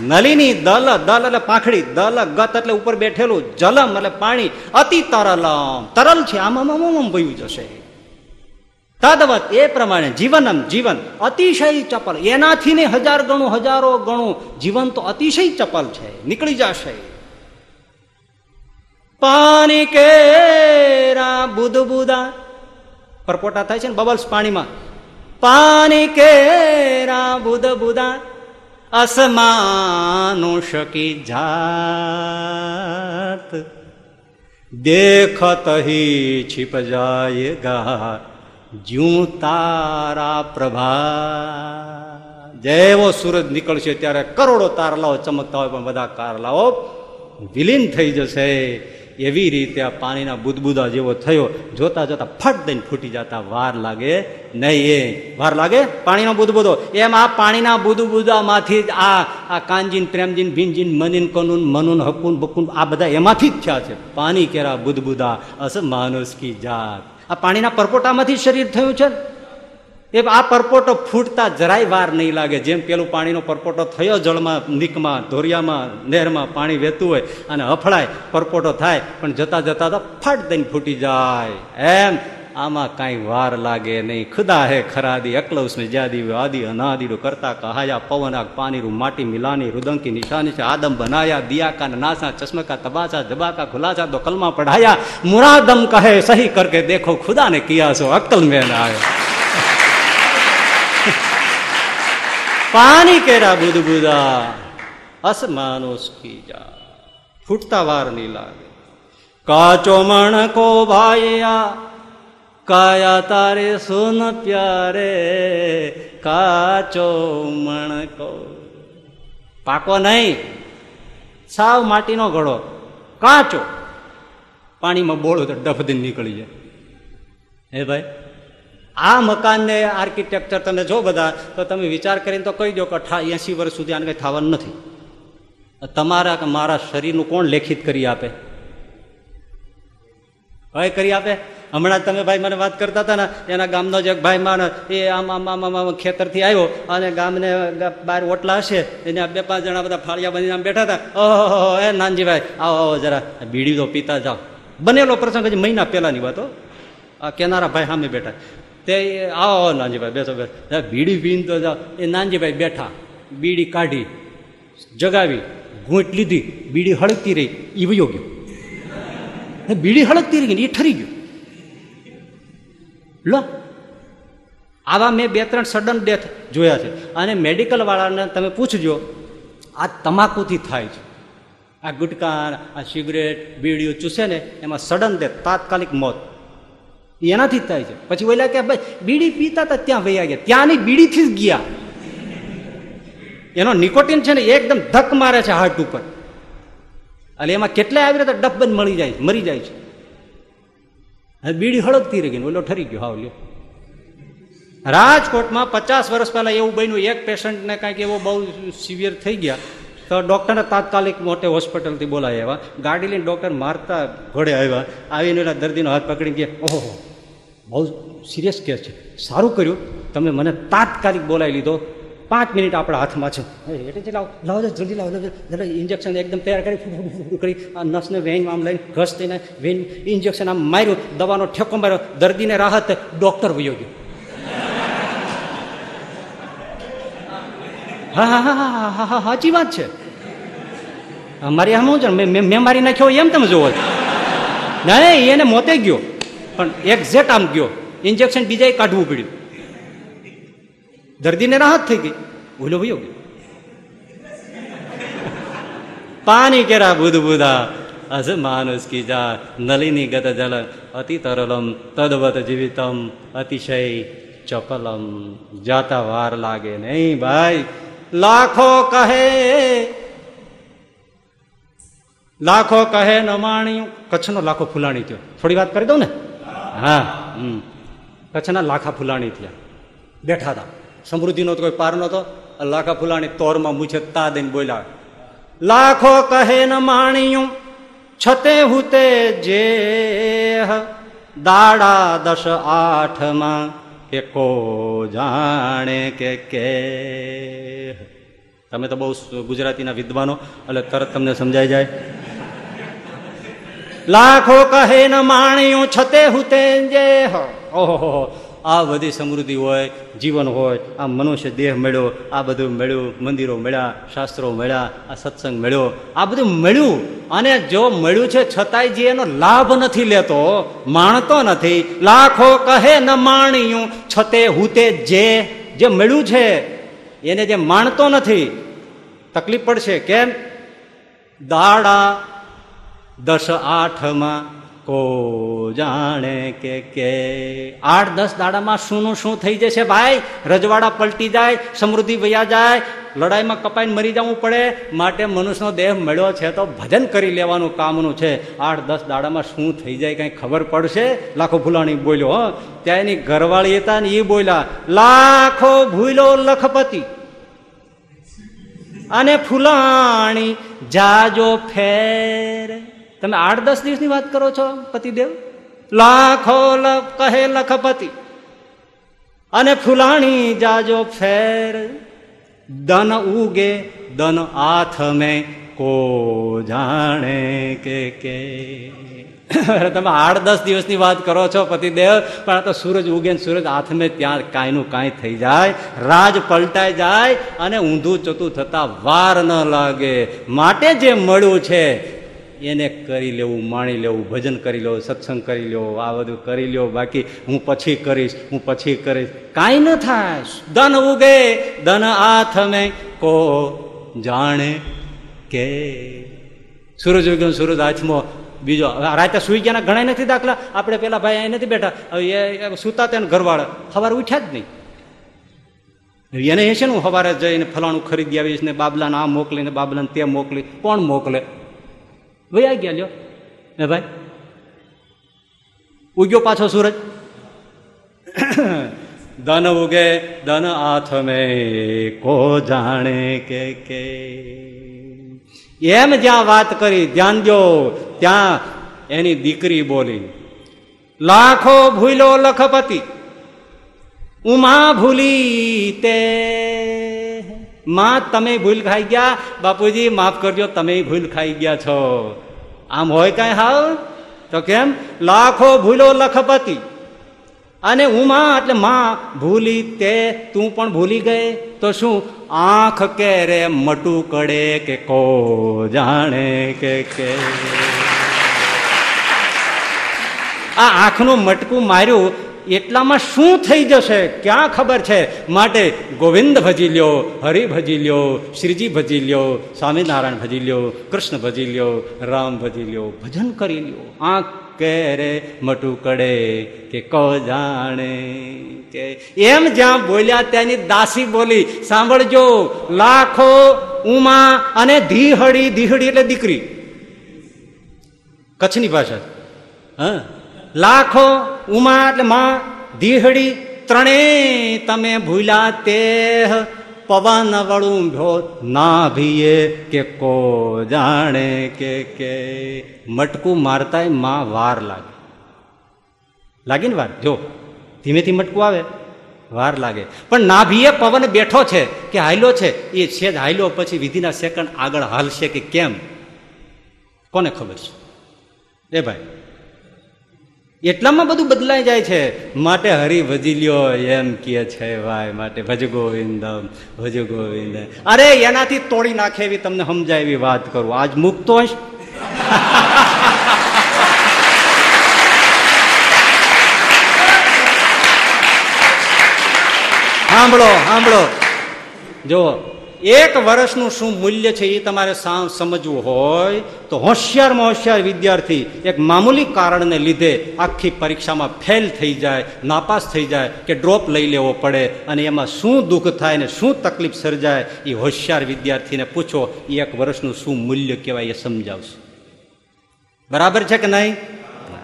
નલિની દલ દલ એટલે પાંખડી, દલ ગત એટલે ઉપર બેઠેલું જલમ એટલે પાણી. અતિ તરલમ. તરલ છે. આમ આમ વયું જશે. તદવત એ પ્રમાણે જીવનમ, જીવન. અતિશય ચપલ. એનાથી ને હજાર ગણું, હજારો ગણું. જીવન તો અતિશય ચપલ છે. નીકળી જશે. પાણી કેરા બુધ બુદા પરપોટા થાય છે ને બબલ્સ પાણીમાં પાણી કેરા બુધ બુદા અસમાનું શકી જાત દેખત હી छिप जाएगा જ્યું તારા પ્રભા જેવો સૂરજ નીકળશે ત્યારે કરોડો તારલાઓ ચમકતા હોય પણ બધા તારલાઓ વિલીન થઈ જશે એવી રીતે આ પાણીના બુદબુદા જેવો થયો, જોતા જોતા ફટ દઈને ફૂટી જતા વાર લાગે નહીં. એ વાર લાગે? પાણીનો બુદબુદો. એમ આ પાણીના બુદબુદામાંથી જ આ આ કાંજીન પ્રેમજીન ભીનજીન મનીન, કનુન, મનુન, હકુન, બકુન, આ બધા એમાંથી જ થયા છે. પાણી કેરા બુદબુદા અસ માનુસ કી જાત. આ પાણીના પરપોટામાંથી શરીર થયું છે? એ આ પરપોટો ફૂટતા જરાય વાર નહીં લાગે. જેમ પેલું પાણીનો પરપોટો થયો જળમાં, નીકમાં, ધોરિયામાં, નહેરમાં પાણી વહેતું હોય અને હફળાય પરપોટો થાય, પણ જતા જતા તો ફટ દઈને ફૂટી જાય. એમ આમાં કાંઈ વાર લાગે નહીં. ખુદા હે ખરાદી અકલૌસ જ્યાદી આદિ અનાદિડું કરતા કહાયા પવના પાનીરું, માટી, મિલાની, રુદંકી, નિશાની છે, આદમ બનાયા, દિયાકા, નાસા, ચશ્મકા તબાસા જબાકા ખુલાસા તો કલમા પઢાયા. મુરાદમ કહે, સહી કરકે દેખો ખુદાને કિયા છો અક્કલ મેં આવ્યો પાણી કેરા બુદબુદા અસમાનુસ કી ફૂટતા વાર નહીં લાગે. કાચો મણકો ભાઈયા કાયા તારે સુન પ્યારે. કાચો મણકો. પાકો નહીં. સાવ માટીનો ઘડો. કાચો. પાણીમાં બોળો તો ડફદીન નીકળી જાય. હે ભાઈ? આ મકાનને આર્કિટેક્ચર તમે જો બધા, તો તમે વિચાર કરીને તો કહી દો કે અઠા એસી વર્ષ સુધી આને કંઈ થવાનું નથી. તમારા કે મારા શરીરનું કોણ લેખિત કરી આપે? ભાઈ કરી આપે? હમણાં તમે ભાઈ મને વાત કરતા હતા ને, એના ગામનો જે ભાઈ માણ એ આમ આમ આમ આમ ખેતરથી આવ્યો અને ગામને બાર ઓટલા હશે, એને બે પાંચ જણા બધા ફાળિયા બનીને આમ બેઠા હતા. ઓહો એ નાનજીભાઈ, આવો આવો જરા, બીડી તો પીતા જાઓ. બનેલો પ્રસંગ હજી મહિના પહેલાની વાતો આ કેનારા ભાઈ સામે બેઠા. તે આવો નાનજીભાઈ, બેસો બેસો. બીડી પીને તો એ નાનજીભાઈ બેઠા, બીડી કાઢી, જગાવી, ઘૂંટ લીધી, બીડી હળગતી રહી એ વયો ગયો. બીડી હળગતી રહી ગઈ એ ઠરી ગયું. લો, આવા મેં બે ત્રણ સડન ડેથ જોયા છે. અને મેડિકલ વાળાને તમે પૂછજો, આ તમાકુથી થાય છે. આ ગુટકા, આ સિગરેટ બીડીઓ ચૂસે ને, એમાં સડન ડેથ તાત્કાલિક મોત. એનાથી જ થાય છે પછી ઓલા કે ભાઈ બીડી પીતા હતા ત્યાં વૈયા ગયા ત્યાંની બીડીથી જ ગયા એનો નિકોટિન છે ને એકદમ ધક મારે છે હાર્ટ ઉપર એટલે એમાં કેટલાય આવી રહ્યા ડબ્બન મળી જાય મરી જાય છે હવે બીડી હળગતી રહી ગઈ ઓલો ઠરી ગયો હાવ લ્યો રાજકોટમાં પચાસ વર્ષ પહેલા એવું બન્યું, એક પેશન્ટને કાંઈક એવો બહુ સિવિયર થઈ ગયા. તો ડૉક્ટરને તાત્કાલિક મોટે હોસ્પિટલથી બોલાવી આવ્યા. ગાડી લઈને ડૉક્ટર મારતા ઘોડે આવ્યા. આવીને એના દર્દીનો હાથ પકડીને ગયા. ઓહો બહુ સિરિયસ કેસ છે. સારું કર્યું. તમે મને તાત્કાલિક બોલાવી લીધો. પાંચ મિનિટ આપણા હાથમાં છે. એટલે લાવો. લાવો જલ્દી લાવો. જરા ઇન્જેક્શન એકદમ તૈયાર કરી આ નસને વેન આમ લઈને, ઘસ થઈને વેન ઇન્જેક્શન આમ માર્યું. દવાનો ઠેકો માર્યો. દર્દીને રાહત ડૉક્ટર વયો ગયો. હા હા હા હા હા હા સાચી વાત છે. હા, મારી આમ શું છે મેં મારી નાખ્યો એમ તમે જોવો. ના એને મોતે ગયો. પણ એક્ઝેક્ટ આમ ગયો. ઇન્જેક્શન બીજાએ કાઢવું પડ્યું. દર્દીને રાહત થઈ ગઈ. ઓલો ભયો ગયો. પાણી કેરા બુધ બુધા અઝ માનુસ કી જા નલિની ગત જલ અતિ તરલમ તદવત જીવિતમ અતિશય ચપલમ. જાતા વાર લાગે નહીં ભાઈ. લાખો કહે. લાખો કહે ન માણ્યું. કચ્છનો લાખો ફૂલાણી થયો. થોડી વાત કરી દઉં ને? હા, હમ. કચ્છના લાખા ફૂલાણી થયા. બેઠા હતા. સમૃદ્ધિનો તો કોઈ પાર નહોતો. લાખા ફૂલાણી તોરમાં મૂછે તા દઈને બોલ્યા. લાખો કહે ન માણ્યું. છતે હુતે જે દાડા દશ આઠમાં એકો જાણે કે કે. તમે તો બહુ ગુજરાતીના વિદ્વાનો, એટલે તરત તમને સમજાઈ જાય. લાખો કહે ન માણ્યું, છતે હુતે જે ઓહો આ બધી સમૃદ્ધિ હોય, જીવન હોય, આ મનુષ્ય દેહ મળ્યો, આ બધું મળ્યું, મંદિરો મળ્યા, શાસ્ત્રો મળ્યા, આ સત્સંગ મળ્યો, આ બધું મળ્યું. અને જો મળ્યું છે છતાંય જે એનો લાભ નથી લેતો, માણતો નથી. લાખો કહે ન માણ્યું, છતે હુતે જે જે મળ્યું છે, એને જે માણતો નથી. તકલીફ પડશે. કેમ? દાડા દસ આઠમાં કો જાણે કે કે. આઠ દસ દાડામાં શુંનું શું થઈ જશે ભાઈ? રજવાડા પલટી જાય, સમૃદ્ધિ વયા જાય, લડાઈમાં કપાઈને મરી જવું પડે. માટે મનુષ્યનો દેહ મળ્યો છે તો ભજન કરી લેવાનું કામનું છે. આઠ દસ દાડામાં શું થઈ જાય કઈ ખબર પડશે? લાખો ભૂલાણી બોલ્યો, હો. ત્યાં એની ઘરવાળી હતા ને એ બોલ્યા, લાખો ભૂલો લખપતિ અને ફૂલાણી જાજો ફેર. તમે આઠ દસ દિવસની વાત કરો છો, પતિદેવ? લાખો લખ, કહે લખપતિ. અને ફૂલાણી જાજો ફેર દન ઉગે દન આથ મેં કો જાણે કે કે. તમે આઠ દસ દિવસની વાત કરો છો, પતિદેવ, પણ આ તો સૂરજ ઉગે ને સૂરજ હાથમે ત્યાં કાંઈનું કાંઈ થઈ જાય, રાજ પલટાઈ જાય, અને ઊંધું ચતું થતા વાર ન લાગે. માટે જે મળ્યું છે એને કરી લેવું, માણી લેવું, ભજન કરી લેવું, સત્સંગ કરી લેવો, આ બધું કરી લ્યો, બાકી હું પછી કરીશ, હું પછી કરીશ. કાંઈ ન થાય. ધન ઉગે, ધન આથમે કો જાણે કે. સૂરજ ઉગ્યો સૂરજ હાથમાં બીજો રાતે સુઈ ગયા ઘણા નથી દાખલા. આપણે પેલા ભાઈ અહીં નથી બેઠા. એ સુતા તેને ઘરવાળા. સવારે ઉઠ્યા જ નહીં. એને એ છે ને હું સવારે જઈને ફલાણું ખરીદી આવીશ ને બાબલાને આ મોકલી ને બાબલાને તે મોકલી. કોણ મોકલે? વયા ગયા લ્યો હે ભાઈ ઉગ્યો પાછો સૂરજ ધન ઉગે ધન આથ મે કો જાણે કે કે એમ જ્યાં વાત કરી ધ્યાન દો ત્યાં એની દીકરી બોલી લાખો ભૂલો લખપતિ ઉમા ભૂલી તે માં, તમે ભૂલ ખાઈ ગયા. બાપુજી, માફ કરજો, તમે ભૂલ ખાઈ ગયા છો. આમ હોય કઈ હાવ તો કેમ? લાખો ભૂલો લખપતિ. અને ઉમા એટલે માં, ભૂલી તે, તું પણ ભૂલી ગઈ. તો શું? આંખ કે રે મટું કડે કે કો જાણે કે કે. આ આંખનું મટકું માર્યું એટલામાં શું થઈ જશે? ક્યાં ખબર છે? માટે ગોવિંદ ભજી લ્યો, હરિ ભજી લ્યો, શ્રીજી ભજી લ્યો, સ્વામિનારાયણ ભજી લ્યો, કૃષ્ણ ભજી લ્યો, રામ ભજી લ્યો, ભજન કરી લ્યો. આંખ કે મટું કડે, કે કો જાણે કે. એમ જ્યાં બોલ્યા ત્યાંની દાસી બોલી, સાંભળજો, લાખો ઉમા અને ધીહડી ધીહડી એટલે દીકરી. કચ્છની ભાષા. હા? લાખો ઉમા એટલે માં દીહડી ત્રણેય તમે ભૂલ્યા તે પવન વળું ભ્યો ના ભીએ કે કો જાણે કે કે. મટકું મારતાયમાં વાર લાગે. લાગે ને વાર? જો, ધીમેથી મટકું આવે, વાર લાગે. પણ નાભીએ પવન બેઠો છે કે હાયલો છે? એ છે જ હાયલો, પછી વિધિના સેકન્ડ આગળ હાલશે કે કેમ? કોને ખબર છે? એ ભાઈ એટલામાં બધું બદલાઈ જાય છે. માટે હરી ભજી લ્યો એમ કે છે, ભાઈ, માટે ભજ ગોવિંદ ભજ ગોવિંદ અરે, એનાથી તોડી નાખે એવી તમને સમજાય એવી વાત કરું. આજ મુક્તો હશ <laughs> સાંભળો સાંભળો. જો એક વર્ષનું શું મૂલ્ય છે એ તમારે સમજવું હોય, તો હોશિયારમાં હોશિયાર વિદ્યાર્થી એક મામૂલી કારણને લીધે આખી પરીક્ષામાં ફેલ થઈ જાય, નાપાસ થઈ જાય કે ડ્રોપ લઈ લેવો પડે અને એમાં શું દુઃખ થાય ને શું તકલીફ સર્જાય, એ હોશિયાર વિદ્યાર્થીને પૂછો એ એક વર્ષનું શું મૂલ્ય કહેવાય એ સમજાવશે. બરાબર છે કે નહીં?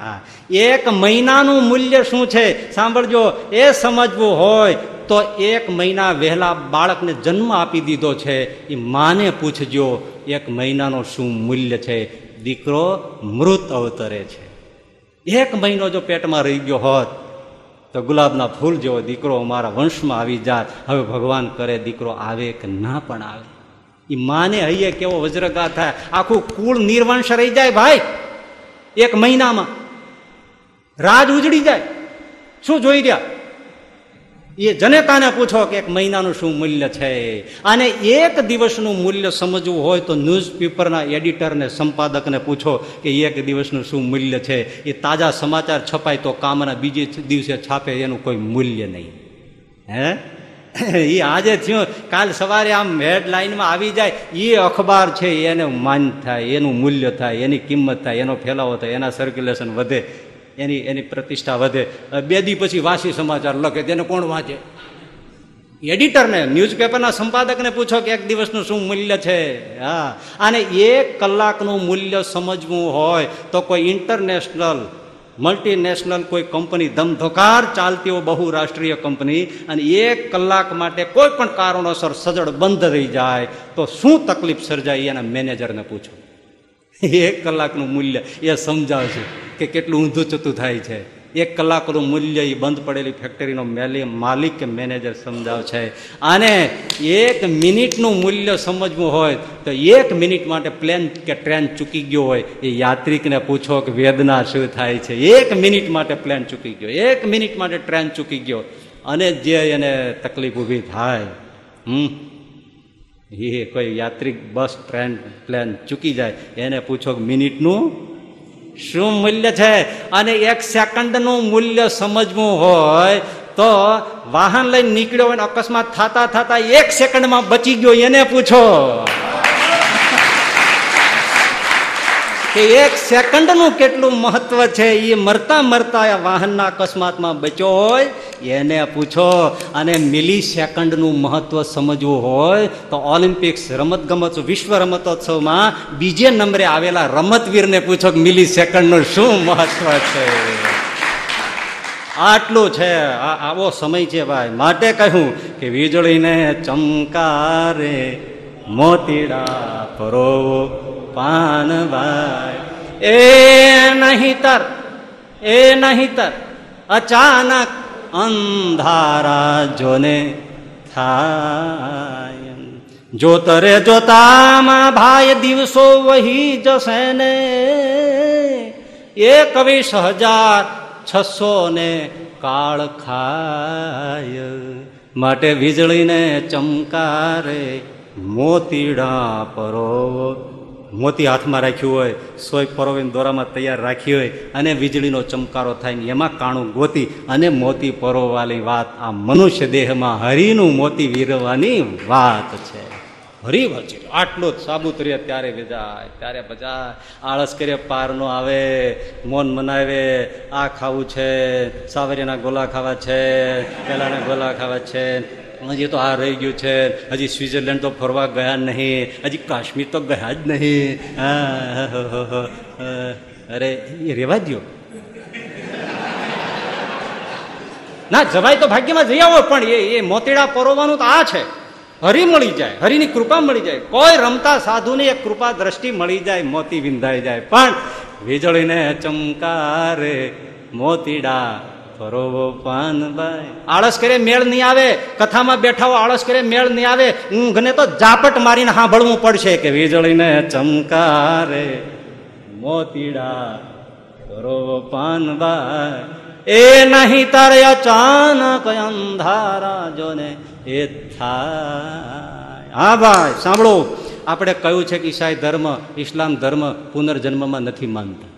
હા. એક મહિનાનું મૂલ્ય શું છે? સાંભળજો, એ સમજવું હોય તો એક મહિના વહેલા બાળકને જન્મ આપી દીધો છે એ માને પૂછજો, એક મહિનાનો શું મૂલ્ય છે? દીકરો મૃત અવતરે છે. એક મહિનો જો પેટમાં રહી ગયો હોત, તો ગુલાબના ફૂલ જેવો દીકરો અમારા વંશમાં આવી જાત. હવે ભગવાન કરે દીકરો આવે કે ના પણ આવે? એ માને હૈયે કેવો વજ્રગા થાય. આખું કુળ નિર્વંશ રહી જાય ભાઈ. એક મહિનામાં. રાજ ઉજળી જાય. શું જોઈ રહ્યા? એ જનેતાને પૂછો કે એક મહિનાનું શું મૂલ્ય છે? અને એક દિવસનું મૂલ્ય સમજવું હોય તો ન્યૂઝપેપરના એડિટરને, સંપાદકને પૂછો કે એક દિવસનું શું મૂલ્ય છે? એ તાજા સમાચાર છપાય તો કામના બીજે દિવસે છાપે, એનું કોઈ મૂલ્ય નહીં. હે? એ આજે થયું. કાલ સવારે આમ હેડલાઇનમાં આવી જાય. એ અખબાર છે, એને માન થાય, એનું મૂલ્ય થાય, એની કિંમત થાય, એનો ફેલાવો થાય, એના સર્ક્યુલેશન વધે. એની એની પ્રતિષ્ઠા વધે. બે દી પછી વાસી સમાચાર લખે, તેને કોણ વાંચે? એડિટરને, ન્યૂઝપેપરના સંપાદકને પૂછો કે એક દિવસનું શું મૂલ્ય છે? હા. અને એક કલાકનું મૂલ્ય સમજવું હોય તો કોઈ ઇન્ટરનેશનલ, મલ્ટીનેશનલ કોઈ કંપની ધમધોકાર ચાલતી હોય બહુરાષ્ટ્રીય કંપની, અને એક કલાક માટે કોઈ પણ કારણોસર સજડ બંધ રહી જાય, તો શું તકલીફ સર્જાય એના મેનેજરને પૂછો. એક કલાકનું મૂલ્ય. એ સમજાવશે કે કેટલું ઊંધું ચતું થાય છે. એક કલાકનું મૂલ્ય એ બંધ પડેલી ફેક્ટરીનો મેલી માલિક કે મેનેજર સમજાવ છે અને એક મિનિટનું મૂલ્ય સમજવું હોય તો એક મિનિટ માટે પ્લેન કે ટ્રેન ચૂકી ગયો હોય એ યાત્રિકને પૂછો કે વેદના શું થાય છે. એક મિનિટ માટે પ્લેન ચૂકી ગયો. એક મિનિટ માટે ટ્રેન ચૂકી ગયો. અને જે એને તકલીફ ઊભી થાય, હમ એ કોઈ યાત્રિક બસ, ટ્રેન, પ્લેન ચૂકી જાય. એને પૂછો મિનિટનું શું મૂલ્ય છે? અને એક સેકન્ડનું મૂલ્ય સમજવું હોય તો વાહન લઈને નીકળ્યો હોય અકસ્માત થતા થતા એક સેકન્ડમાં બચી ગયો. એને પૂછો. કે એક સેકન્ડનું કેટલું મહત્વ છે એ મરતા મરતા વાહનના અકસ્માતમાં બચ્યો હોય, એને પૂછો. અને મિલી સેકન્ડનું મહત્વ સમજવું હોય, તો ઓલિમ્પિક્સ રમતગમત, વિશ્વ રમતોત્સવમાં બીજે નંબરે આવેલા રમતવીરને પૂછો કે મિલી સેકન્ડનું શું મહત્વ છે? આટલું છે. આવો સમય છે ભાઈ. માટે કહ્યું કે વીજળીને ચમકારે, મોતીડા પરોવો પાનભાઈ એ નહીતર એ નહીતર અચાનક અંધારા જોને થાય. જોતરે જોતામાં ભાઈ દિવસો વહી જશે ને એકવીસ હજાર છસો ને કાળ ખાય. માટે વીજળીને ચમકારે મોતીડા પરો મોતી હાથમાં રાખ્યું હોય, સોય પરોવીને દોરામાં તૈયાર રાખી હોય અને વીજળીનો ચમકારો થાય ને એમાં કાણું ગોતી અને મોતી પરોવાની વાત આ મનુષ્ય દેહમાં હરિનું મોતી વીરવાની વાત છે. હરી વચે આટલો જ સાબુત રે ત્યારે વેજાય, ત્યારે બજાય. આળસ કરે પાર નો આવે, મોન મનાવે. આ ખાવું છે સાવરિયાના ગોલા ખાવા છે, પેલાના ગોલા ખાવા છે. હજી તો આ રહી ગયું છે. હજી સ્વિટરલેન્ડ તો ફરવા ગયા નહીં. હજી કાશ્મીર તો ગયા જ નહીં. અરે, એ રેવા દો ના, જવાય તો ભાગ્યમાં જઈ આવો, પણ એ એ મોતીડા પરોવાનું તો આ છે. હરી મળી જાય, હરિની કૃપા મળી જાય. કોઈ રમતા સાધુની એક કૃપા દ્રષ્ટિ મળી જાય, મોતી વિંધાઈ જાય. પણ વીજળીને ચમકારે મોતીડા ફરોવો પાનબાઈ આળસ કરે, મેળ નહીં આવે. કથામાં બેઠા હો આળસ કરે, મેળ નહીં આવે. ઊંઘને તો ઝાપટ મારીને સાંભળવું પડશે કે વીજળીને ચમકારે. મોતીડા, ફરોવો પાનબાઈ એ નહીં તારે અચાનક અંધારા જોને એ થાય. હા ભાઈ, સાંભળો. આપણે કહ્યું છે કે ઈસાઈ ધર્મ ઇસ્લામ ધર્મ પુનર્જન્મમાં નથી માનતા.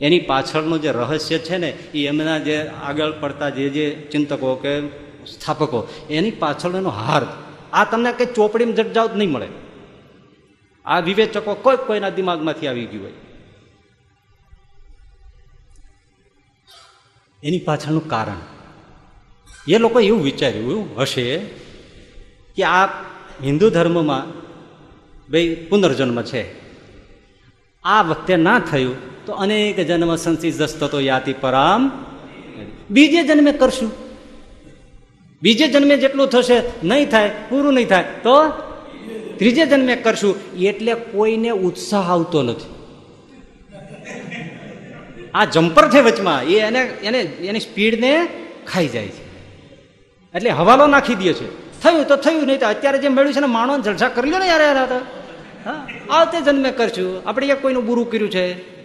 એની પાછળનું જે રહસ્ય છે ને એ એમના જે આગળ પડતા જે જે ચિંતકો કે સ્થાપકો, એની પાછળનો હાર. આ તમને કંઈ ચોપડીમાં જટ જ નહીં મળે. આ વિવેચકો કોઈ કોઈના દિમાગમાંથી આવી ગયું હોય. એની પાછળનું કારણ. એ લોકો એવું વિચાર્યું હશે કે આ હિન્દુ ધર્મમાં, ભાઈ પુનર્જન્મ છે. આ વખતે ના થયું. તો અનેક જન્મ સંસી જસ્તો યાતિ પરામ. બીજે જન્મે કરશું. બીજે જન્મે જેટલું થશે નહીં થાય, પૂરું નહીં થાય, તો ત્રીજે જન્મે કરશું. એટલે કોઈને ઉત્સાહ આવતો નથી. આ જમ્પર છે વચમાં. એ એને એને, એની સ્પીડને ખાઈ જાય છે. એટલે હવાલો નાખી દે છે. થયું તો થયું, નહીં તો અત્યારે જે મળ્યું છે ને માણો જલસા કરી લો ને યાર યાર હા, આવતે જન્મે કરશું. આપણે કોઈનું બુરું કર્યું છે.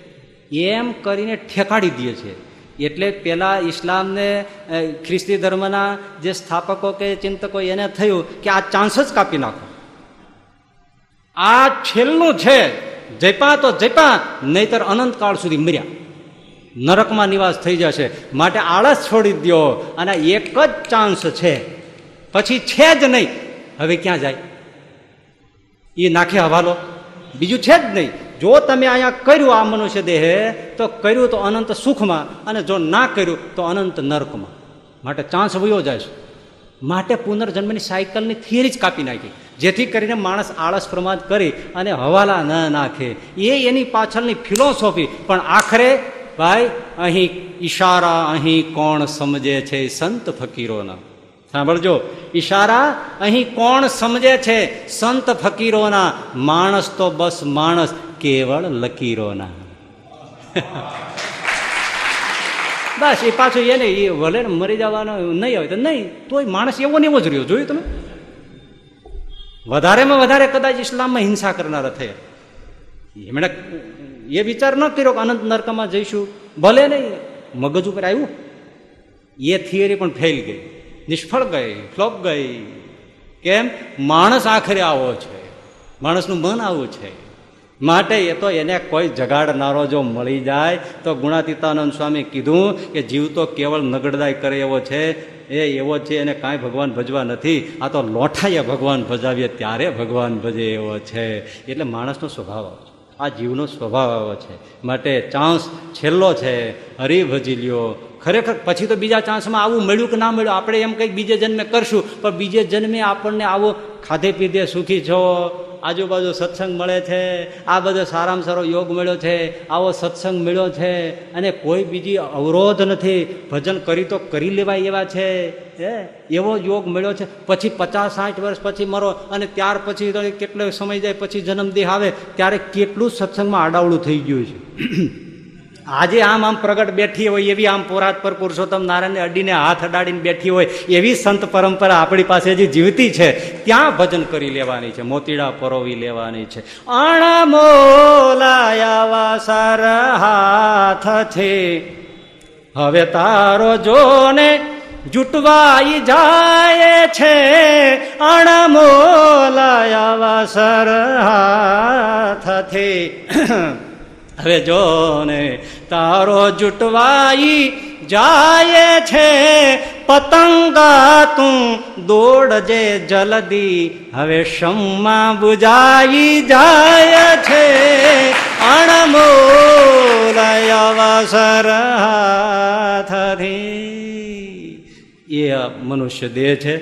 એમ કરીને ઠેકાડી દે છે. એટલે પેલા ઇસ્લામને ખ્રિસ્તી ધર્મના જે સ્થાપકો કે ચિંતકો એને થયું કે આ ચાન્સ જ કાપી નાખો. આ છેલ્લું છે. જયપા તો જયપા, નહીતર અનંત કાળ સુધી મર્યા. નરકમાં નિવાસ થઈ જશે. માટે આળસ છોડી દો અને એક જ ચાન્સ છે. પછી છે જ નહીં. હવે ક્યાં જાય? એ નાખે હવાલો. બીજું છે જ નહીં. જો તમે અહીંયા કર્યું આ મનુષ્ય દેહે, તો કર્યું તો અનંત સુખમાં અને જો ના કર્યું, તો અનંત નર્કમાં. માટે ચાન્સ વયો જાય છે. માટે પુનર્જન્મની સાયકલની થિયરી જ કાપી નાખી. જેથી કરીને માણસ આળસ પ્રમાદ કરી અને હવાલા ન નાખે. એ એની પાછળની ફિલોસોફી. પણ આખરે, ભાઈ, અહીં ઈશારા અહીં કોણ સમજે છે સંત ફકીરોના? સાંભળજો. ઈશારા, અહીં કોણ સમજે છે? સંત ફકીરોના માણસ તો બસ માણસ, કેવળ લકીરોના. <laughs> બસ, એ પાછું એને એ ભલે મરી જવાનો નહીં આવે તો નહીં, તોય માણસ એવો ને એવો જ રહ્યો. જોયું તમે? વધારેમાં વધારે કદાચ ઇસ્લામમાં હિંસા કરનારા થયા. એમણે એ વિચાર ન કર્યો કે અનંત નરકમાં જઈશું. ભલે નહીં, મગજ ઉપર આવ્યું. એ થિયરી પણ ફેલ ગઈ. નિષ્ફળ ગઈ, ફ્લોપ ગઈ. કેમ? માણસ આખરે આવો છે. માણસનું મન આવું છે. માટે એ તો એને કોઈ જગાડનારો જો મળી જાય, તો ગુણાતીતાનંદ સ્વામી કીધું કે જીવ તો કેવળ નગડદાય કરે એવો છે, એ એવો છે, એને કાંઈ ભગવાન ભજવા નથી. આ તો લોઠાએ ભગવાન ભજાવીએ, ત્યારે ભગવાન ભજે એવો છે. એટલે માણસનો સ્વભાવ આવો છે. આ જીવનો સ્વભાવ આવો છે. માટે ચાન્સ છેલ્લો છે હરી ભજી લ્યો ખરેખર પછી તો બીજા ચાન્સમાં આવું મળ્યું કે ના મળ્યું, આપણે એમ કંઈક બીજે જન્મે કરશું, પણ બીજે જન્મે આપણને આવો ખાધે પીધે સુખી છો, આજુબાજુ સત્સંગ મળે છે, આ બધો સારામાં સારો યોગ મળ્યો છે, આવો સત્સંગ મળ્યો છે, અને કોઈ બીજી અવરોધ નથી, ભજન કરી તો કરી લેવાય એવા છે, હે? એવો યોગ મળ્યો છે, પછી પચાસ સાઠ વર્ષ પછી મરો, અને ત્યાર પછી કેટલો સમય જાય, પછી જન્મદેહ આવે, ત્યારે કેટલું સત્સંગમાં આડાવડું થઈ ગયું છે. આજે આમ આમ પ્રગટ બેઠી હોય એવી આમ પોરાત પર પુરુષોત્તમ નારાયણને અડીને હાથ અડાડીને બેઠી હોય એવી સંત પરંપરા આપણી પાસે જે જીવતી છે, ત્યાં ભજન કરી લેવાની છે, મોતીડા પરોવી લેવાની છે. અણમોલાયા સર હાથથી હવે તારો જોને જૂટવાઈ જાય છે. અણમોલાયા સર હાથથી હવે જો ને તારો જૂટવાઈ જાય છે, પતંગા તું દોડજે જલ્દી. હવે શમ્મા બુજાઈ જાય છે અણમોલય અવસર એ મનુષ્ય દેહ છે,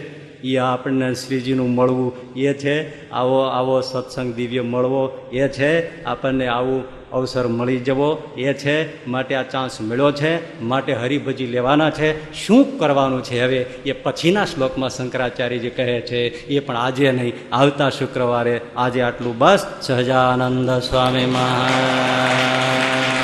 એ આપણને શ્રીજીનું મળવું એ છે, આવો આવો સત્સંગ દિવ્ય મળવો એ છે, આપણને આવું અવસર મળી જવો એ છે, માટે આ ચાન્સ મળ્યો છે, માટે હરિભજી લેવાના છે. શું કરવાનું છે હવે? એ પછીના શ્લોકમાં શંકરાચાર્યજી કહે છે, એ પણ આજે નહીં, આવતા શુક્રવારે. આજે આટલું બસ. સહજાનંદ સ્વામી મહારાજ.